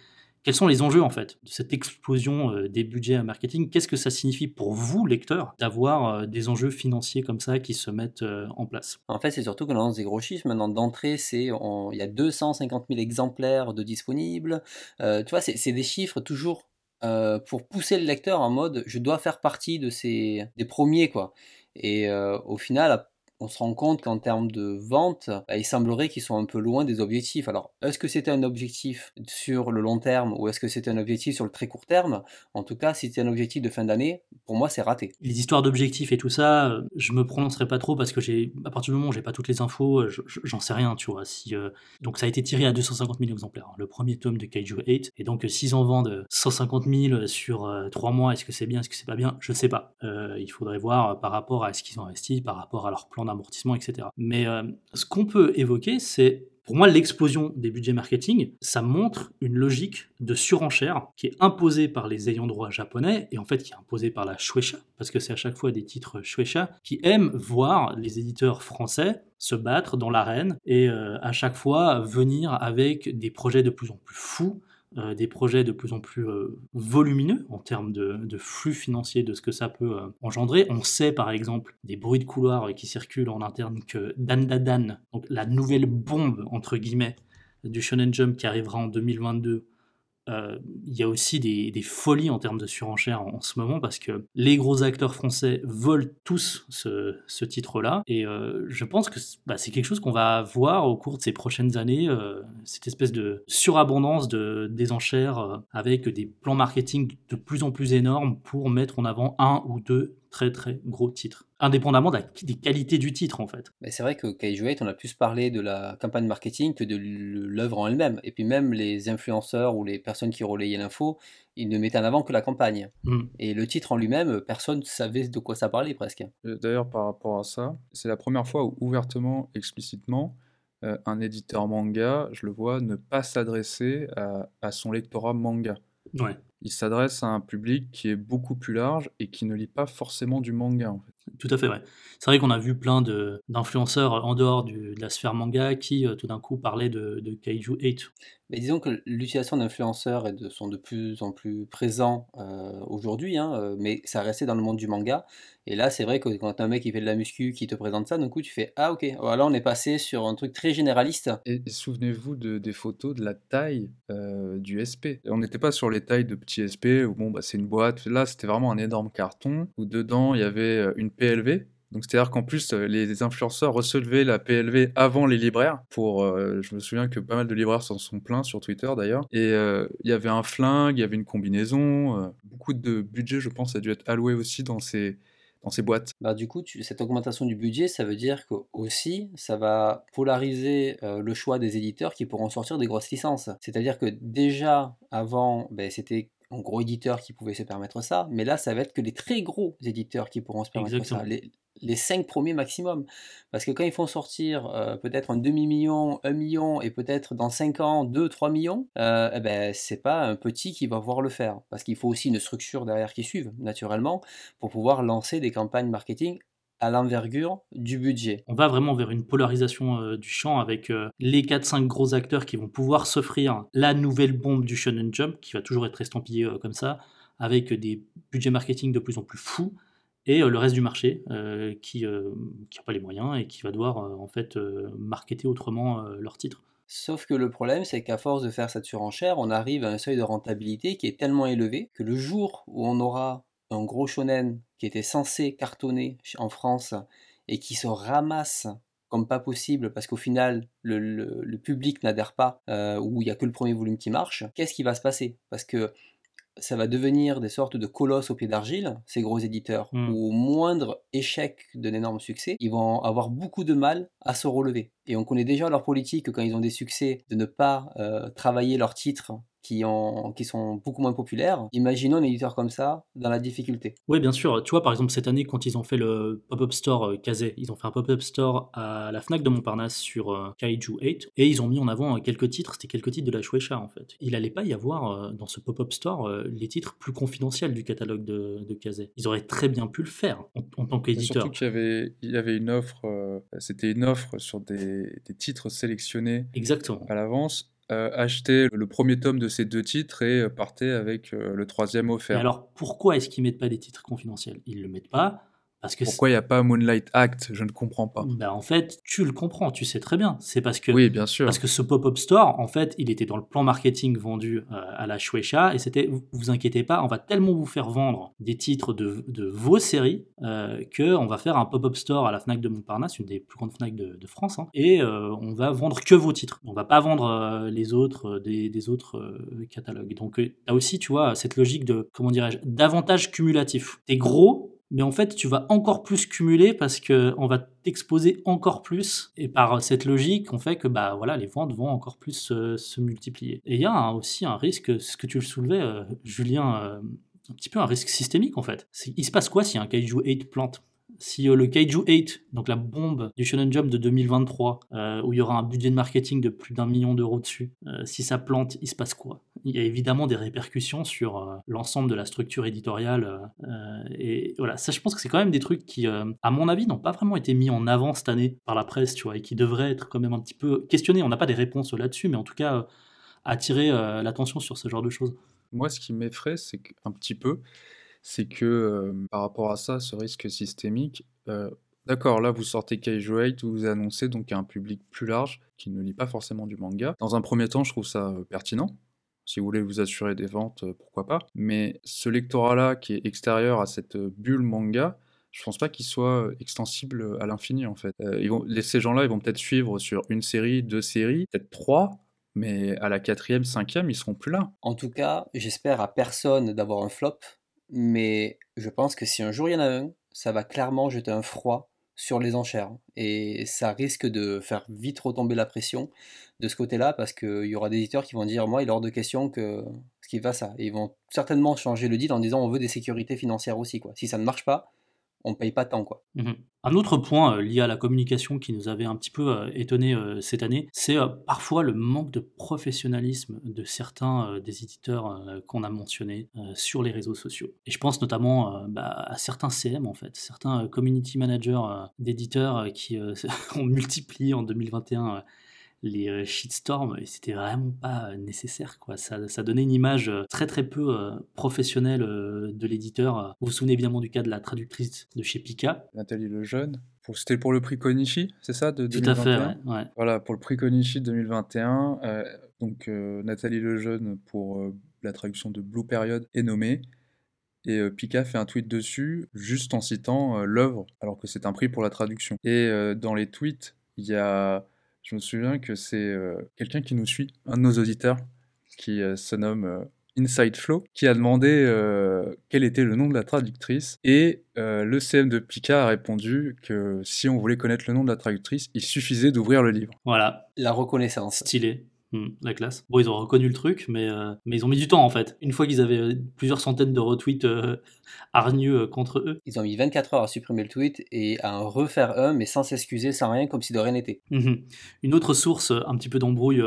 quels sont les enjeux en fait de cette explosion euh, des budgets à marketing Qu'est-ce que ça signifie pour vous, lecteurs, d'avoir des enjeux financiers comme ça qui se mettent en place? En fait, c'est surtout que l'on lance des gros chiffres. Maintenant, d'entrée, c'est il y a 250 000 exemplaires de disponibles. tu vois, c'est des chiffres toujours euh, pour pousser le lecteur en mode je dois faire partie de ces des premiers quoi. Et euh, au final, on se rend compte qu'en termes de vente, bah, il semblerait qu'ils sont un peu loin des objectifs. Alors, est-ce que c'était un objectif sur le long terme ou est-ce que c'était un objectif sur le très court terme? En tout cas, c'était un objectif de fin d'année, pour moi, c'est raté. Les histoires d'objectifs et tout ça, euh, je me prononcerai pas trop parce que j'ai, à partir du moment où j'ai pas toutes les infos, euh, j'en sais rien, tu vois. Euh, donc, ça a été tiré à 250 000 exemplaires, hein, le premier tome de Kaiju 8. Et donc, s'ils en vendent 150 000 sur 3 mois, est-ce que c'est bien, est-ce que c'est pas bien Je sais pas. il faudrait voir par rapport à ce qu'ils ont investi, par rapport à leur plan amortissement, etc. Mais euh, ce qu'on peut évoquer, c'est pour moi, l'explosion des budgets marketing, ça montre une logique de surenchère qui est imposée par les ayants droit japonais et en fait qui est imposée par la Shueisha, parce que c'est à chaque fois des titres Shueisha qui aiment voir les éditeurs français se battre dans l'arène et euh, à chaque fois venir avec des projets de plus en plus fous euh, des projets de plus en plus euh, volumineux en termes de, flux financiers de ce que ça peut euh, engendrer. On sait par exemple des bruits de couloir qui circulent en interne que Dan Dan, donc la nouvelle bombe entre guillemets du Shonen Jump qui arrivera en 2022, euh, il y a aussi des, folies en termes de surenchère en, ce moment parce que les gros acteurs français veulent tous ce, titre-là. Et euh, je pense que bah, c'est quelque chose qu'on va voir au cours de ces prochaines années, euh, cette espèce de surabondance de, des enchères avec des plans marketing de plus en plus énormes pour mettre en avant un ou deux très très gros titres indépendamment des qualités du titre en fait. Mais c'est vrai que Kaiju 8, on a plus parlé de la campagne marketing que de l'œuvre en elle-même. Et puis même les influenceurs ou les personnes qui relayaient l'info, ils ne mettaient en avant que la campagne. Hmm. Et le titre en lui-même, personne ne savait de quoi ça parlait presque. Euh, d'ailleurs, par rapport à ça, c'est la première fois où ouvertement, explicitement, euh, un éditeur manga, je le vois, ne pas s'adresser à, à son lectorat manga. Ouais. Il s'adresse à un public qui est beaucoup plus large et qui ne lit pas forcément du manga en fait. Tout à fait, ouais. C'est vrai qu'on a vu plein d'influenceurs en dehors de la sphère manga qui, euh, tout d'un coup, parlaient de, de Kaiju 8. Mais disons que l'utilisation d'influenceurs sont de plus en plus présents euh, aujourd'hui, hein, euh, mais ça restait dans le monde du manga. Et là, c'est vrai que quand un mec qui fait de la muscu qui te présente ça, d'un coup, tu fais Ah, ok, voilà, on est passé sur un truc très généraliste. Et, souvenez-vous de, des photos de la taille du SP. On n'était pas sur les tailles de petits SP où, bon, bah, c'est une boîte. Là, c'était vraiment un énorme carton où dedans, il y avait une PLV. Donc c'est-à-dire qu'en plus, euh, les influenceurs recevaient la PLV avant les libraires. Pour, euh, je me souviens que pas mal de libraires s'en sont plaints sur Twitter d'ailleurs. Et euh, il y avait un flingue, il y avait une combinaison. beaucoup de budget, je pense, a dû être alloué aussi dans ces, dans ces boîtes. Bah, du coup, cette augmentation du budget, ça veut dire que aussi, ça va polariser le choix des éditeurs qui pourront sortir des grosses licences. C'est-à-dire que déjà, avant, ben, c'était un gros éditeur qui pouvait se permettre ça, mais là, ça va être que les très gros éditeurs qui pourront se permettre ça. Les, les 5 premiers maximum. Parce que quand ils font sortir euh, peut-être un demi-million, un million, et peut-être dans 5 ans, 2, 3 millions, euh, eh ben, c'est pas un petit qui va voir le faire. Parce qu'il faut aussi une structure derrière qui suive, naturellement, pour pouvoir lancer des campagnes marketing à l'envergure du budget. On va vraiment vers une polarisation euh, du champ avec euh, les 4-5 gros acteurs qui vont pouvoir s'offrir la nouvelle bombe du Shonen Jump, qui va toujours être estampillé euh, comme ça, avec des budgets marketing de plus en plus fous, et le reste du marché qui n'a pas les moyens et qui va devoir en fait marketer autrement leurs titres. Sauf que le problème, c'est qu'à force de faire cette surenchère, on arrive à un seuil de rentabilité qui est tellement élevé que le jour où on aura un gros shonen qui était censé cartonner en France et qui se ramasse comme pas possible parce qu'au final le, public n'adhère pas euh, ou il n'y a que le premier volume qui marche, qu'est-ce qui va se passer? Parce que ça va devenir des sortes de colosses au pied d'argile, ces gros éditeurs, ou hmm. au moindre échec d'un énorme succès, ils vont avoir beaucoup de mal à se relever. Et on connaît déjà leur politique quand ils ont des succès de ne pas euh, travailler leurs titres qui, ont, qui sont beaucoup moins populaires. Imaginons un éditeur comme ça dans la difficulté. Oui, bien sûr. Tu vois, par exemple, cette année, quand ils ont fait le pop-up store euh, Kazé, ils ont fait un pop-up store à la Fnac de Montparnasse sur euh, Kaiju 8 et ils ont mis en avant euh, quelques titres. C'était quelques titres de la Shueisha, en fait. Il allait pas y avoir dans ce pop-up store les titres plus confidentiels du catalogue de, de Kazé. Ils auraient très bien pu le faire en, tant qu'éditeur. Surtout qu'il y avait, il y avait une offre, c'était une offre sur des, des titres sélectionnés Exactement. à l'avance acheter le premier tome de ces deux titres et euh, partait avec euh, le troisième offert. alors pourquoi est-ce qu'ils mettent pas des titres confidentiels? Ils le mettent pas pourquoi il n'y a pas Moonlight Act? Je ne comprends pas. Ben en fait, tu le comprends, tu sais très bien. C'est parce que oui, bien sûr. Parce que ce pop-up store, en fait, il était dans le plan marketing vendu euh, à la Shueisha et c'était, vous, inquiétez pas, on va tellement vous faire vendre des titres de, de vos séries euh, que on va faire un pop-up store à la Fnac de Montparnasse, une des plus grandes Fnac de, de France, hein, et euh, on va vendre que vos titres. On va pas vendre euh, les autres des, des autres catalogues. Donc, as aussi, tu vois, cette logique de comment dirais-je, d'avantage cumulatif. T'es gros, mais en fait tu vas encore plus cumuler parce que on va t'exposer encore plus. Et par cette logique on fait que bah voilà les ventes vont encore plus se, multiplier. Et il y a aussi un risque ce que tu le soulevais euh, Julien euh, un petit peu un risque systémique en fait. Il se passe quoi si un kaiju 8 plante? Si euh, le Kaiju 8, donc la bombe du Shonen Jump de 2023, euh, où il y aura un budget de marketing de plus d'un million d'euros dessus, euh, si ça plante, il se passe quoi? Il y a évidemment des répercussions sur l'ensemble de la structure éditoriale. et voilà, ça, je pense que c'est quand même des trucs qui, à mon avis, n'ont pas vraiment été mis en avant cette année par la presse, tu vois, et qui devraient être quand même un petit peu questionnés. On n'a pas des réponses là-dessus, mais en tout cas, attirer l'attention sur ce genre de choses. Moi, ce qui m'effraie, c'est qu'un petit peu, c'est que par rapport à ça, ce risque systémique, d'accord, là vous sortez Kaiju 8, vous annoncez donc à un public plus large qui ne lit pas forcément du manga. Dans un premier temps, je trouve ça pertinent. Si vous voulez vous assurer des ventes, pourquoi pas. Mais ce lectorat-là qui est extérieur à cette bulle manga, je pense pas qu'il soit extensible à l'infini en fait. ces gens-là, ils vont peut-être suivre sur une série, deux séries, peut-être trois, mais à la quatrième, cinquième, ils seront plus là. En tout cas, j'espère à personne d'avoir un flop mais je pense que si un jour il y en a un, ça va clairement jeter un froid sur les enchères. Et ça risque de faire vite retomber la pression de ce côté-là, parce qu'il y aura des éditeurs qui vont dire, moi, il est hors de question que ce qui va ça. Et ils vont certainement changer le deal en disant, on veut des sécurités financières aussi. Quoi. Si ça ne marche pas, on paye pas tant quoi. Mmh un autre point euh, lié à la communication qui nous avait un petit peu euh, étonné euh, cette année, c'est parfois le manque de professionnalisme de certains des éditeurs qu'on a mentionnés sur les réseaux sociaux. Et je pense notamment bah, à certains CM en fait, certains community managers d'éditeurs qui ont multiplié en 2021 les euh, shitstorms et c'était vraiment pas euh, nécessaire quoi. Ça, ça, donnait une image euh, très très peu professionnelle de l'éditeur. Vous vous souvenez évidemment du cas de la traductrice de chez Pika. Nathalie Lejeune. C'était pour le prix Konishi c'est ça de 2021 tout à fait ouais, voilà pour le prix Konishi 2021 donc Nathalie Lejeune pour la traduction de Blue Period est nommée. Et Pika fait un tweet dessus, juste en citant l'œuvre, alors que c'est un prix pour la traduction. Et dans les tweets, il y a je me souviens que c'est euh, quelqu'un qui nous suit, un de nos auditeurs, qui euh, se nomme euh, Inside Flow, qui a demandé quel était le nom de la traductrice. Et le CM de Pika a répondu que si on voulait connaître le nom de la traductrice, il suffisait d'ouvrir le livre. Voilà. La reconnaissance. Stylé. Hmm, la classe. Bon, ils ont reconnu le truc, mais, euh, mais ils ont mis du temps en fait. Une fois qu'ils avaient euh, plusieurs centaines de retweets euh, hargneux contre eux. Ils ont mis 24 heures à supprimer le tweet et à en refaire un, mais sans s'excuser, sans rien, comme si de rien n'était. Mhm. Une autre source un petit peu d'embrouille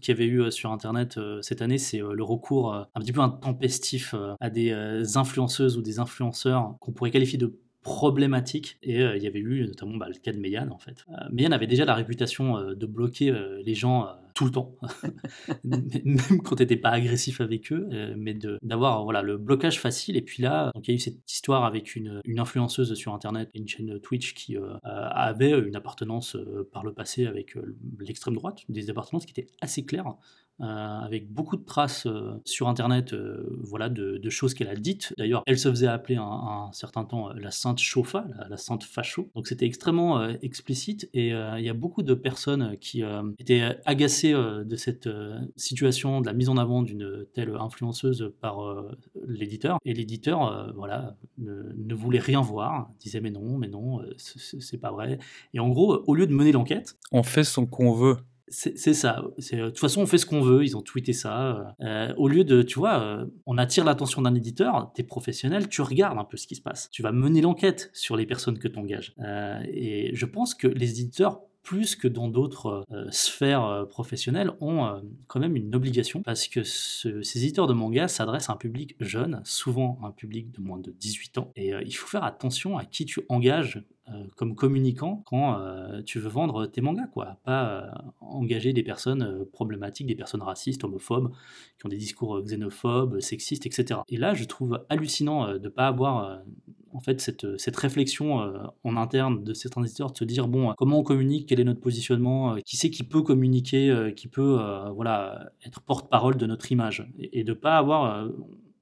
qu'il y avait eu sur Internet cette année, c'est le recours un petit peu intempestif à des influenceuses ou des influenceurs qu'on pourrait qualifier de problématiques et il y avait eu notamment bah, le cas de Meian en fait. Meian avait déjà la réputation de bloquer les gens tout le temps, même quand t'étais pas agressif avec eux, euh, mais d'avoir voilà le blocage facile. Et puis là, il y a eu cette histoire avec une, influenceuse sur internet, une chaîne Twitch qui euh, avait une appartenance par le passé avec l'extrême droite, des appartenances qui étaient assez claires. Euh, avec beaucoup de traces euh, sur Internet euh, voilà, de, choses qu'elle a dites. D'ailleurs, elle se faisait appeler un, certain temps la sainte chauffa, la, sainte facho. Donc c'était extrêmement explicite et il y a beaucoup de personnes qui étaient agacées de cette situation, de la mise en avant d'une telle influenceuse par l'éditeur. Et l'éditeur, voilà, ne, ne, voulait rien voir, disait mais non, mais non, c'est pas vrai. Et en gros, au lieu de mener l'enquête, on fait ce qu'on veut. C'est ça. De toute façon, on fait ce qu'on veut. Ils ont tweeté ça. Euh, au lieu de, tu vois, euh, on attire l'attention d'un éditeur, t'es professionnel, tu regardes un peu ce qui se passe. Tu vas mener l'enquête sur les personnes que tu engages. Euh, et je pense que les éditeurs plus que dans d'autres sphères professionnelles, ont quand même une obligation parce que ces éditeurs de manga s'adressent à un public jeune, souvent un public de moins de 18 ans. Et il faut faire attention à qui tu engages euh, comme communicant quand euh, tu veux vendre tes mangas, quoi. Pas euh, engager des personnes problématiques, des personnes racistes, homophobes, qui ont des discours xénophobes, sexistes, etc. Et là, je trouve hallucinant de ne pas avoir en fait cette, cette réflexion en interne de certains éditeurs, de se dire bon, comment on communique, quel est notre positionnement, qui c'est qui peut communiquer, qui peut voilà être porte-parole de notre image, et, de de pas avoir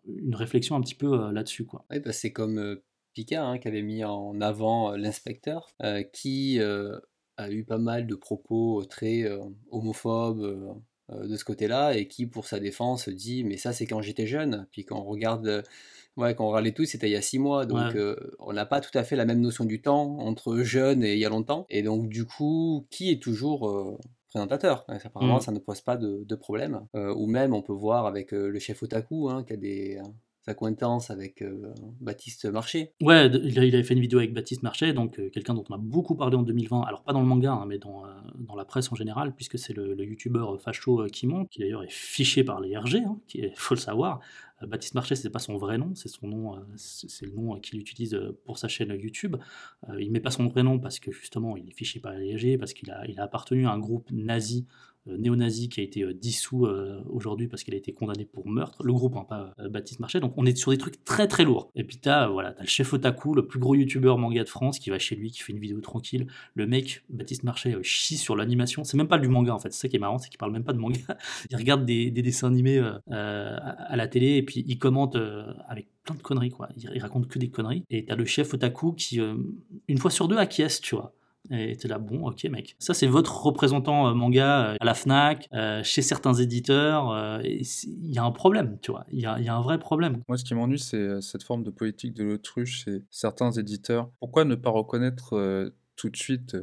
une réflexion un petit peu là-dessus, quoi. Bah, c'est comme Picard hein, qui avait mis en avant euh, l'inspecteur, euh, qui euh, a eu pas mal de propos très homophobes de ce côté-là, et qui, pour sa défense, dit Mais ça, c'est quand j'étais jeune. Puis quand on regarde. Ouais, quand on les tous, c'était il y a six mois, donc on n'a pas tout à fait la même notion du temps entre jeune et il y a longtemps. Et donc, du coup, qui est toujours présentateur? Apparemment, mmh. ça ne pose pas de, problème. ou même, on peut voir avec le chef Otaku, hein, qui a des, sa coïncidence avec euh, Baptiste Marché. Ouais, il, avait fait une vidéo avec Baptiste Marché, donc euh, quelqu'un dont on a beaucoup parlé en 2020, alors pas dans le manga, hein, mais dans, euh, dans la presse en général, puisque c'est le, youtubeur facho Kimon, qui d'ailleurs est fiché par les RG, hein, faut le savoir. Baptiste Marché, c'est pas son vrai nom, c'est son nom, c'est le nom qu'il utilise pour sa chaîne YouTube. il met pas son vrai nom parce que justement il est fiché par les RG, parce qu'il a, il a appartenu à un groupe nazi néo-nazi qui a été euh, dissous euh, aujourd'hui parce qu'il a été condamné pour meurtre, le groupe, pas Baptiste Marchais. Donc on est sur des trucs très très lourds. Et puis t'as voilà, le chef otaku, le plus gros youtubeur manga de France, qui va chez lui, qui fait une vidéo tranquille. Le mec, Baptiste Marchais, chie sur l'animation. C'est même pas du manga en fait. C'est ça qui est marrant, c'est qu'il parle même pas de manga. il regarde des, dessins animés à la télé et puis il commente avec plein de conneries quoi. Il, il, raconte que des conneries. Et t'as le chef otaku qui, une fois sur deux, acquiesce, tu vois. Et t'es là, bon, ok, mec. Ça, c'est votre représentant euh, manga euh, à la Fnac, euh, chez certains éditeurs. Il y a un problème, tu vois. Il y a, y a, un vrai problème. Moi, ce qui m'ennuie, c'est cette forme de politique de l'autruche chez certains éditeurs. Pourquoi ne pas reconnaître tout de suite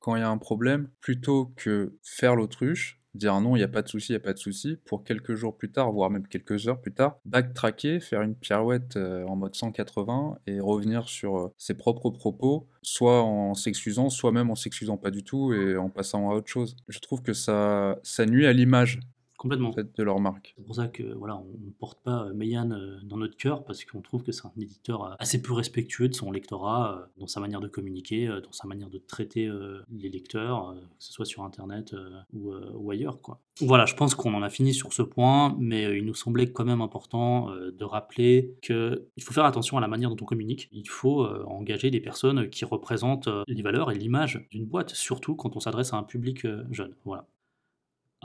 quand il y a un problème plutôt que faire l'autruche? Dire non, il n'y a pas de souci, il n'y a pas de souci, pour quelques jours plus tard, voire même quelques heures plus tard, backtracker, faire une pirouette euh, en mode 180 et revenir sur euh, ses propres propos, soit en s'excusant, soit même en s'excusant pas du tout et en passant à autre chose. Je trouve que ça, ça nuit à l'image Complètement. de leur marque. C'est pour ça que voilà, on ne porte pas euh, Meian euh, dans notre cœur parce qu'on trouve que c'est un éditeur euh, assez peu respectueux de son lectorat, dans sa manière de communiquer, dans sa manière de traiter les lecteurs, que ce soit sur internet ou, ailleurs. Quoi. Voilà, je pense qu'on en a fini sur ce point, mais il nous semblait quand même important de rappeler qu'il faut faire attention à la manière dont on communique. Il faut engager des personnes qui représentent les valeurs et l'image d'une boîte, surtout quand on s'adresse à un public jeune. Voilà.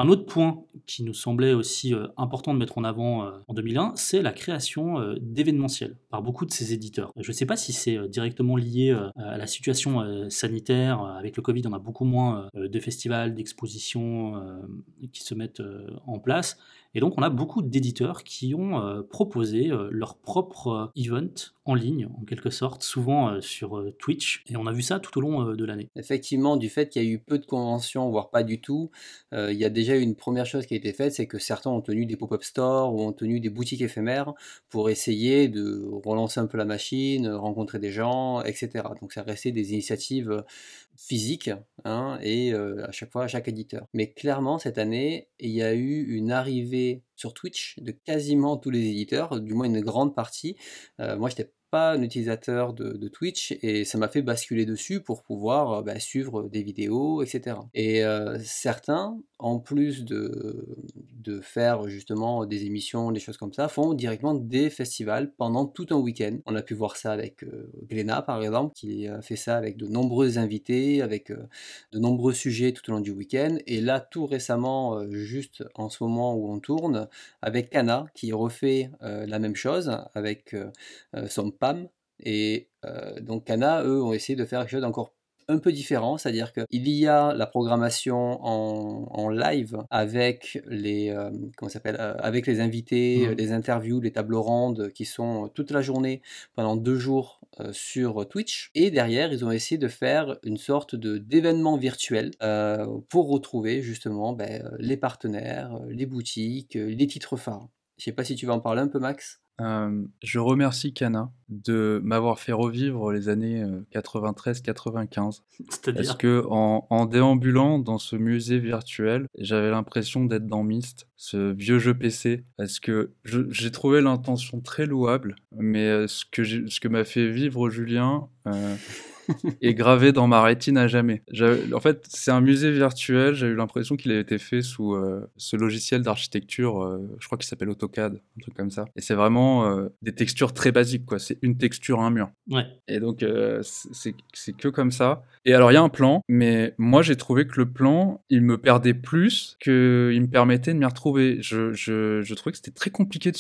Un autre point qui nous semblait aussi euh, important de mettre en avant euh, en 2001, c'est la création euh, d'événementiels par beaucoup de ces éditeurs. Je ne sais pas si c'est directement lié à la situation sanitaire. Avec le Covid, on a beaucoup moins de festivals, d'expositions qui se mettent en place. Et donc, on a beaucoup d'éditeurs qui ont proposé leur propre event en ligne, en quelque sorte, souvent sur Twitch. Et on a vu ça tout au long de l'année. Effectivement, du fait qu'il y a eu peu de conventions, voire pas du tout, il y a déjà une première chose qui a été faite, c'est que certains ont tenu des pop-up stores ou ont tenu des boutiques éphémères pour essayer de relancer un peu la machine, rencontrer des gens, etc. Donc, ça restait des initiatives physiques hein, et à chaque fois chaque éditeur. Mais clairement, cette année, il y a eu une arrivée sur Twitch de quasiment tous les éditeurs, du moins une grande partie. Euh, moi, j'étais pas un utilisateur de, Twitch et ça m'a fait basculer dessus pour pouvoir euh, bah, suivre des vidéos, etc. Et euh, certains, en plus de, de faire justement des émissions, des choses comme ça, font directement des festivals pendant tout un week-end. On a pu voir ça avec euh, Gléna par exemple, qui a fait ça avec de nombreux invités, avec de nombreux sujets tout au long du week-end. Et là, tout récemment, juste en ce moment où on tourne, avec Kana, qui refait la même chose avec son PAM. Et donc Kana, eux, ont essayé de faire quelque chose d'encore un peu différent, c'est-à-dire qu'il y a la programmation en, live avec les, comment s'appelle, avec les invités, mmh. les interviews, les tables rondes qui sont toute la journée pendant deux jours sur Twitch. Et derrière, ils ont essayé de faire une sorte de d'événement virtuel pour retrouver justement ben, les partenaires, les boutiques, les titres phares. Je sais pas si tu vas en parler un peu, Max. Euh, je remercie Cana de m'avoir fait revivre les années 93-95. Euh, Parce que en, déambulant dans ce musée virtuel, j'avais l'impression d'être dans Myst, ce vieux jeu PC. Parce que j'ai trouvé l'intention très louable, mais euh, ce que, ce que m'a fait vivre Julien, est gravé dans ma rétine à jamais. En fait, c'est un musée virtuel. J'ai eu l'impression qu'il avait été fait sous euh, ce logiciel d'architecture, euh, je crois qu'il s'appelle AutoCAD, un truc comme ça. Et c'est vraiment euh, des textures très basiques, quoi. C'est une texture, un mur. Ouais. Et donc, c'est que comme ça. Et alors, il y a un plan, mais moi, j'ai trouvé que le plan, il me perdait plus qu'il me permettait de m'y retrouver. Je, je, je, trouvais que c'était très compliqué de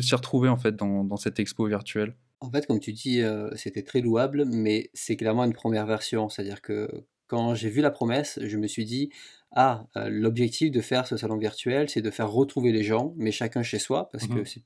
s'y retrouver, en fait, dans, dans cette expo virtuelle. En fait, comme tu dis, c'était très louable, mais c'est clairement une première version. C'est-à-dire que quand j'ai vu la promesse, je me suis dit: «Ah, l'objectif de faire ce salon virtuel, c'est de faire retrouver les gens, mais chacun chez soi», parce que mmh c'est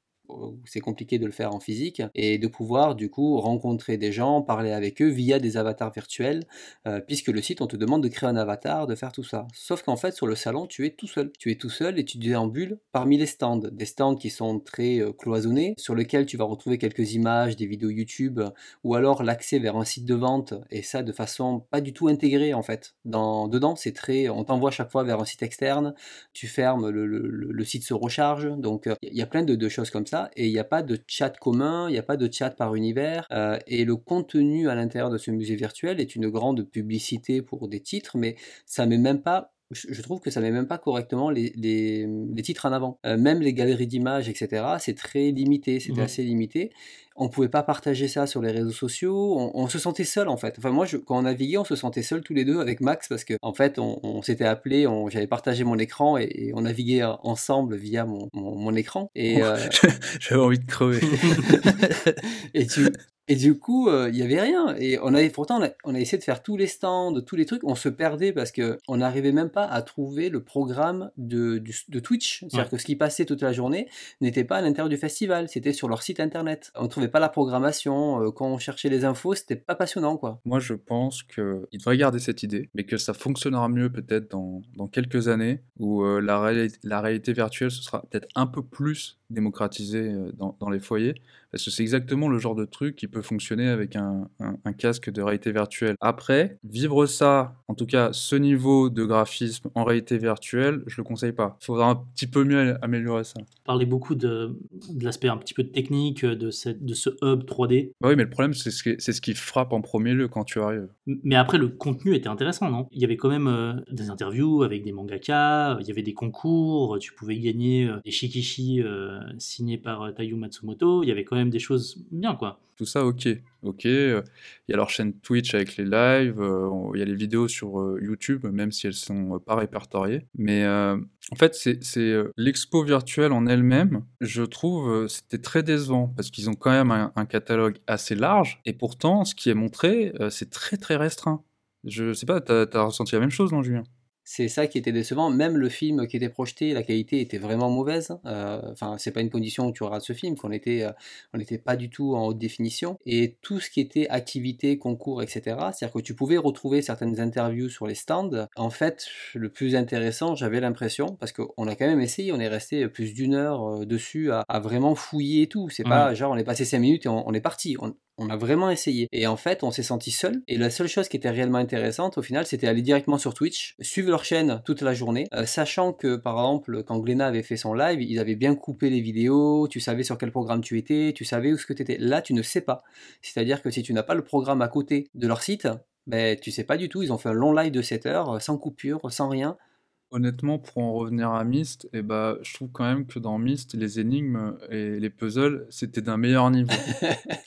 c'est compliqué de le faire en physique, et de pouvoir du coup rencontrer des gens, parler avec eux via des avatars virtuels, euh, puisque le site on te demande de créer un avatar, de faire tout ça. Sauf qu'en fait sur le salon tu es tout seul. Tu es tout seul et tu déambules parmi les stands. Des stands qui sont très euh, cloisonnés, sur lesquels tu vas retrouver quelques images, des vidéos YouTube, ou alors l'accès vers un site de vente, et ça de façon pas du tout intégrée en fait. Dans, dedans c'est très... On t'envoie chaque fois vers un site externe, tu fermes, le, site se recharge, donc il euh, y a plein de choses comme ça et il n'y a pas de chat commun, il n'y a pas de chat par univers. Euh, et le contenu à l'intérieur de ce musée virtuel est une grande publicité pour des titres, mais ça met même pas je trouve que ça met même pas correctement les, les, titres en avant. Euh, même les galeries d'images, etc., c'est très limité, c'était mmh assez limité on pouvait pas partager ça sur les réseaux sociaux, on, se sentait seul en fait. Enfin moi, quand on naviguait, on se sentait seul tous les deux avec Max parce que en fait, on, s'était appelé, j'avais partagé mon écran et, on naviguait ensemble via mon, écran. Et euh, j'avais envie de crever. et tu, et du coup, euh, il y avait rien. Et on avait pourtant, on a, essayé de faire tous les stands, tous les trucs. On se perdait parce que on n'arrivait même pas à trouver le programme de, de Twitch. C'est-à-dire que ce qui passait toute la journée n'était pas à l'intérieur du festival. C'était sur leur site internet. On trouvait pas la programmation. Euh, quand on cherchait les infos, c'était pas passionnant, quoi. Moi, je pense que il devrait garder cette idée, mais que ça fonctionnera mieux peut-être dans, dans quelques années où euh, la, la réalité virtuelle ce sera peut-être un peu plus démocratisé dans, dans les foyers parce que c'est exactement le genre de truc qui peut fonctionner avec un, casque de réalité virtuelle. Après, vivre ça, en tout cas ce niveau de graphisme en réalité virtuelle, je le conseille pas. Il faudra un petit peu mieux améliorer ça. Parler beaucoup de, l'aspect un petit peu technique de, cette, de ce hub 3D. Bah oui, mais le problème, c'est ce, qui, c'est ce qui frappe en premier lieu quand tu arrives. Mais après, le contenu était intéressant, non? Il y avait quand même euh, des interviews avec des mangaka, il y avait des concours, tu pouvais gagner euh, des shikishi euh, signés par Tayu Matsumoto, il y avait quand même des choses bien, quoi. Tout ça, ok. Ok. Il y a leur chaîne Twitch avec les lives, euh, il y a les vidéos sur euh, YouTube, même si elles sont euh, pas répertoriées. Mais en fait, c'est l'expo virtuelle en elle-même, je trouve, c'était très décevant parce qu'ils ont quand même un, catalogue assez large et pourtant, ce qui est montré, c'est très très restreint. Je sais pas, t'as as ressenti la même chose, non, Julien? C'est ça qui était décevant. Même le film qui était projeté, la qualité était vraiment mauvaise. Euh, enfin, c'est pas une condition où tu regardes ce film, qu'on était, euh, on n'était pas du tout en haute définition. Et tout ce qui était activité, concours, etc. C'est-à-dire que tu pouvais retrouver certaines interviews sur les stands. En fait, le plus intéressant, j'avais l'impression, parce qu'on a quand même essayé, on est resté plus d'une heure euh, dessus à, vraiment fouiller et tout. C'est pas genre on est passé cinq minutes et on, est parti. On, On a vraiment essayé. Et en fait, on s'est senti seul. Et la seule chose qui était réellement intéressante, au final, c'était aller directement sur Twitch, suivre leur chaîne toute la journée, euh, sachant que, par exemple, quand Glenna avait fait son live, ils avaient bien coupé les vidéos, tu savais sur quel programme tu étais, tu savais où ce que tu étais. Là, tu ne sais pas. C'est-à-dire que si tu n'as pas le programme à côté de leur site, ben, tu sais pas du tout. Ils ont fait un long live de 7 heures, sans coupure, sans rien. Honnêtement, pour en revenir à Myst, eh ben, je trouve quand même que dans Myst, les énigmes et les puzzles, c'était d'un meilleur niveau.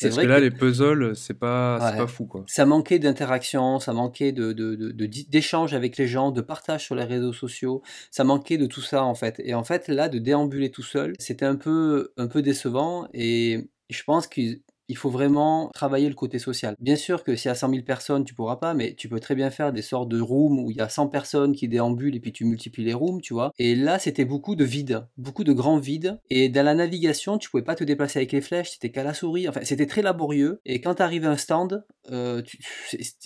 Parce vrai que là, que les puzzles, c'est pas, Ouais. pas fou, quoi. ça manquait d'interaction, ça manquait de, de, avec les gens, de partage sur les réseaux sociaux, ça manquait de tout ça en fait. Et en fait, là, de déambuler tout seul, c'était un peu, un peu décevant et je pense qu'il il faut vraiment travailler le côté social. Bien sûr que s'il y a 100 000 personnes, tu pourras pas, mais tu peux très bien faire des sortes de rooms où il y a 100 personnes qui déambulent et puis tu multiplies les rooms, tu vois. Et là, c'était beaucoup de vide, beaucoup de grands vides. Et dans la navigation, tu pouvais pas te déplacer avec les flèches, c'était qu'à la souris. Enfin, c'était très laborieux. Et quand tu à un stand, euh,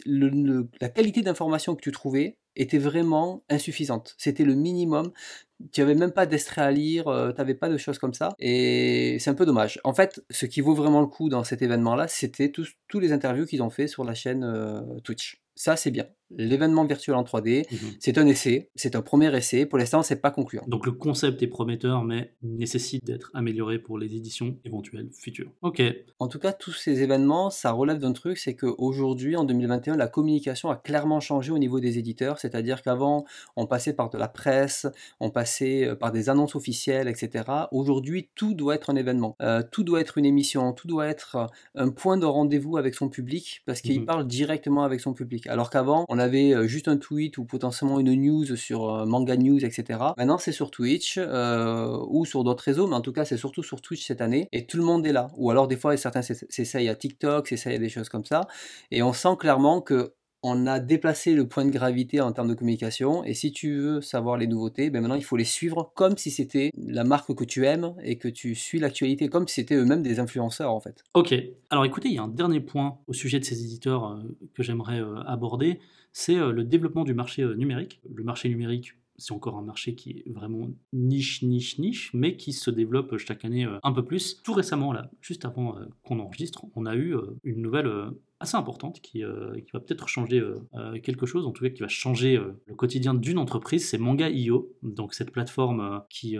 la qualité d'information que tu trouvais était vraiment insuffisante. C'était le minimum. Tu n'avais même pas d'extrait à lire, euh, tu n'avais pas de choses comme ça. Et c'est un peu dommage. En fait, ce qui vaut vraiment le coup dans cet événement-là, c'était tous, les interviews qu'ils ont fait sur la chaîne euh, Twitch. Ça, c'est bien. L'événement virtuel en 3D, Mhm. c'est un essai, c'est un premier essai. Pour l'instant, c'est pas concluant. Donc le concept est prometteur, mais nécessite d'être amélioré pour les éditions éventuelles futures. Ok, En tout cas, tous ces événements, ça relève d'un truc, c'est qu'aujourd'hui, en 2021, la communication a clairement changé au niveau des éditeurs. C'est-à-dire qu'avant, on passait par de la presse, on passait euh, par des annonces officielles, etc. Aujourd'hui, tout doit être un événement. Euh, tout doit être une émission, tout doit être euh, un point de rendez-vous avec son public, parce qu'il Mhm. parle directement avec son public. Alors qu'avant, on avait euh, juste un tweet ou potentiellement une news sur euh, Manga News, etc. Maintenant, c'est sur Twitch euh, ou sur d'autres réseaux, mais en tout cas, c'est surtout sur Twitch cette année, et tout le monde est là. Ou alors, des fois, certains s'ess- s'essayent à TikTok, s'essayent à des choses comme ça, et on sent clairement que on a déplacé le point de gravité en termes de communication, et si tu veux savoir les nouveautés, ben maintenant il faut les suivre comme si c'était la marque que tu aimes et que tu suis l'actualité, comme si c'était eux-mêmes des influenceurs en fait. ok. Alors écoutez, il y a un dernier point au sujet de ces éditeurs euh, que j'aimerais euh, aborder, c'est euh, le développement du marché numérique. Le marché numérique, c'est encore un marché qui est vraiment niche, niche, niche, mais qui se développe chaque année un peu plus. Tout récemment, là, juste avant qu'on enregistre, on a eu une nouvelle assez importante qui, euh, qui va peut-être changer euh, euh, quelque chose, en tout cas qui va changer le quotidien d'une entreprise, c'est Manga.io, donc cette plateforme qui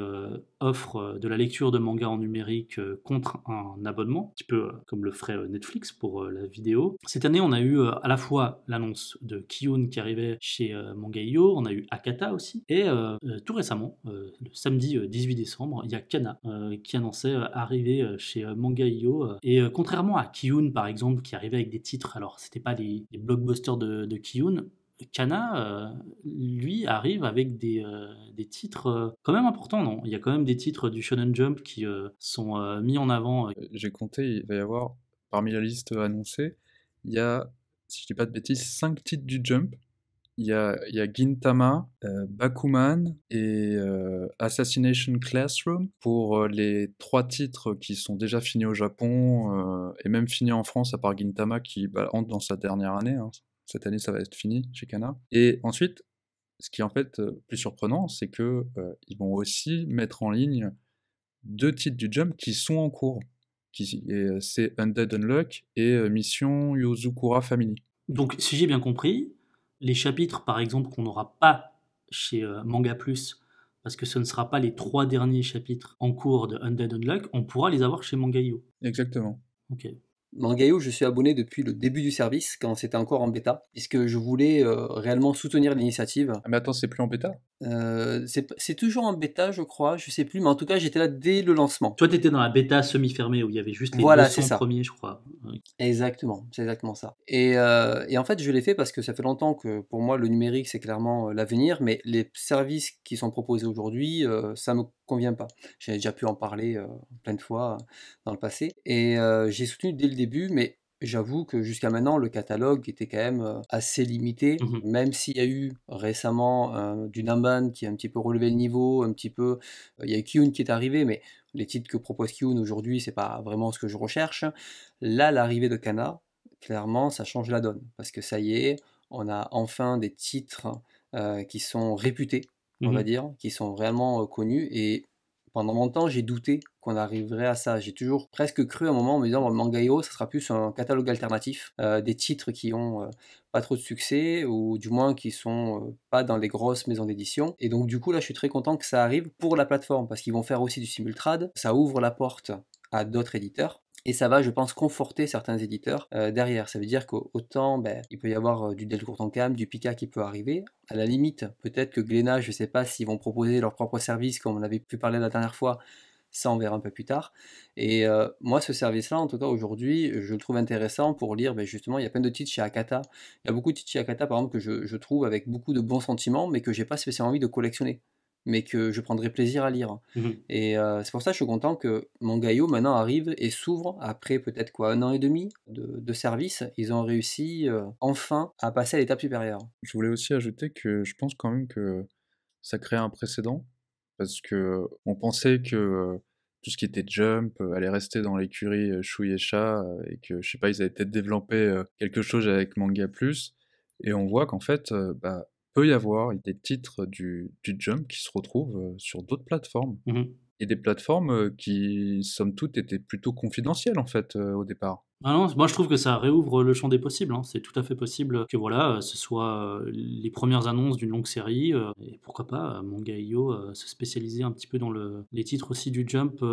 offre de la lecture de manga en numérique contre un abonnement, un petit peu comme le ferait Netflix pour la vidéo. Cette année, on a eu à la fois l'annonce de Kiyun qui arrivait chez Manga.io, on a eu Akata aussi, et tout récemment, le samedi euh, 18 décembre, il y a Kana qui annonçait arriver chez Manga.io, et contrairement à Kiyun par exemple, qui arrivait avec des titres, alors c'était pas les, blockbusters de, de Kana, euh, lui, arrive avec des, euh, titres euh, quand même importants, non? Il y a quand même des titres du Shonen Jump qui sont mis en avant. J'ai compté, il va y avoir, parmi la liste annoncée, il y a, si je dis pas de bêtises, 5 titres du Jump. Il y a, Gintama, euh, Bakuman et euh, Assassination Classroom pour euh, les trois titres qui sont déjà finis au Japon et même finis en France, à part Gintama qui bah, entre dans sa dernière année. hein. Cette année, ça va être fini chez Kana. Et ensuite, ce qui est en fait plus surprenant, c'est que ils vont aussi mettre en ligne deux titres du Jump qui sont en cours. C'est Undead Unluck et Mission Yozukura Family. Donc, si j'ai bien compris, les chapitres, par exemple, qu'on n'aura pas chez euh, Manga Plus, parce que ce ne sera pas les trois derniers chapitres en cours de Undead Unluck, on pourra les avoir chez Manga.io. Exactement. Ok. Mangayo, je suis abonné depuis le début du service, quand c'était encore en bêta, puisque je voulais euh, réellement soutenir l'initiative? Ah, mais attends, c'est plus en bêta? Euh, c'est c'est toujours en bêta, je crois, je sais plus, mais en tout cas, j'étais là dès le lancement. Toi, tu étais dans la bêta semi-fermée où il y avait juste les Voilà, 200 c'est ça. premiers, je crois. Exactement, c'est exactement ça. Et, euh, et en fait, je l'ai fait parce que ça fait longtemps que pour moi, le numérique, c'est clairement l'avenir, mais les services qui sont proposés aujourd'hui, euh, ça me convient pas. J'ai déjà pu en parler euh, plein de fois dans le passé. Et euh, j'ai soutenu dès le début, mais j'avoue que jusqu'à maintenant, le catalogue était quand même assez limité, Mhm. même s'il y a eu récemment euh, du Namban qui a un petit peu relevé le niveau, un petit peu... Il y a eu Kyun qui est arrivé, mais les titres que propose Kyun aujourd'hui, c'est pas vraiment ce que je recherche. Là, l'arrivée de Kana, clairement, ça change la donne. Parce que ça y est, on a enfin des titres qui sont réputés, on va dire, qui sont réellement connus. Et pendant longtemps, j'ai douté qu'on arriverait à ça. J'ai toujours presque cru à un moment en me disant, bon, Mangayo, ça sera plus un catalogue alternatif, euh, des titres qui ont euh, pas trop de succès, ou du moins qui sont euh, pas dans les grosses maisons d'édition. Et donc, du coup, là, je suis très content que ça arrive pour la plateforme, parce qu'ils vont faire aussi du simultrad. Ça ouvre la porte à d'autres éditeurs. Et ça va, je pense, conforter certains éditeurs euh, derrière. Ça veut dire qu'autant, ben, il peut y avoir euh, du Delcourt en cam, du Pika qui peut arriver. À la limite, peut-être que Glénat, je ne sais pas s'ils vont proposer leur propre service, comme on avait pu parler la dernière fois. Ça, on verra un peu plus tard. Et euh, moi, ce service-là, en tout cas aujourd'hui, je le trouve intéressant pour lire. Ben, justement, il y a plein de titres chez Akata. Il y a beaucoup de titres chez Akata, par exemple, que je, je trouve avec beaucoup de bons sentiments, mais que j'ai pas spécialement envie de collectionner mais que je prendrai plaisir à lire. Mmh et euh, c'est pour ça que je suis content que mon Mangayo maintenant arrive et s'ouvre après peut-être quoi un an et demi de, service. Ils ont réussi euh, enfin à passer à l'étape supérieure. Je voulais aussi ajouter que je pense quand même que ça crée un précédent parce que on pensait que euh, tout ce qui était jump allait rester dans l'écurie Shueisha et que je sais pas ils avaient peut-être développé quelque chose avec Manga Plus et on voit qu'en fait bah peut y avoir des titres du, du Jump qui se retrouvent euh, sur d'autres plateformes. Mmh et des plateformes euh, qui, somme toute, étaient plutôt confidentielles en fait euh, au départ. Ah non, moi je trouve que ça réouvre le champ des possibles. Hein. C'est tout à fait possible que voilà, ce soit les premières annonces d'une longue série, et pourquoi pas Manga.io se spécialiser un petit peu dans le, les titres aussi du Jump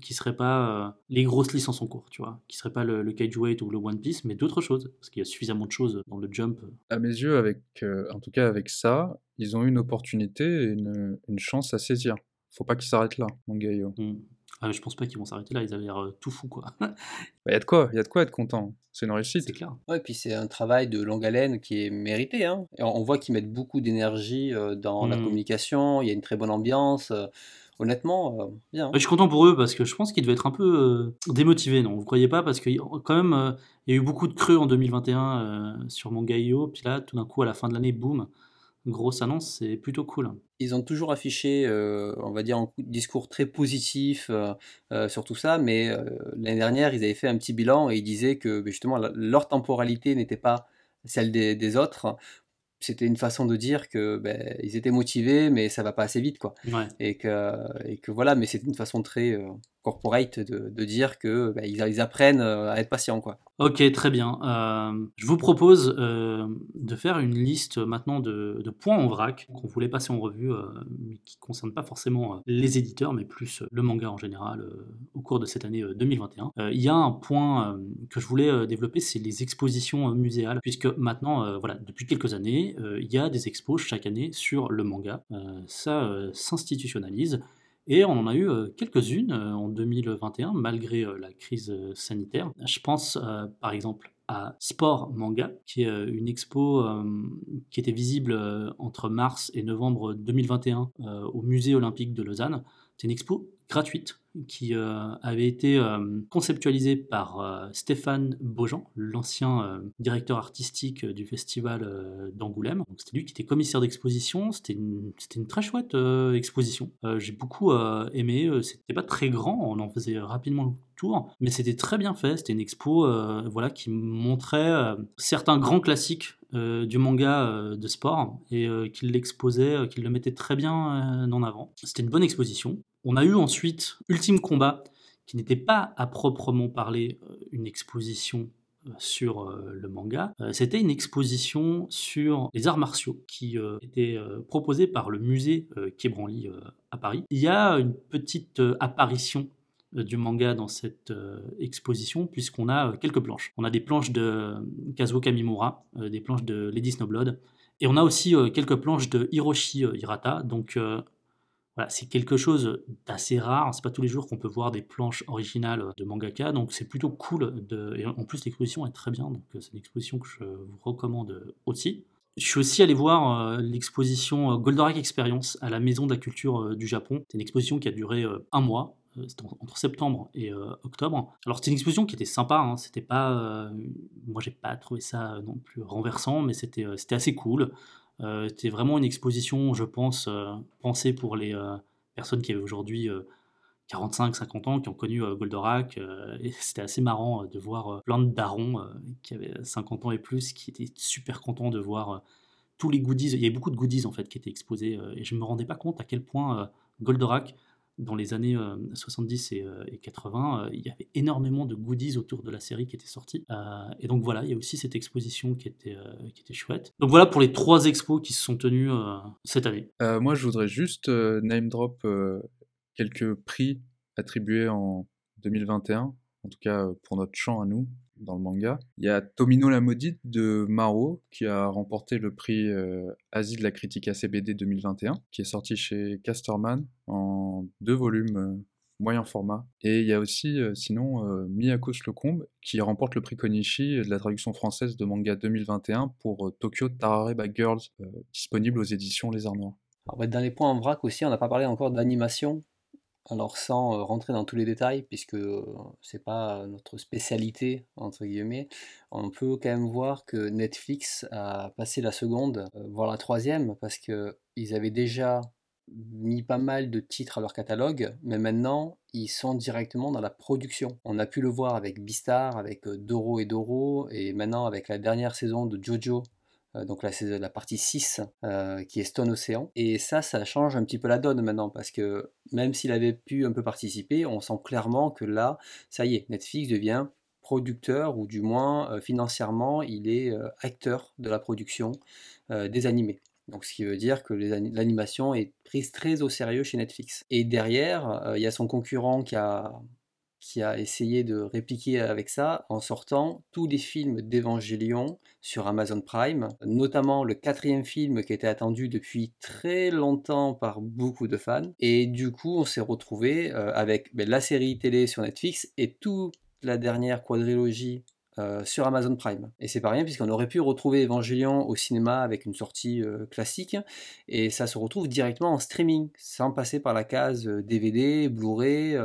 qui seraient pas les grosses licences en cours, tu vois, qui seraient pas le, le Cage Weight ou le One Piece, mais d'autres choses, parce qu'il y a suffisamment de choses dans le Jump. À mes yeux, avec, en tout cas avec ça, ils ont une opportunité et une, une chance à saisir faut pas qu'ils s'arrêtent là, mon gaillot. Hmm. Ah, je pense pas qu'ils vont s'arrêter là, ils avaient l'air euh, tout fou quoi. Il bah, y a de quoi, il y a de quoi être content. C'est une réussite. C'est clair. Ouais, et puis c'est un travail de longue haleine qui est mérité. Hein. on voit qu'ils mettent beaucoup d'énergie euh, dans la hmm. communication, il y a une très bonne ambiance. Euh, honnêtement, bien. Hein. je suis content pour eux parce que je pense qu'ils devaient être un peu démotivés, non? Vous croyez pas? Parce que quand même, il y a eu beaucoup de creux en 2021 sur mon gaillot, puis là, tout d'un coup, à la fin de l'année, boum, grosse annonce, c'est plutôt cool. Ils ont toujours affiché, euh, on va dire, un discours très positif euh, euh, sur tout ça, mais l'année dernière, ils avaient fait un petit bilan et ils disaient que ben, justement leur temporalité n'était pas celle des, autres. C'était une façon de dire que ben, ils étaient motivés, mais ça va pas assez vite, quoi. Et que et que voilà, mais c'est une façon très corporate de, dire que ben, ils, apprennent à être patients, quoi. Ok, très bien. Euh, je vous propose euh, de faire une liste maintenant de, points en vrac qu'on voulait passer en revue, euh, mais qui ne concernent pas forcément les éditeurs, mais plus le manga en général au cours de cette année 2021. Il y a un point que je voulais développer, c'est les expositions muséales, puisque maintenant, voilà, depuis quelques années, il y a des expos chaque année sur le manga. ça s'institutionnalise. Et on en a eu euh, quelques-unes euh, en 2021, malgré euh, la crise sanitaire. Je pense par exemple à Sport Manga, qui est une expo qui était visible entre mars et novembre 2021 au Musée olympique de Lausanne. C'est une expo gratuite qui euh, avait été euh, conceptualisée par euh, Stéphane Beaujean, l'ancien directeur artistique du festival d'Angoulême. C'était lui qui était commissaire d'exposition. C'était une, très chouette exposition. J'ai beaucoup aimé. C'était pas très grand, on en faisait rapidement le tour, mais c'était très bien fait. C'était une expo qui montrait certains grands classiques du manga de sport et qui l'exposait, qui le mettait très bien en avant. C'était une bonne exposition. On a eu ensuite Ultime Combat, qui n'était pas à proprement parler euh, une exposition euh, sur euh, le manga. C'était une exposition sur les arts martiaux qui était proposée par le musée Quai à Paris. Il y a une petite apparition du manga dans cette exposition puisqu'on a quelques planches. On a des planches de Kazuo Kamimura, des planches de Lady Snowblood et on a aussi quelques planches de Hiroshi Hirata. Donc c'est quelque chose d'assez rare. C'est pas tous les jours qu'on peut voir des planches originales de mangaka, donc c'est plutôt cool. Et en plus, l'exposition est très bien, donc euh, c'est une exposition que je vous recommande aussi. Je suis aussi allé voir euh, l'exposition euh, Goldorak Experience à la Maison de la Culture du Japon. C'est une exposition qui a duré un mois. C'était entre septembre et octobre. Alors c'était une exposition qui était sympa, hein. c'était pas, moi j'ai pas trouvé ça non plus renversant, mais c'était assez cool. Euh, c'était vraiment une exposition, je pense, euh, pensée pour les euh, personnes qui avaient aujourd'hui 45-50 ans, qui ont connu Goldorak. et c'était assez marrant de voir plein de darons qui avaient 50 ans et plus, qui étaient super contents de voir tous les goodies. Il y avait beaucoup de goodies en fait qui étaient exposés et je ne me rendais pas compte à quel point Goldorak dans les années 70 et, 80, il y avait énormément de goodies autour de la série qui étaient sortis. et donc voilà, il y a aussi cette exposition qui était, qui était chouette. Donc voilà pour les trois expos qui se sont tenues cette année. moi, je voudrais juste name drop quelques prix attribués en 2021, en tout cas pour notre champ à nous, dans le manga. Il y a Tomino la maudite de Maro qui a remporté le prix euh, Asie de la critique ACBD 2021 qui est sorti chez Casterman en deux volumes euh, moyen format. Et il y a aussi euh, sinon Miyakos Lecombe qui remporte le prix Konishi de la traduction française de manga 2021 pour Tokyo Tarareba Girls disponible aux éditions Les Arts Noirs. dans les points en vrac aussi, on n'a pas parlé encore d'animation alors sans rentrer dans tous les détails, puisque c'est pas notre spécialité entre guillemets, on peut quand même voir que Netflix a passé la seconde, voire la troisième, parce que ils avaient déjà mis pas mal de titres à leur catalogue, mais maintenant ils sont directement dans la production. On a pu le voir avec Beastar, avec Doro et Doro, et maintenant avec la dernière saison de Jojo euh, donc là c'est la partie 6 euh, qui est Stone Ocean. Et ça, ça change un petit peu la donne maintenant parce que même s'il avait pu un peu participer, on sent clairement que là, ça y est, Netflix devient producteur ou du moins euh, financièrement, il est acteur de la production des animés. Donc, ce qui veut dire que l'animation est prise très au sérieux chez Netflix. Et derrière, il y a son concurrent qui a qui a essayé de répliquer avec ça en sortant tous les films d'Evangélion sur Amazon Prime, notamment le quatrième film qui était attendu depuis très longtemps par beaucoup de fans. Et du coup, on s'est retrouvé euh, avec ben, la série télé sur Netflix et toute la dernière quadrilogie euh, sur Amazon Prime. Et c'est pas rien puisqu'on aurait pu retrouver Evangelion au cinéma avec une sortie euh, classique et ça se retrouve directement en streaming sans passer par la case DVD, Blu-ray,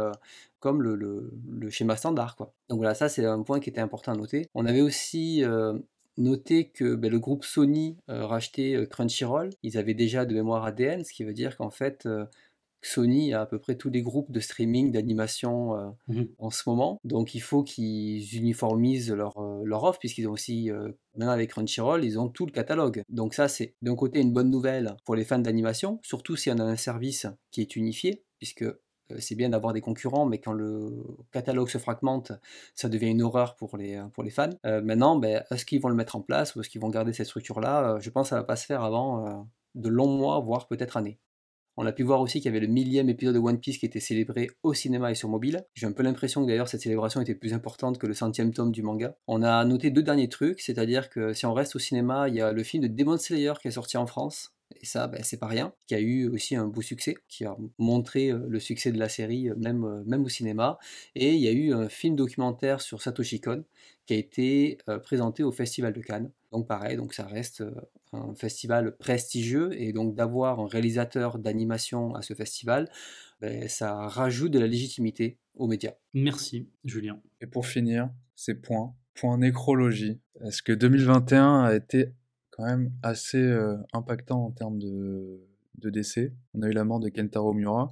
comme le, schéma standard. Quoi. Donc voilà, ça c'est un point qui était important à noter. On avait aussi euh, noté que ben, le groupe Sony euh, rachetait euh, Crunchyroll. Ils avaient déjà de mémoire ADN, ce qui veut dire qu'en fait... Sony a à peu près tous les groupes de streaming, d'animation mmh en ce moment. Donc il faut qu'ils uniformisent leur, leur offre, puisqu'ils ont aussi, maintenant avec Crunchyroll, ils ont tout le catalogue. Donc ça, c'est d'un côté une bonne nouvelle pour les fans d'animation, surtout si on a un service qui est unifié, puisque euh, c'est bien d'avoir des concurrents, mais quand le catalogue se fragmente, ça devient une horreur pour les, euh, pour les fans. Euh, maintenant, ben, est-ce qu'ils vont le mettre en place ou est-ce qu'ils vont garder cette structure-là? Je pense que ça ne va pas se faire avant de longs mois, voire peut-être années. On a pu voir aussi qu'il y avait le millième épisode de One Piece qui était célébré au cinéma et sur mobile. J'ai un peu l'impression que d'ailleurs cette célébration était plus importante que le centième tome du manga. On a noté deux derniers trucs, c'est-à-dire que si on reste au cinéma, il y a le film de Demon Slayer qui est sorti en France, et ça, ben, c'est pas rien, qui a eu aussi un beau succès, qui a montré le succès de la série même, même au cinéma. Et il y a eu un film documentaire sur Satoshi Kon qui a été présenté au Festival de Cannes. Donc pareil, donc ça reste un festival prestigieux et donc d'avoir un réalisateur d'animation à ce festival, ben, ça rajoute de la légitimité aux médias. Merci Julien. Et pour finir, ces points, point nécrologie. Est-ce que 2021 a été quand même assez euh, impactant en termes de, décès. On a eu la mort de Kentaro Miura.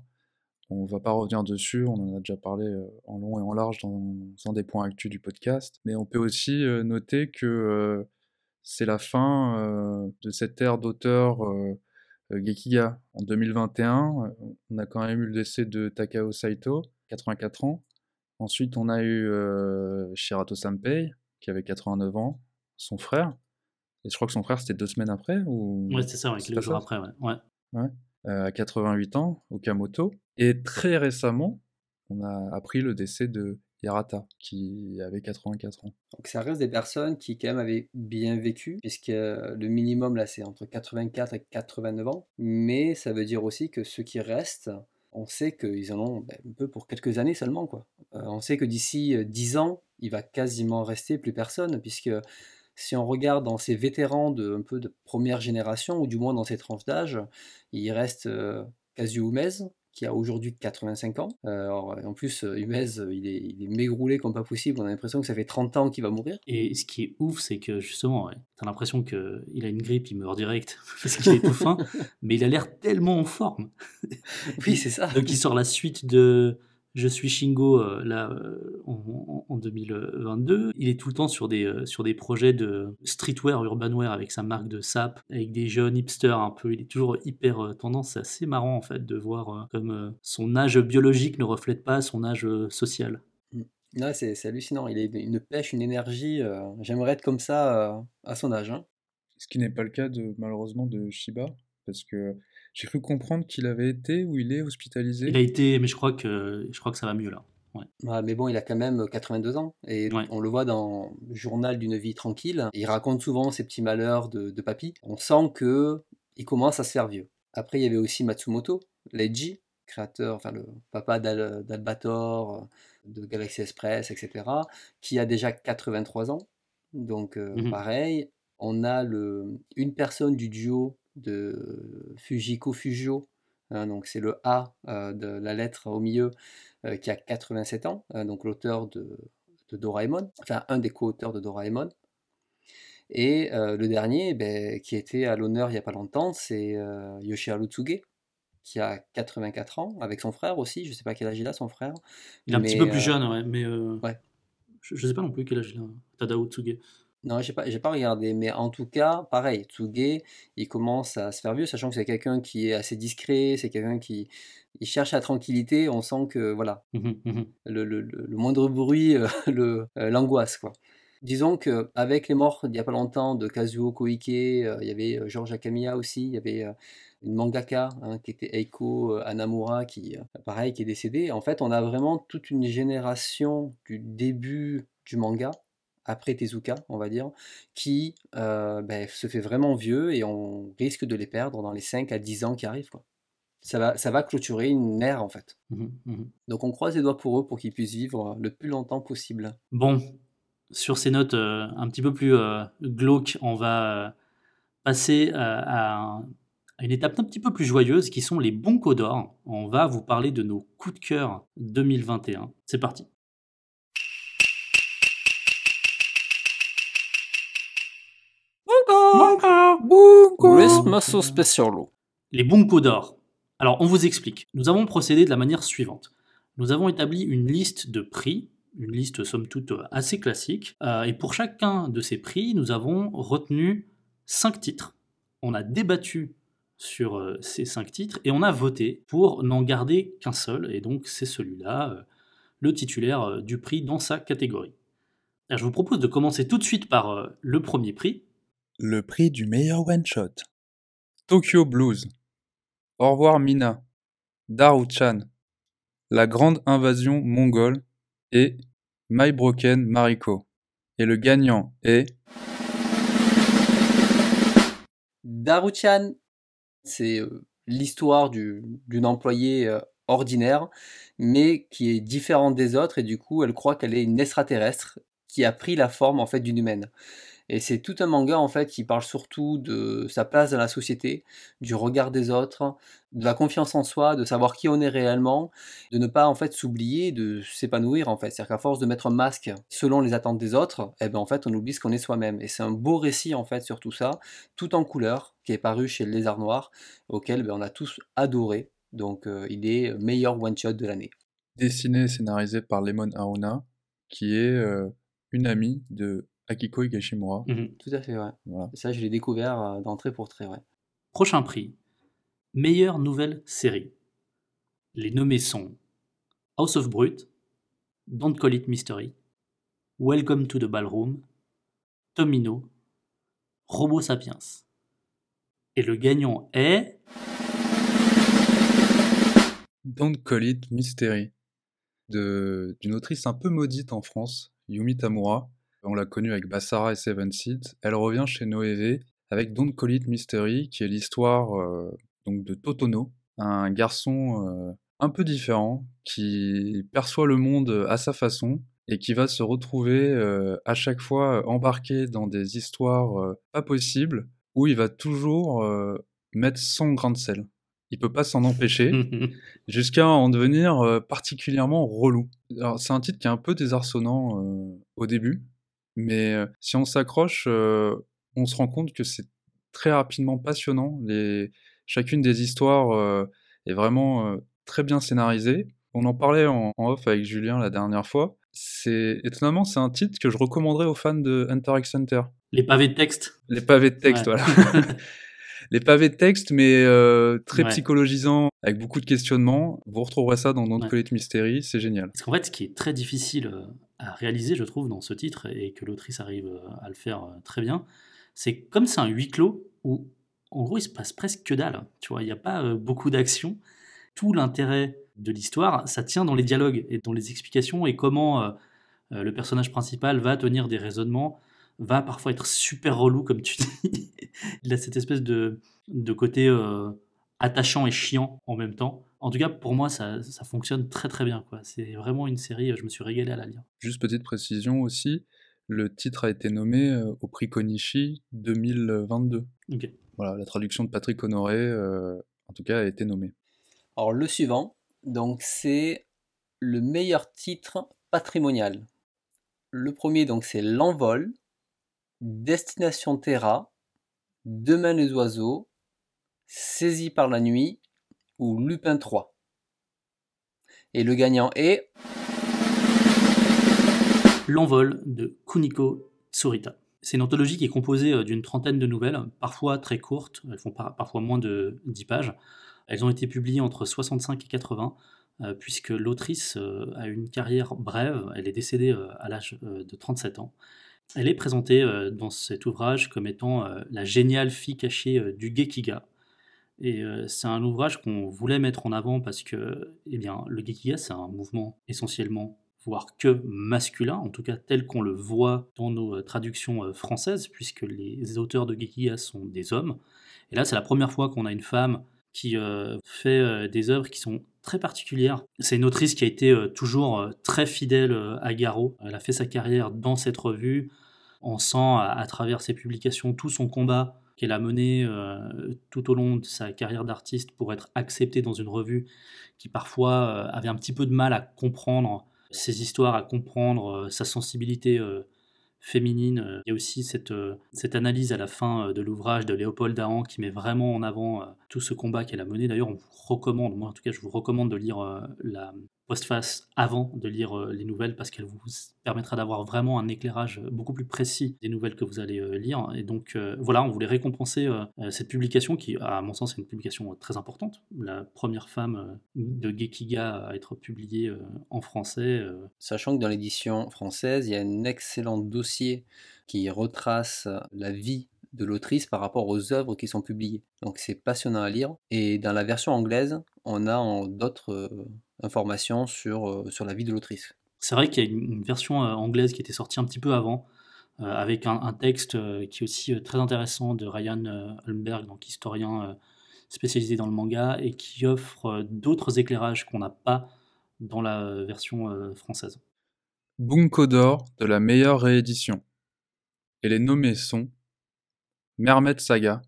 On va pas revenir dessus, on en a déjà parlé euh, en long et en large dans un des points actuels du podcast. Mais on peut aussi euh, noter que c'est la fin de cette ère d'auteur Gekiga. En 2021, on a quand même eu le décès de Takao Saito, 84 ans. Ensuite, on a eu Shirato Sanpei, qui avait 89 ans, son frère. Et je crois que son frère, c'était deux semaines après ou... Ouais, c'est ça, ouais, quelques jours après, ouais. ouais. Euh, à 88 ans, Okamoto. Et très récemment, on a appris le décès de Yarata, qui avait 84 ans. Donc ça reste des personnes qui quand même avaient bien vécu, puisque le minimum là c'est entre 84 et 89 ans, mais ça veut dire aussi que ceux qui restent, on sait qu'ils en ont ben, un peu pour quelques années seulement. Quoi. Euh, on sait que d'ici 10 euh, ans, il va quasiment rester plus personne, puisque si on regarde dans ces vétérans de un peu de première génération, ou du moins dans ces tranches d'âge, il reste euh, Kazu Umez, qui a aujourd'hui 85 ans. Euh, en plus, euh, Umez, il est, il est mégroulé comme pas possible. On a l'impression que ça fait 30 ans qu'il va mourir. Et ce qui est ouf, c'est que justement, ouais, t'as l'impression qu'il a une grippe, il meurt direct parce qu'il est tout fin, mais il a l'air tellement en forme. oui, c'est ça. Donc il sort la suite de Je suis Shingo euh, là euh, en, en 2022. Il est tout le temps sur des, euh, sur des projets de streetwear, urbanwear avec sa marque de sap, avec des jeunes hipsters un peu. Il est toujours hyper euh, tendance. C'est assez marrant en fait de voir euh, comme euh, son âge biologique ne reflète pas son âge euh, social. Ouais, c'est c'est hallucinant. Il a une pêche, une énergie. euh, J'aimerais être comme ça euh, à son âge. hein. Ce qui n'est pas le cas de malheureusement de Shiba, parce que j'ai cru comprendre qu'il avait été ou il est hospitalisé. Il a été, mais je crois que, je crois que ça va mieux là. Ouais. Ouais, mais bon, il a quand même 82 ans. Et Ouais. on le voit dans Journal d'une vie tranquille. Il raconte souvent ses petits malheurs de, de papy. On sent que il commence à se faire vieux. Après, il y avait aussi Matsumoto, Leiji, créateur, enfin le papa d'Al- d'Albator, de Galaxy Express, etc., qui a déjà 83 ans. Donc, euh, Mhm. pareil. On a le, une personne du duo de Fujiko Fujio, hein, donc c'est le A euh, de la lettre au milieu, euh, qui a 87 ans, euh, donc l'auteur de, de Doraemon, enfin un des co-auteurs de Doraemon. Et le dernier, ben, qui était à l'honneur il n'y a pas longtemps, c'est Yoshiharu Tsuge, qui a 84 ans, avec son frère aussi, je ne sais pas quel âge il a son frère. Il est un petit peu plus jeune, ouais, mais euh, ouais. je, je sais pas non plus quel âge il a. Tadao Tsuge. Non, j'ai pas, j'ai pas regardé, mais en tout cas, pareil, Tsuge, il commence à se faire vieux, sachant que c'est quelqu'un qui est assez discret, c'est quelqu'un qui il cherche la tranquillité, on sent que voilà, Mhm, mhm. le, le- le- moindre bruit, euh, le, euh, l'angoisse quoi. Disons que avec les morts il n'y a pas longtemps de Kazuo Koike, euh, il y avait Georges Akamiya aussi, il y avait une mangaka hein, qui était Eiko Hanamura qui pareil qui est décédée. En fait, on a vraiment toute une génération du début du manga après Tezuka, on va dire, qui euh, ben, se fait vraiment vieux et on risque de les perdre dans les 5 à 10 ans qui arrivent. Quoi. Ça, va, ça va clôturer une ère en fait. Mhm, mhm. Donc on croise les doigts pour eux pour qu'ils puissent vivre le plus longtemps possible. Bon, sur ces notes euh, un petit peu plus euh, glauques, on va euh, passer à, à un- à une étape un petit peu plus joyeuse qui sont les bons d'or. On va vous parler de nos coups de cœur 2021. C'est parti. Christmas Special. Les codes d'or. Alors, on vous explique. Nous avons procédé de la manière suivante. Nous avons établi une liste de prix, une liste somme toute assez classique, euh, et pour chacun de ces prix, nous avons retenu cinq titres. On a débattu sur euh, ces cinq titres et on a voté pour n'en garder qu'un seul, et donc c'est celui-là, euh, le titulaire euh, du prix dans sa catégorie. Alors, je vous propose de commencer tout de suite par euh, le premier prix. Le prix du meilleur one-shot. Tokyo Blues. Au revoir Mina. Daru-chan. La grande invasion mongole et My Broken Mariko. Et le gagnant est Daruchan, c'est euh, l'histoire du- d'une employée euh, ordinaire, mais qui est différente des autres, et du coup, elle croit qu'elle est une extraterrestre qui a pris la forme en fait d'une humaine. Et c'est tout un manga en fait qui parle surtout de sa place dans la société, du regard des autres, de la confiance en soi, de savoir qui on est réellement, de ne pas en fait s'oublier, de s'épanouir en fait. C'est-à-dire qu'à force de mettre un masque selon les attentes des autres, eh ben en fait on oublie ce qu'on est soi-même. Et c'est un beau récit en fait sur tout ça, tout en couleur, qui est paru chez Le Lézard Noir, auquel ben, on a tous adoré. Donc euh, il est meilleur one-shot de l'année. dessiné et scénarisé par Lemon Aona, qui est euh, une amie de Akiko Higashimura. Mhm. Tout à fait, ouais. Voilà. Ça je l'ai découvert euh, d'entrée pour trait, ouais. Prochain prix. Meilleure nouvelle série. Les nommés sont House of Brut, Don't Call It Mystery, Welcome to the Ballroom, Tomino, Robo Sapiens. Et le gagnant est. Don't Call It Mystery, de- d'une autrice un peu maudite en France, Yumi Tamura. On l'a connue avec Basara et Seven Seeds. Elle revient chez Noévé avec Don't Call It Mystery, qui est l'histoire euh, donc de Totono, un garçon euh, un peu différent qui perçoit le monde à sa façon et qui va se retrouver euh, à chaque fois embarqué dans des histoires euh, pas possibles où il va toujours euh, mettre son grain de sel. Il peut pas s'en empêcher jusqu'à en devenir euh, particulièrement relou. Alors c'est un titre qui est un peu désarçonnant euh, au début, mais euh, si on s'accroche, euh, on se rend compte que c'est très rapidement passionnant. Les... Chacune des histoires euh, est vraiment très bien scénarisée. On en parlait en, en off avec Julien la dernière fois. C'est étonnamment, c'est un titre que je recommanderais aux fans de Hunter x Hunter. Les pavés de texte. Les pavés de texte, Ouais. voilà. les pavés de texte, mais euh, très Ouais. psychologisants, avec beaucoup de questionnements. Vous retrouverez ça dans Don't Ouais. Call It Mystery, c'est génial. Parce qu'en fait, ce qui est très difficile euh, à réaliser, je trouve, dans ce titre, et que l'autrice arrive euh, à le faire très bien, c'est comme c'est un huis clos où, en gros, il se passe presque que dalle. Tu vois, il n'y a pas beaucoup d'action. Tout l'intérêt de l'histoire, ça tient dans les dialogues et dans les explications et comment euh, le personnage principal va tenir des raisonnements, va parfois être super relou, comme tu dis. il a cette espèce de, de côté euh, attachant et chiant en même temps. En tout cas, pour moi, ça, ça fonctionne très très bien. quoi. C'est vraiment une série, je me suis régalé à la lire. Juste petite précision aussi, le titre a été nommé euh, au prix Konishi 2022. Ok. Voilà, la traduction de Patrick Honoré, euh, en tout cas, a été nommée. Alors le suivant, donc c'est le meilleur titre patrimonial. Le premier donc c'est L'envol, Destination Terra, Demain les oiseaux, Saisi par la nuit ou Lupin 3. Et le gagnant est L'envol de Kuniko Tsurita. C'est une anthologie qui est composée euh, d'une trentaine de nouvelles, parfois très courtes, elles font par- parfois moins de 10 pages. Elles ont été publiées entre 65 et 80, euh, puisque l'autrice euh, a une carrière brève, elle est décédée à l'âge de 37 ans. Elle est présentée euh, dans cet ouvrage comme étant euh, la géniale fille cachée euh, du Gekiga. Et c'est un ouvrage qu'on voulait mettre en avant parce que eh bien, le Gekiga, c'est un mouvement essentiellement voire que masculin, en tout cas tel qu'on le voit dans nos traductions françaises, puisque les auteurs de Gekiga sont des hommes. Et là, c'est la première fois qu'on a une femme qui fait des œuvres qui sont très particulières. C'est une autrice qui a été euh, toujours euh, très fidèle euh, à Garo. Elle a fait sa carrière dans cette revue. On sent à, travers ses publications tout son combat qu'elle a mené tout au long de sa carrière d'artiste pour être acceptée dans une revue qui parfois avait un petit peu de mal à comprendre ses histoires, à comprendre sa sensibilité féminine. Euh, Il y a aussi cette, euh, analyse à la fin euh, de l'ouvrage de Léopold Dahan qui met vraiment en avant tout ce combat qu'elle a mené. D'ailleurs, on vous recommande, moi en tout cas, je vous recommande de lire la postface avant de lire euh, les nouvelles parce qu'elle vous permettra d'avoir vraiment un éclairage beaucoup plus précis des nouvelles que vous allez euh, lire. Et donc euh, voilà, on voulait récompenser euh, euh, cette publication qui, à mon sens, est une publication euh, très importante. La première femme euh, de Gekiga à être publiée euh, en français. euh, Sachant que dans l'édition française, il y a un excellent dossier qui retrace la vie de l'autrice par rapport aux œuvres qui sont publiées. Donc c'est passionnant à lire. Et dans la version anglaise, on a d'autres euh, informations sur, euh, sur la vie de l'autrice. C'est vrai qu'il y a une, version euh, anglaise qui était sortie un petit peu avant, euh, avec un, un texte euh, qui est aussi euh, très intéressant de Ryan euh, Holmberg, donc historien euh, spécialisé dans le manga, et qui offre euh, d'autres éclairages qu'on n'a pas dans la euh, version euh, française. Bunko d'or de la meilleure réédition. Et les nommés sont Mermaid Saga,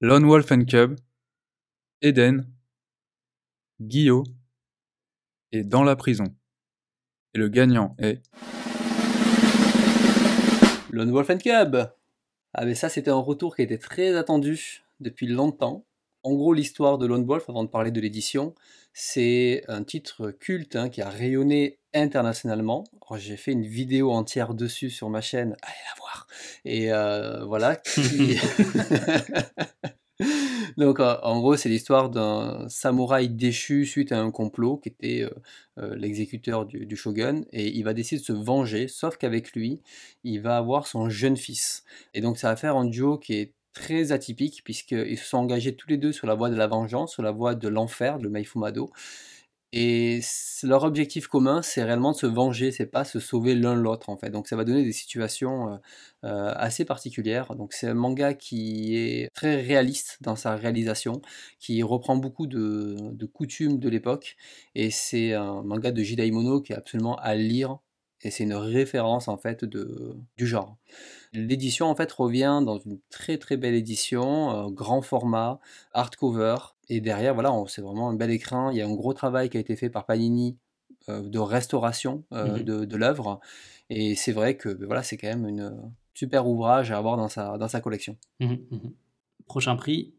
Lone Wolf and Cub, Eden, Guillot et Dans la prison. Et le gagnant est Lone Wolf and Cub Ah mais ça c'était un retour qui était très attendu depuis longtemps. En gros l'histoire de Lone Wolf, avant de parler de l'édition, c'est un titre culte hein, qui a rayonné internationalement. Alors, J'ai fait une vidéo entière dessus sur ma chaîne, allez la voir. Et euh, voilà. qui- Donc euh, en gros c'est l'histoire d'un samouraï déchu suite à un complot qui était euh, euh, l'exécuteur du, shogun et il va décider de se venger, sauf qu'avec lui il va avoir son jeune fils. Et donc ça va faire un duo qui est très atypique puisqu'ils se sont engagés tous les deux sur la voie de la vengeance, sur la voie de l'enfer, le Maifumado. Et leur objectif commun, c'est réellement de se venger, c'est pas se sauver l'un l'autre en fait. Donc ça va donner des situations euh, euh, assez particulières. Donc c'est un manga qui est très réaliste dans sa réalisation, qui reprend beaucoup de, coutumes de l'époque. Et c'est un manga de Jidaimono qui est absolument à lire. Et c'est une référence en fait du genre. L'édition en fait revient dans une très très belle édition, euh, grand format, hardcover. Et derrière, voilà, c'est vraiment un bel écrin. Il y a un gros travail qui a été fait par Panini euh, de restauration euh, Mhm. de, de l'œuvre. Et c'est vrai que ben voilà, c'est quand même une euh, super ouvrage à avoir dans sa, dans sa collection. Mhm, mhm. Prochain prix,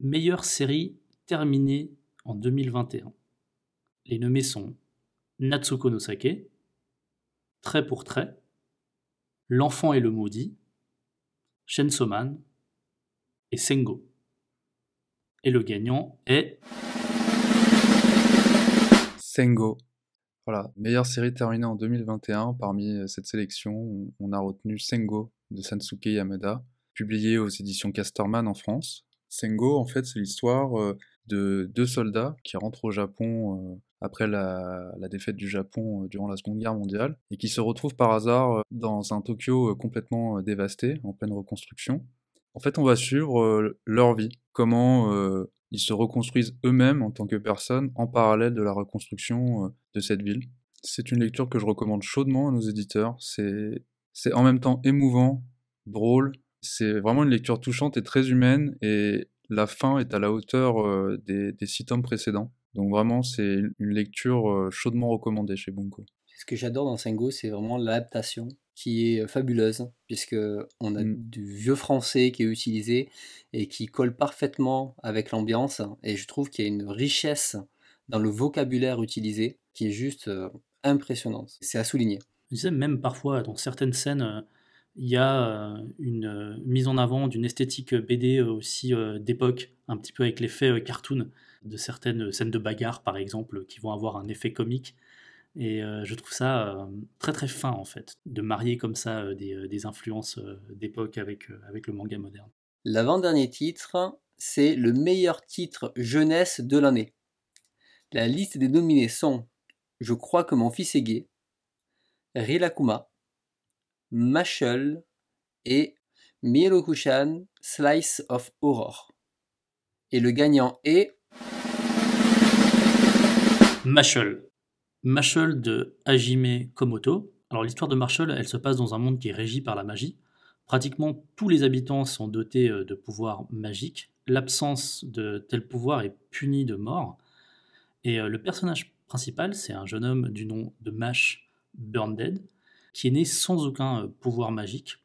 meilleure série terminée en 2021. Les nommés sont Natsuko no Sake, Trait pour trait, L'enfant et le maudit, Shensoman et Sengo. Et le gagnant est Sengo. Voilà, meilleure série terminée en 2021. Parmi euh, cette sélection, on a retenu Sengo de Sansuke Yamada, publié aux éditions Casterman en France. Sengo, en fait, c'est l'histoire euh, de deux soldats qui rentrent au Japon euh, après la, défaite du Japon durant la Seconde Guerre mondiale et qui se retrouvent par hasard dans un Tokyo complètement dévasté, en pleine reconstruction. En fait, on va suivre leur vie, comment ils se reconstruisent eux-mêmes en tant que personnes en parallèle de la reconstruction de cette ville. C'est une lecture que je recommande chaudement à nos éditeurs. C'est en même temps émouvant, drôle. C'est vraiment une lecture touchante et très humaine et la fin est à la hauteur des, six tomes précédents. Donc vraiment, c'est une lecture chaudement recommandée chez Bunko. Ce que j'adore dans Sengo, c'est vraiment l'adaptation qui est fabuleuse, puisque on a mm. du vieux français qui est utilisé et qui colle parfaitement avec l'ambiance. Et je trouve qu'il y a une richesse dans le vocabulaire utilisé qui est juste euh, impressionnante. C'est à souligner. Je disais même parfois dans certaines scènes, il y a euh, une mise en avant d'une esthétique BD aussi d'époque, un petit peu avec l'effet cartoon de certaines scènes de bagarre, par exemple, qui vont avoir un effet comique. Et je trouve ça très très fin, en fait, de marier comme ça des, influences d'époque avec, avec le manga moderne. L'avant-dernier titre, c'est le meilleur titre jeunesse de l'année. La liste des nominés sont Je crois que mon fils est gay, Rilakuma, Mashal et Mirokushan Slice of Aurore. Et le gagnant est. Mashal. Mashal de Hajime Komoto. Alors l'histoire de Marshall, elle se passe dans un monde qui est régi par la magie. Pratiquement tous les habitants sont dotés euh, de pouvoirs magiques. L'absence de tel pouvoir est punie de mort. Et euh, le personnage principal, c'est un jeune homme du nom de Mash Burndead, qui est né sans aucun euh, pouvoir magique,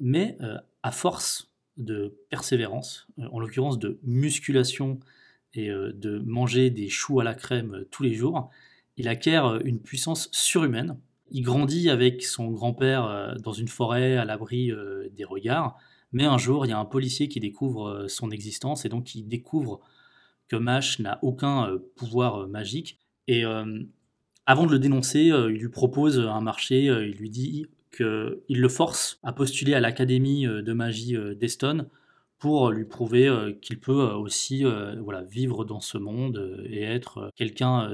mais à force de persévérance, en l'occurrence de musculation et de manger des choux à la crème tous les jours, il acquiert une puissance surhumaine. Il grandit avec son grand-père dans une forêt à l'abri des regards, mais un jour, il y a un policier qui découvre son existence et donc il découvre que Mash n'a aucun pouvoir magique. Et avant de le dénoncer, euh, il lui propose un marché, euh, il lui dit qu'il le force à postuler à l'Académie euh, de magie d'Eston pour lui prouver qu'il peut aussi voilà, vivre dans ce monde et être quelqu'un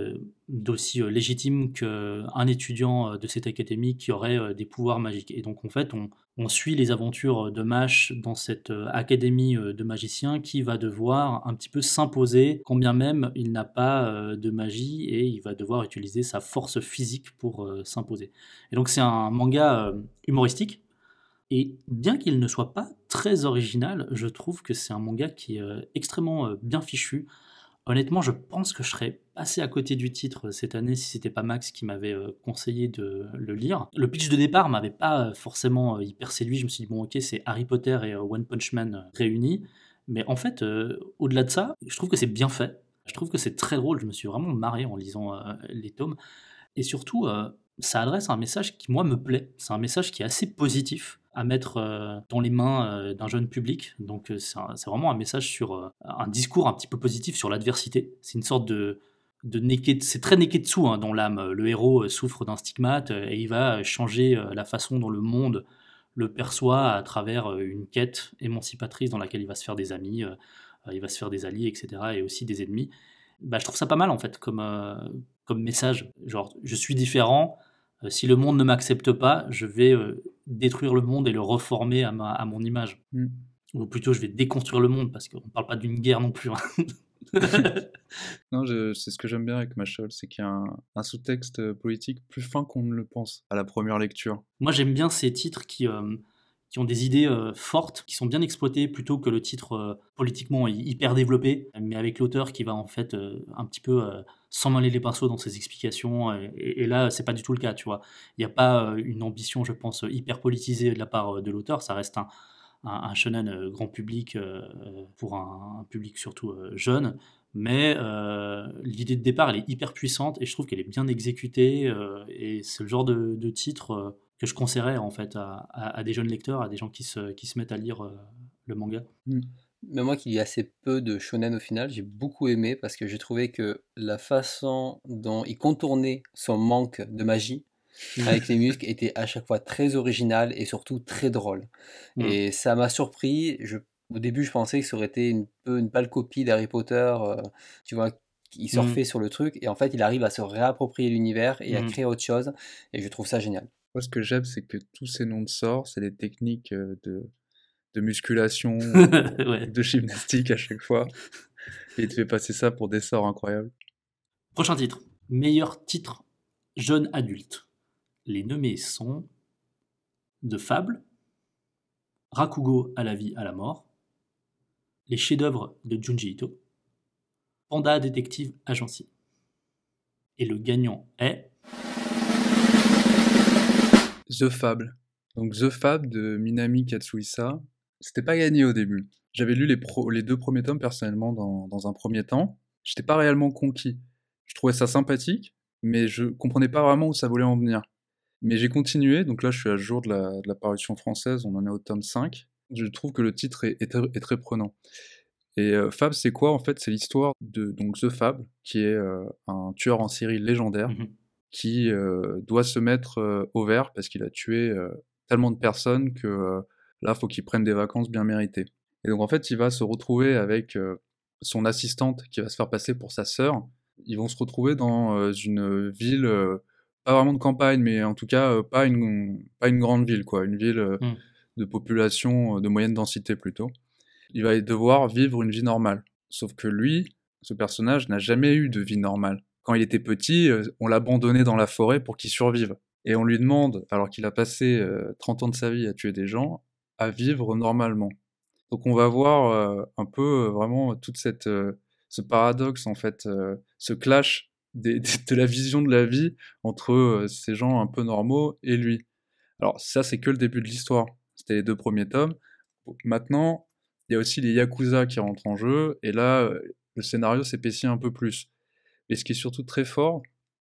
d'aussi légitime qu'un étudiant de cette académie qui aurait des pouvoirs magiques. Et donc en fait, on, suit les aventures de Mash dans cette euh, académie euh, de magiciens qui va devoir un petit peu s'imposer, quand bien même il n'a pas euh, de magie et il va devoir utiliser sa force physique pour s'imposer. Et donc c'est un manga humoristique. Et bien qu'il ne soit pas très original, je trouve que c'est un manga qui est extrêmement bien fichu, Honnêtement, je pense que je serais passé à côté du titre cette année si c'était pas Max qui m'avait euh, conseillé de le lire. Le pitch de départ m'avait pas euh, forcément euh, hyper séduit. Je me suis dit, bon, ok, c'est Harry Potter et One Punch Man réunis. Mais en fait, au-delà de ça, je trouve que c'est bien fait. Je trouve que c'est très drôle. Je me suis vraiment marré en lisant les tomes. Et surtout, ça adresse un message qui, moi, me plaît. C'est un message qui est assez positif à mettre euh, dans les mains euh, d'un jeune public. Donc euh, c'est vraiment un message sur un discours un petit peu positif sur l'adversité. C'est une sorte de, de c'est très neketsu hein, dans l'âme. Le héros souffre d'un stigmate et il va changer la façon dont le monde le perçoit à travers une quête émancipatrice dans laquelle il va se faire des amis, il va se faire des alliés, etc. et aussi des ennemis. Bah, je trouve ça pas mal en fait comme, comme message. Genre, je suis différent, si le monde ne m'accepte pas, je vais euh, détruire le monde et le reformer à, ma, à mon image. Mm. Ou plutôt, je vais déconstruire le monde, parce qu'on ne parle pas d'une guerre non plus. Hein. non, c'est ce que j'aime bien avec Machol, c'est qu'il y a un, sous-texte euh, politique plus fin qu'on ne le pense à la première lecture. Moi, j'aime bien ces titres qui, qui ont des idées euh, fortes, qui sont bien exploitées, plutôt que le titre euh, politiquement hyper développé, mais avec l'auteur qui va en fait euh, un petit peu s'en mêler les pinceaux dans ses explications. Et, et là, c'est pas du tout le cas, tu vois. Il n'y a pas une ambition, je pense, hyper politisée de la part de l'auteur. Ça reste un, un, shonen grand public pour un, public surtout jeune. Mais l'idée de départ, elle est hyper puissante et je trouve qu'elle est bien exécutée. et c'est le genre de, titre que je conseillerais en fait à, des jeunes lecteurs, à des gens qui se, qui se mettent à lire le manga. Mmh. Mais moi qui lis assez peu de shonen au final, j'ai beaucoup aimé parce que j'ai trouvé que la façon dont il contournait son manque de magie avec les muscles était à chaque fois très original et surtout très drôle. Mmh. Et ça m'a surpris. Je, au début, je pensais que ça aurait été une peu une pâle copie d'Harry Potter, euh, tu vois, il surfait mmh. sur le truc et en fait, il arrive à se réapproprier l'univers et à créer autre chose. Et je trouve ça génial. Moi, ce que j'aime, c'est que tous ces noms de sorts, c'est des techniques euh, de de musculation, de gymnastique à chaque fois. Et il te fait passer ça pour des sorts incroyables. Prochain titre. Meilleur titre jeune adulte. Les nommés sont De Fable, Rakugo à la vie, à la mort, Les chefs-d'œuvre de Junji Ito, Panda Détective Agency. Et le gagnant est. The Fable. Donc The Fable de Minami Katsuhisa, c'était pas gagné au début. J'avais lu les, les deux premiers tomes personnellement dans, un premier temps. J'étais pas réellement conquis. Je trouvais ça sympathique, mais je comprenais pas vraiment où ça voulait en venir. Mais j'ai continué, donc là je suis à jour de la, de parution française, on en est au tome 5. Je trouve que le titre est, très prenant. Et euh, Fab, c'est quoi en fait? C'est l'histoire de donc The Fab, qui est euh, un tueur en série légendaire, mmh qui euh, doit se mettre au vert parce qu'il a tué tellement de personnes que Là, faut qu'il prenne des vacances bien méritées. Et donc en fait, il va se retrouver avec euh, son assistante qui va se faire passer pour sa sœur. Ils vont se retrouver dans euh, une ville, euh, pas vraiment de campagne, mais en tout cas pas une pas une grande ville, quoi, une ville mmh. de population de moyenne densité plutôt. Il va devoir vivre une vie normale. Sauf que lui, ce personnage n'a jamais eu de vie normale. Quand il était petit, on l'abandonnait dans la forêt pour qu'il survive. Et on lui demande, alors qu'il a passé 30 ans de sa vie à tuer des gens, à vivre normalement. Donc on va voir euh, un peu euh, vraiment toute cette euh, ce paradoxe en fait, ce clash de la vision de la vie entre ces gens un peu normaux et lui. Alors ça c'est que le début de l'histoire. C'était les deux premiers tomes. Maintenant, il y a aussi les Yakuza qui rentrent en jeu et là le scénario s'épaissit un peu plus. Et ce qui est surtout très fort,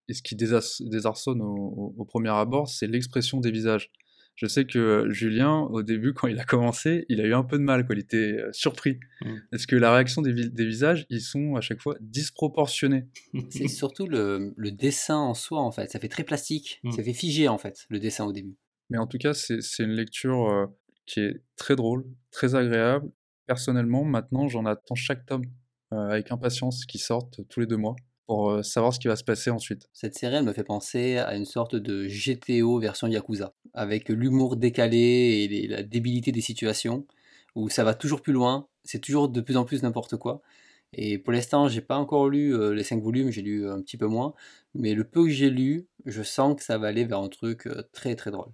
et ce qui désarçonne au premier abord, c'est l'expression des visages. Je sais que Julien, au début, quand il a commencé, il a eu un peu de mal, quoi. il était euh, surpris. Mmh. Parce que la réaction des, visages, ils sont à chaque fois disproportionnés. C'est surtout le, dessin en soi, en fait. Ça fait très plastique, mmh. ça fait figé, en fait, le dessin au début. Mais en tout cas, c'est une lecture euh, qui est très drôle, très agréable. Personnellement, maintenant, j'en attends chaque tome euh, avec impatience qui sortent tous les deux mois pour euh, savoir ce qui va se passer ensuite. Cette série, elle me fait penser à une sorte de GTO version Yakuza, avec l'humour décalé et la débilité des situations, où ça va toujours plus loin, c'est toujours de plus en plus n'importe quoi. Et pour l'instant, j'ai pas encore lu euh, les 5 volumes, j'ai lu un petit peu moins, mais le peu que j'ai lu, je sens que ça va aller vers un truc euh, très très drôle.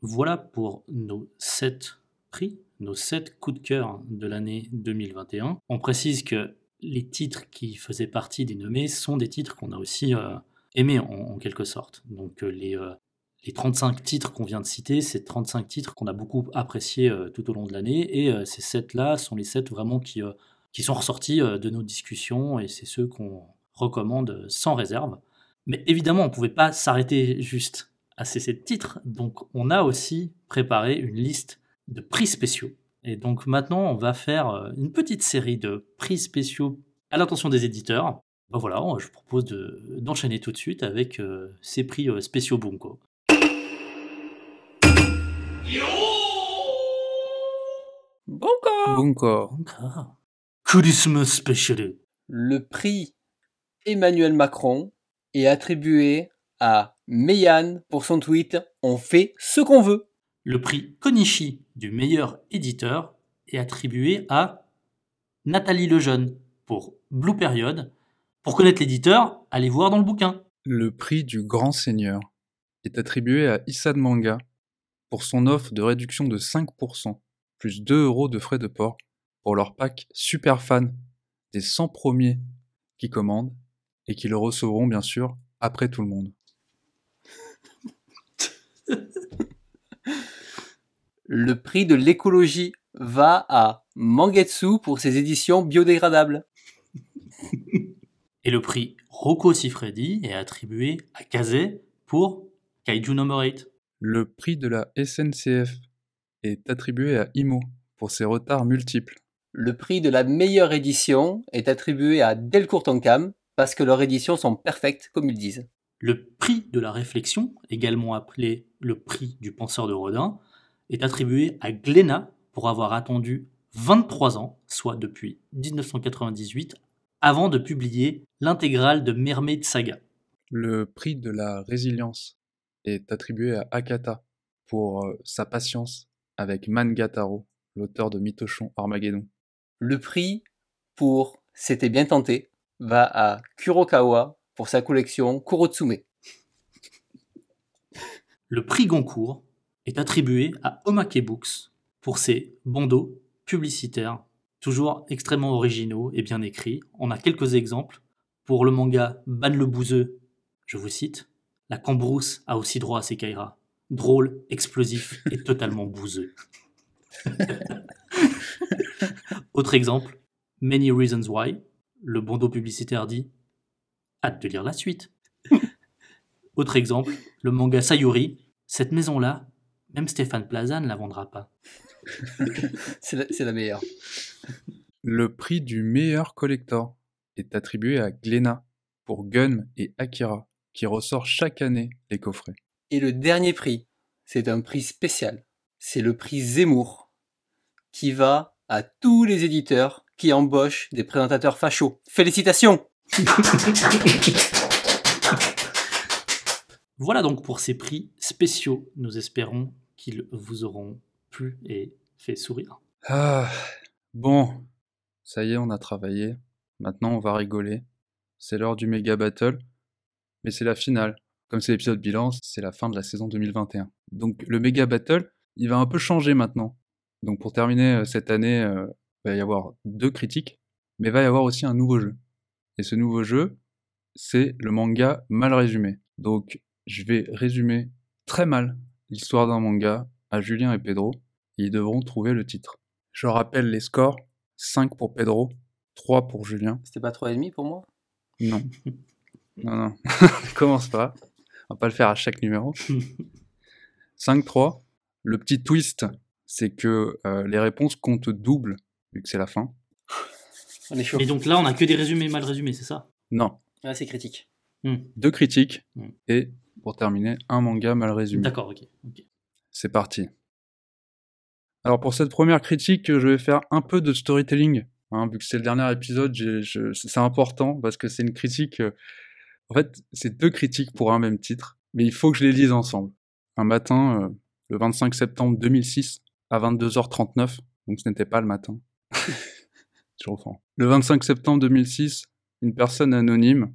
Voilà pour nos 7 prix, nos 7 coups de cœur de l'année 2021. On précise que les titres qui faisaient partie des nommés sont des titres qu'on a aussi euh, aimés en, quelque sorte. Donc euh, les, euh, les 35 titres qu'on vient de citer, c'est 35 titres qu'on a beaucoup appréciés tout au long de l'année, et ces 7-là sont les 7 vraiment qui, qui sont ressortis de nos discussions, et c'est ceux qu'on recommande sans réserve. Mais évidemment, on ne pouvait pas s'arrêter juste à ces 7 titres, donc on a aussi préparé une liste de prix spéciaux et donc maintenant, on va faire euh, une petite série de prix spéciaux à l'intention des éditeurs. Ben voilà, je propose d'enchaîner tout de suite avec euh, ces prix euh, spéciaux Bunko. Bunko Bunko Christmas Special Le prix Emmanuel Macron est attribué à Meian pour son tweet On fait ce qu'on veut. Le prix Konishi du meilleur éditeur est attribué à Nathalie Lejeune pour Blue Period. Pour connaître l'éditeur, allez voir dans le bouquin. Le prix du Grand Seigneur est attribué à Issad Manga pour son offre de réduction de 5%, plus 2 euros de frais de port pour leur pack super fan des 100 premiers qui commandent et qui le recevront bien sûr après tout le monde. le prix de l'écologie va à Mangetsu pour ses éditions biodégradables. Et le prix Rocco Siffredi est attribué à Kaze pour Kaiju Number 8. Le prix de la SNCF est attribué à Imo pour ses retards multiples. Le prix de la meilleure édition est attribué à Delcourt Tonkam parce que leurs éditions sont perfectes comme ils disent. Le prix de la réflexion, également appelé le prix du penseur de Rodin, est attribué à Glénat pour avoir attendu 23 ans, soit depuis 1998, avant de publier l'intégrale de Mermaid Saga. Le prix de la résilience est attribué à Akata pour euh, sa patience avec Mangataro, l'auteur de Mitochon Armageddon. Le prix pour C'était bien tenté va à Kurokawa pour sa collection Kurotsume. Le prix Goncourt est attribué à Omake Books pour ses bandeaux publicitaires, toujours extrêmement originaux et bien écrits. On a quelques exemples. Pour le manga Ban le Bouzeux, je vous cite, La cambrousse a aussi droit à ses kairas. Drôle, explosif et totalement bouseux. Autre exemple, Many Reasons Why, le bandeau publicitaire dit Hâte de lire la suite. Autre exemple, le manga Sayuri, cette maison-là, même Stéphane Plaza ne la vendra pas. C'est la, meilleure. Le prix du meilleur collector est attribué à Glénat pour Gun et Akira, qui ressort chaque année les coffrets. Et le dernier prix, c'est un prix spécial. C'est le prix Zemmour, qui va à tous les éditeurs qui embauchent des présentateurs fachos. Félicitations Voilà donc pour ces prix spéciaux. Nous espérons qu'ils vous auront plu et fait sourire. Ah, bon, ça y est, on a travaillé. Maintenant, on va rigoler. C'est l'heure du méga battle, mais c'est la finale. Comme c'est l'épisode bilan, c'est la fin de la saison 2021. Donc le méga battle, il va un peu changer maintenant. Donc pour terminer euh, cette année, euh, il va y avoir deux critiques, mais il va y avoir aussi un nouveau jeu. Et ce nouveau jeu, c'est le manga mal résumé. Donc je vais résumer très mal l'histoire d'un manga à Julien et Pedro, et ils devront trouver le titre. Je rappelle les scores 5 pour Pedro, 3 pour Julien. C'était pas 3,5 pour moi? Non. Non, non. Commence pas. On va pas le faire à chaque numéro. 5-3. Le petit twist, c'est que euh, les réponses comptent double, vu que c'est la fin. On est chaud. Et donc là, on a que des résumés mal résumés, c'est ça? Non. Ah, c'est critique. Deux critiques. Hmm. Et pour terminer, un manga mal résumé. D'accord, ok. C'est parti. Alors pour cette première critique, je vais faire un peu de storytelling. hein, vu que c'est le dernier épisode, c'est important parce que c'est une critique. euh, En fait, c'est deux critiques pour un même titre, mais il faut que je les lise ensemble. Un matin, euh, le 25 septembre 2006, à 22h39, donc ce n'était pas le matin. je reprends. Le 25 septembre 2006, une personne anonyme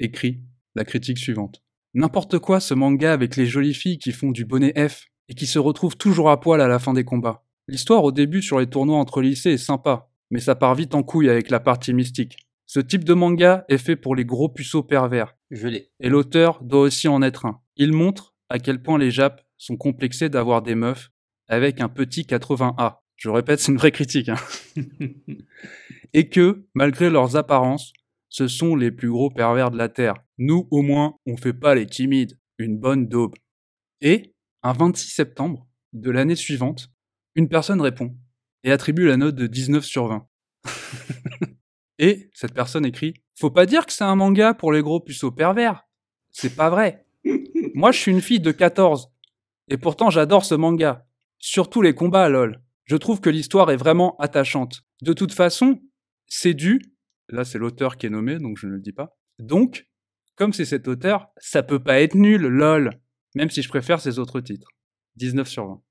écrit la critique suivante. N'importe quoi ce manga avec les jolies filles qui font du bonnet F et qui se retrouvent toujours à poil à la fin des combats. L'histoire au début sur les tournois entre lycées est sympa, mais ça part vite en couille avec la partie mystique. Ce type de manga est fait pour les gros puceaux pervers, Je l'ai. et l'auteur doit aussi en être un. Il montre à quel point les Japs sont complexés d'avoir des meufs avec un petit 80A. Je répète, c'est une vraie critique. hein. Et que, malgré leurs apparences, ce sont les plus gros pervers de la Terre. Nous, au moins, on fait pas les timides. Une bonne daube. Et, un 26 septembre de l'année suivante, une personne répond et attribue la note de 19 sur 20. et cette personne écrit Faut pas dire que c'est un manga pour les gros puceaux pervers. C'est pas vrai. Moi, je suis une fille de 14. Et pourtant, j'adore ce manga. Surtout les combats, lol. Je trouve que l'histoire est vraiment attachante. De toute façon, c'est dû. Là, c'est l'auteur qui est nommé, donc je ne le dis pas. Donc, comme c'est cet auteur, ça peut pas être nul, lol. Même si je préfère ses autres titres. 19 sur 20.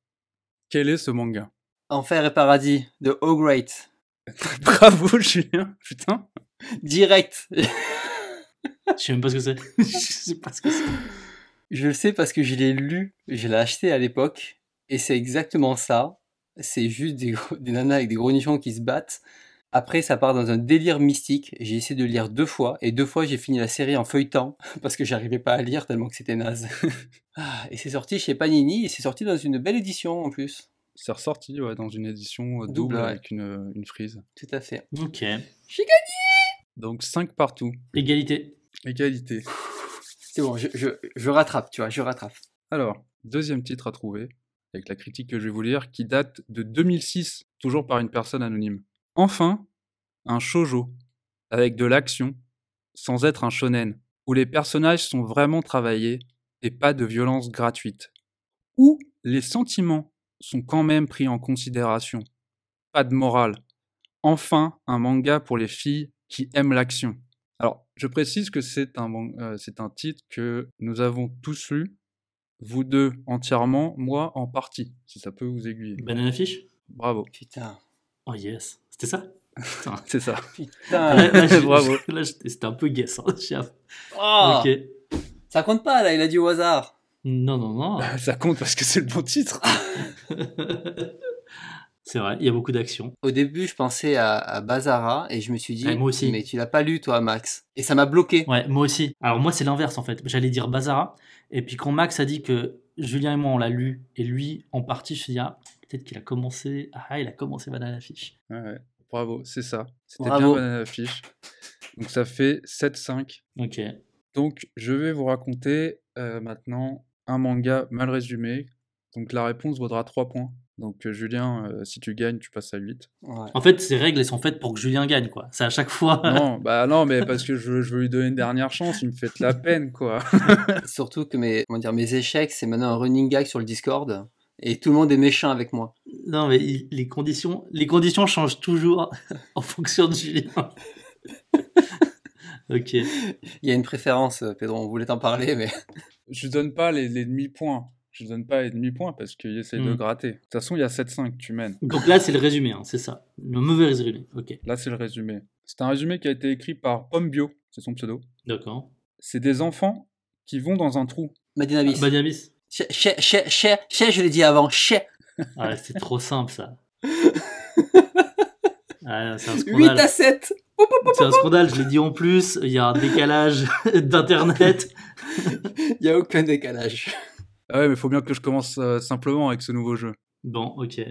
Quel est ce manga? Enfer et paradis de O Great. Bravo, Julien. Putain. Direct. Je sais même pas ce que c'est. Je sais pas ce que c'est. Je le sais parce que je l'ai lu, je l'ai acheté à l'époque, et c'est exactement ça. C'est juste des, gros- des nanas avec des gros nichons qui se battent. Après, ça part dans un délire mystique. J'ai essayé de lire deux fois, et deux fois j'ai fini la série en feuilletant, parce que j'arrivais pas à lire tellement que c'était naze. Ah, et c'est sorti chez Panini, et c'est sorti dans une belle édition en plus. C'est ressorti ouais, dans une édition euh, double, Double, ouais. avec une, euh, une frise. Tout à fait. Ok. J'ai gagné Donc 5 partout. Égalité. Égalité. C'est bon, je, je, je rattrape, tu vois, je rattrape. Alors, deuxième titre à trouver, avec la critique que je vais vous lire, qui date de 2006, toujours par une personne anonyme. Enfin, un shoujo, avec de l'action, sans être un shonen, où les personnages sont vraiment travaillés et pas de violence gratuite. Où les sentiments sont quand même pris en considération. Pas de morale. Enfin, un manga pour les filles qui aiment l'action. Alors, je précise que c'est un, euh, c'est un titre que nous avons tous lu, vous deux entièrement, moi en partie, si ça peut vous aiguiller. Banana fish Bravo, Putain. Oh yes. C'était ça? Putain. c'est ça. Putain. Là, là, Bravo. là, j'étais- c'était un peu guess. hein. Oh, Ok. Ça compte pas, là, il a dit au hasard. Non, non, non. Ça compte parce que c'est le bon titre. c'est vrai, il y a beaucoup d'action. Au début, je pensais à, à Bazara et je me suis dit, Ouais, moi aussi. mais tu l'as pas lu, toi, Max. Et ça m'a bloqué. Ouais, moi aussi. Alors moi, c'est l'inverse en fait. J'allais dire Bazara. Et puis quand Max a dit que Julien et moi, on l'a lu, et lui, en partie, je me suis dit, ah, peut-être qu'il a commencé. Ah, il a commencé Banana Fish. Ouais, ouais, bravo, c'est ça. C'était bien Banana Fish. Donc ça fait 7-5. Ok. Donc je vais vous raconter euh, maintenant un manga mal résumé. Donc la réponse vaudra 3 points. Donc euh, Julien, euh, si tu gagnes, tu passes à 8. Ouais. En fait, ces règles, elles sont faites pour que Julien gagne, quoi. C'est à chaque fois. non, bah non, mais parce que je, veux- je veux lui donner une dernière chance, il me fait de la peine, quoi. Surtout que mes, comment dire, mes échecs, c'est maintenant un running gag sur le Discord. Et tout le monde est méchant avec moi. Non, mais il- les conditions, les conditions changent toujours en fonction de Julien. ok. Il y a une préférence, euh, Pedro, on voulait t'en parler, mais Je donne pas les, les demi-points. Je donne pas les demi-points parce qu'il essaye de Hmm. gratter. De toute façon, il y a 7-5, tu mènes. Donc là, c'est le résumé, hein, c'est ça. Le mauvais résumé. Ok. Là, c'est le résumé. C'est un résumé qui a été écrit par Pomme Bio, c'est son pseudo. D'accord. C'est des enfants qui vont dans un trou. Madinabis. Badiamis. Chè, chè, chè, chè, je l'ai dit avant, chè. Ah, c'est trop simple, ça. Ah, c'est un 8 scandale. à 7. C'est un scandale, je l'ai dit en plus. Il y a un décalage d'internet. Il n'y a aucun décalage. Ah ouais, mais faut bien que je commence euh, simplement avec ce nouveau jeu. Bon, ok.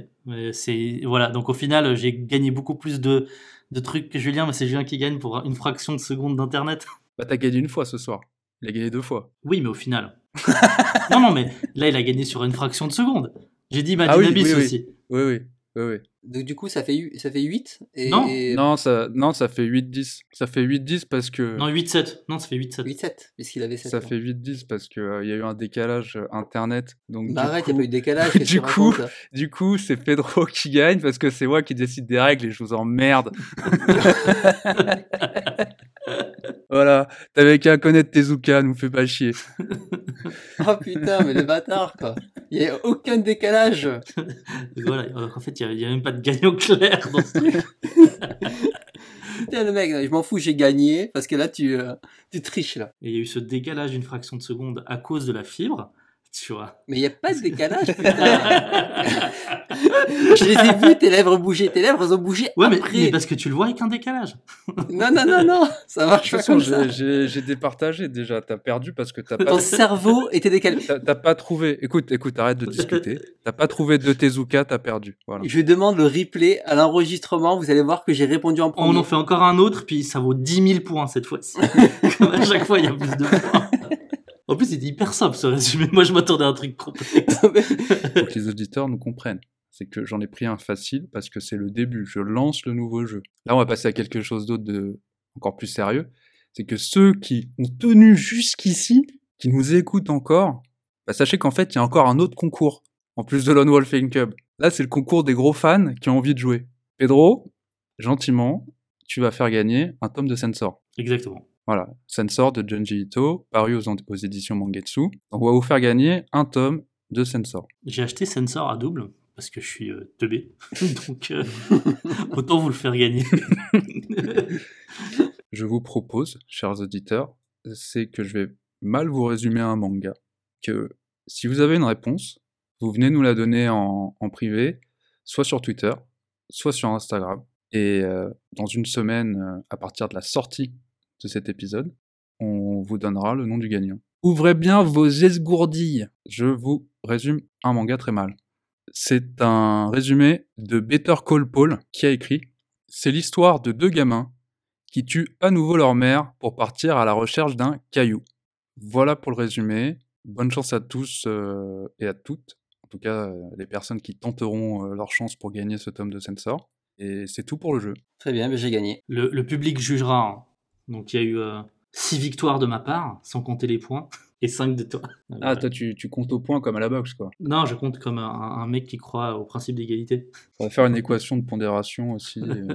C'est voilà. Donc au final, j'ai gagné beaucoup plus de de trucs que Julien, mais c'est Julien qui gagne pour une fraction de seconde d'internet. Bah, t'as gagné une fois ce soir. Il a gagné deux fois. Oui, mais au final. Non, non, mais là, il a gagné sur une fraction de seconde. J'ai dit Ah oui, Madinabis oui, oui. aussi. Oui, oui, oui, oui. Donc, du coup, ça fait, ça fait 8. Et, Non. et Non, ça, non, ça fait 8-10. Ça fait 8-10 parce que. Non, 8-7. Non, ça fait 8-7. 8, 7, puisqu'il avait 7. ça fait 8-10 parce qu'il y a eu un décalage euh, internet. Donc, Bah du arrête, coup, il n'y a pas eu de décalage. du coup- racontes du coup, c'est Pedro qui gagne parce que c'est moi qui décide des règles et je vous emmerde. voilà, t'avais qu'à connaître Tezuka, nous fais pas chier. Oh putain, mais le bâtard, quoi. Il n'y a aucun décalage. voilà. En fait, il n'y a, même pas de gagnant clair dans ce truc. Putain, le mec, je m'en fous, j'ai gagné. Parce que là, tu, euh, tu triches, là. Et il y a eu ce décalage d'une fraction de seconde à cause de la fibre. Tu vois. Mais il n'y a pas de décalage, putain. je les ai vus, tes lèvres bouger. Tes lèvres, ont bougé ouais, mais, après. mais parce que tu le vois avec un décalage. Non, non, non, non. Ça De marche pas façon, comme ça. j'ai- départagé déjà. T'as perdu parce que t'as Ton pas. cerveau était décalé. T'as t'as pas trouvé. Écoute, écoute, arrête de discuter. T'as pas trouvé de Tezuka, t'as perdu. Voilà. Je demande le replay à l'enregistrement. Vous allez voir que j'ai répondu en premier. On en fait encore un autre, puis ça vaut 10 000 points cette fois-ci. Comme à chaque fois, il y a plus de points. En plus, il est hyper simple ce résumé. Moi, je m'attendais à un truc complexe. Faut que les auditeurs nous comprennent. C'est que j'en ai pris un facile parce que c'est le début. Je lance le nouveau jeu. Là, on va passer à quelque chose d'autre de encore plus sérieux. C'est que ceux qui ont tenu jusqu'ici, qui nous écoutent encore, bah, sachez qu'en fait, il y a encore un autre concours. En plus de Lone Wolf Cub. Là, c'est le concours des gros fans qui ont envie de jouer. Pedro, gentiment, tu vas faire gagner un tome de Sensor. Exactement. Voilà, Sensor de Junji Ito, paru aux, aux éditions Mangetsu. On va vous faire gagner un tome de Sensor. J'ai acheté Sensor à double parce que je suis euh, teubé. Donc, euh, autant vous le faire gagner. je vous propose, chers auditeurs, c'est que je vais mal vous résumer un manga. Que si vous avez une réponse, vous venez nous la donner en, en privé, soit sur Twitter, soit sur Instagram. Et euh, dans une semaine, euh, à partir de la sortie de cet épisode, on vous donnera le nom du gagnant. Ouvrez bien vos esgourdilles. Je vous résume un manga très mal. C'est un résumé de Better Call Paul qui a écrit C'est l'histoire de deux gamins qui tuent à nouveau leur mère pour partir à la recherche d'un caillou. Voilà pour le résumé. Bonne chance à tous euh, et à toutes. En tout cas, euh, les personnes qui tenteront euh, leur chance pour gagner ce tome de Sensor. Et c'est tout pour le jeu. Très bien, mais j'ai gagné. Le, le public jugera. Donc il y a eu 6 victoires de ma part, sans compter les points, et 5 de toi. Ah, toi, tu, tu comptes au point comme à la boxe, quoi. Non, je compte comme un, un mec qui croit au principe d'égalité. On va faire une équation de pondération aussi. euh,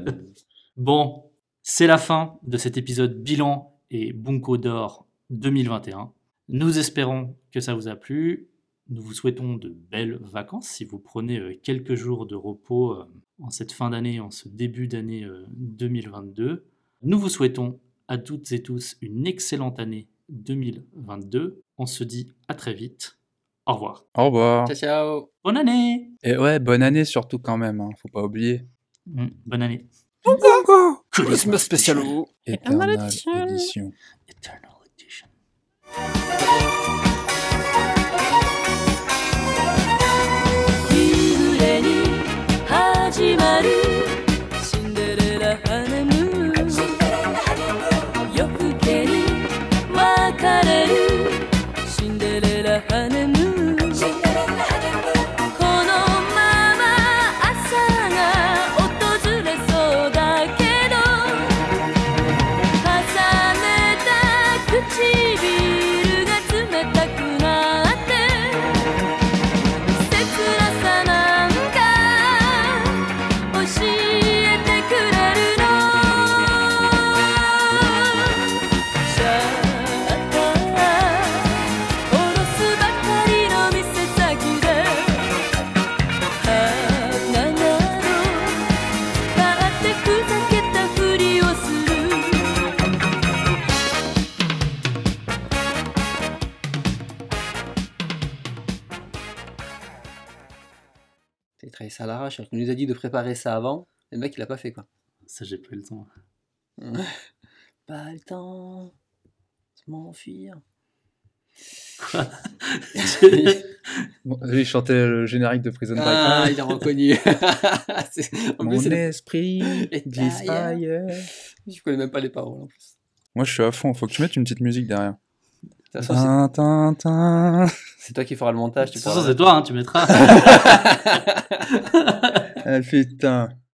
Bon, c'est la fin de cet épisode bilan et Bunko d'or 2021. Nous espérons que ça vous a plu. Nous vous souhaitons de belles vacances si vous prenez euh, quelques jours de repos euh, en cette fin d'année, en ce début d'année euh, 2022. Nous vous souhaitons à toutes et tous une excellente année 2022. On se dit à très vite. Au revoir. Au revoir. Ciao, ciao. Bonne année Et ouais, bonne année surtout quand même, hein, faut pas oublier. Mm, Bonne année. Christmas spécial. Eternal Edition. Edition. Eternal Edition. L'arrache. alors qu'on nous a dit de préparer ça avant. Le mec, il a pas fait quoi. Ça, j'ai pas eu le temps. Pas le temps de m'enfuir. Bon, lui, il chantait le générique de Prison Break. Ah, il a reconnu. C'est- en Mon plus, esprit glisse ailleurs. Je connais même pas les paroles en plus. Moi, je suis à fond. Faut que tu mettes une petite musique derrière. C'est- c'est toi qui feras le montage. De Tu toute façon, pourras- c'est toi, hein, tu mettras. Ah, putain.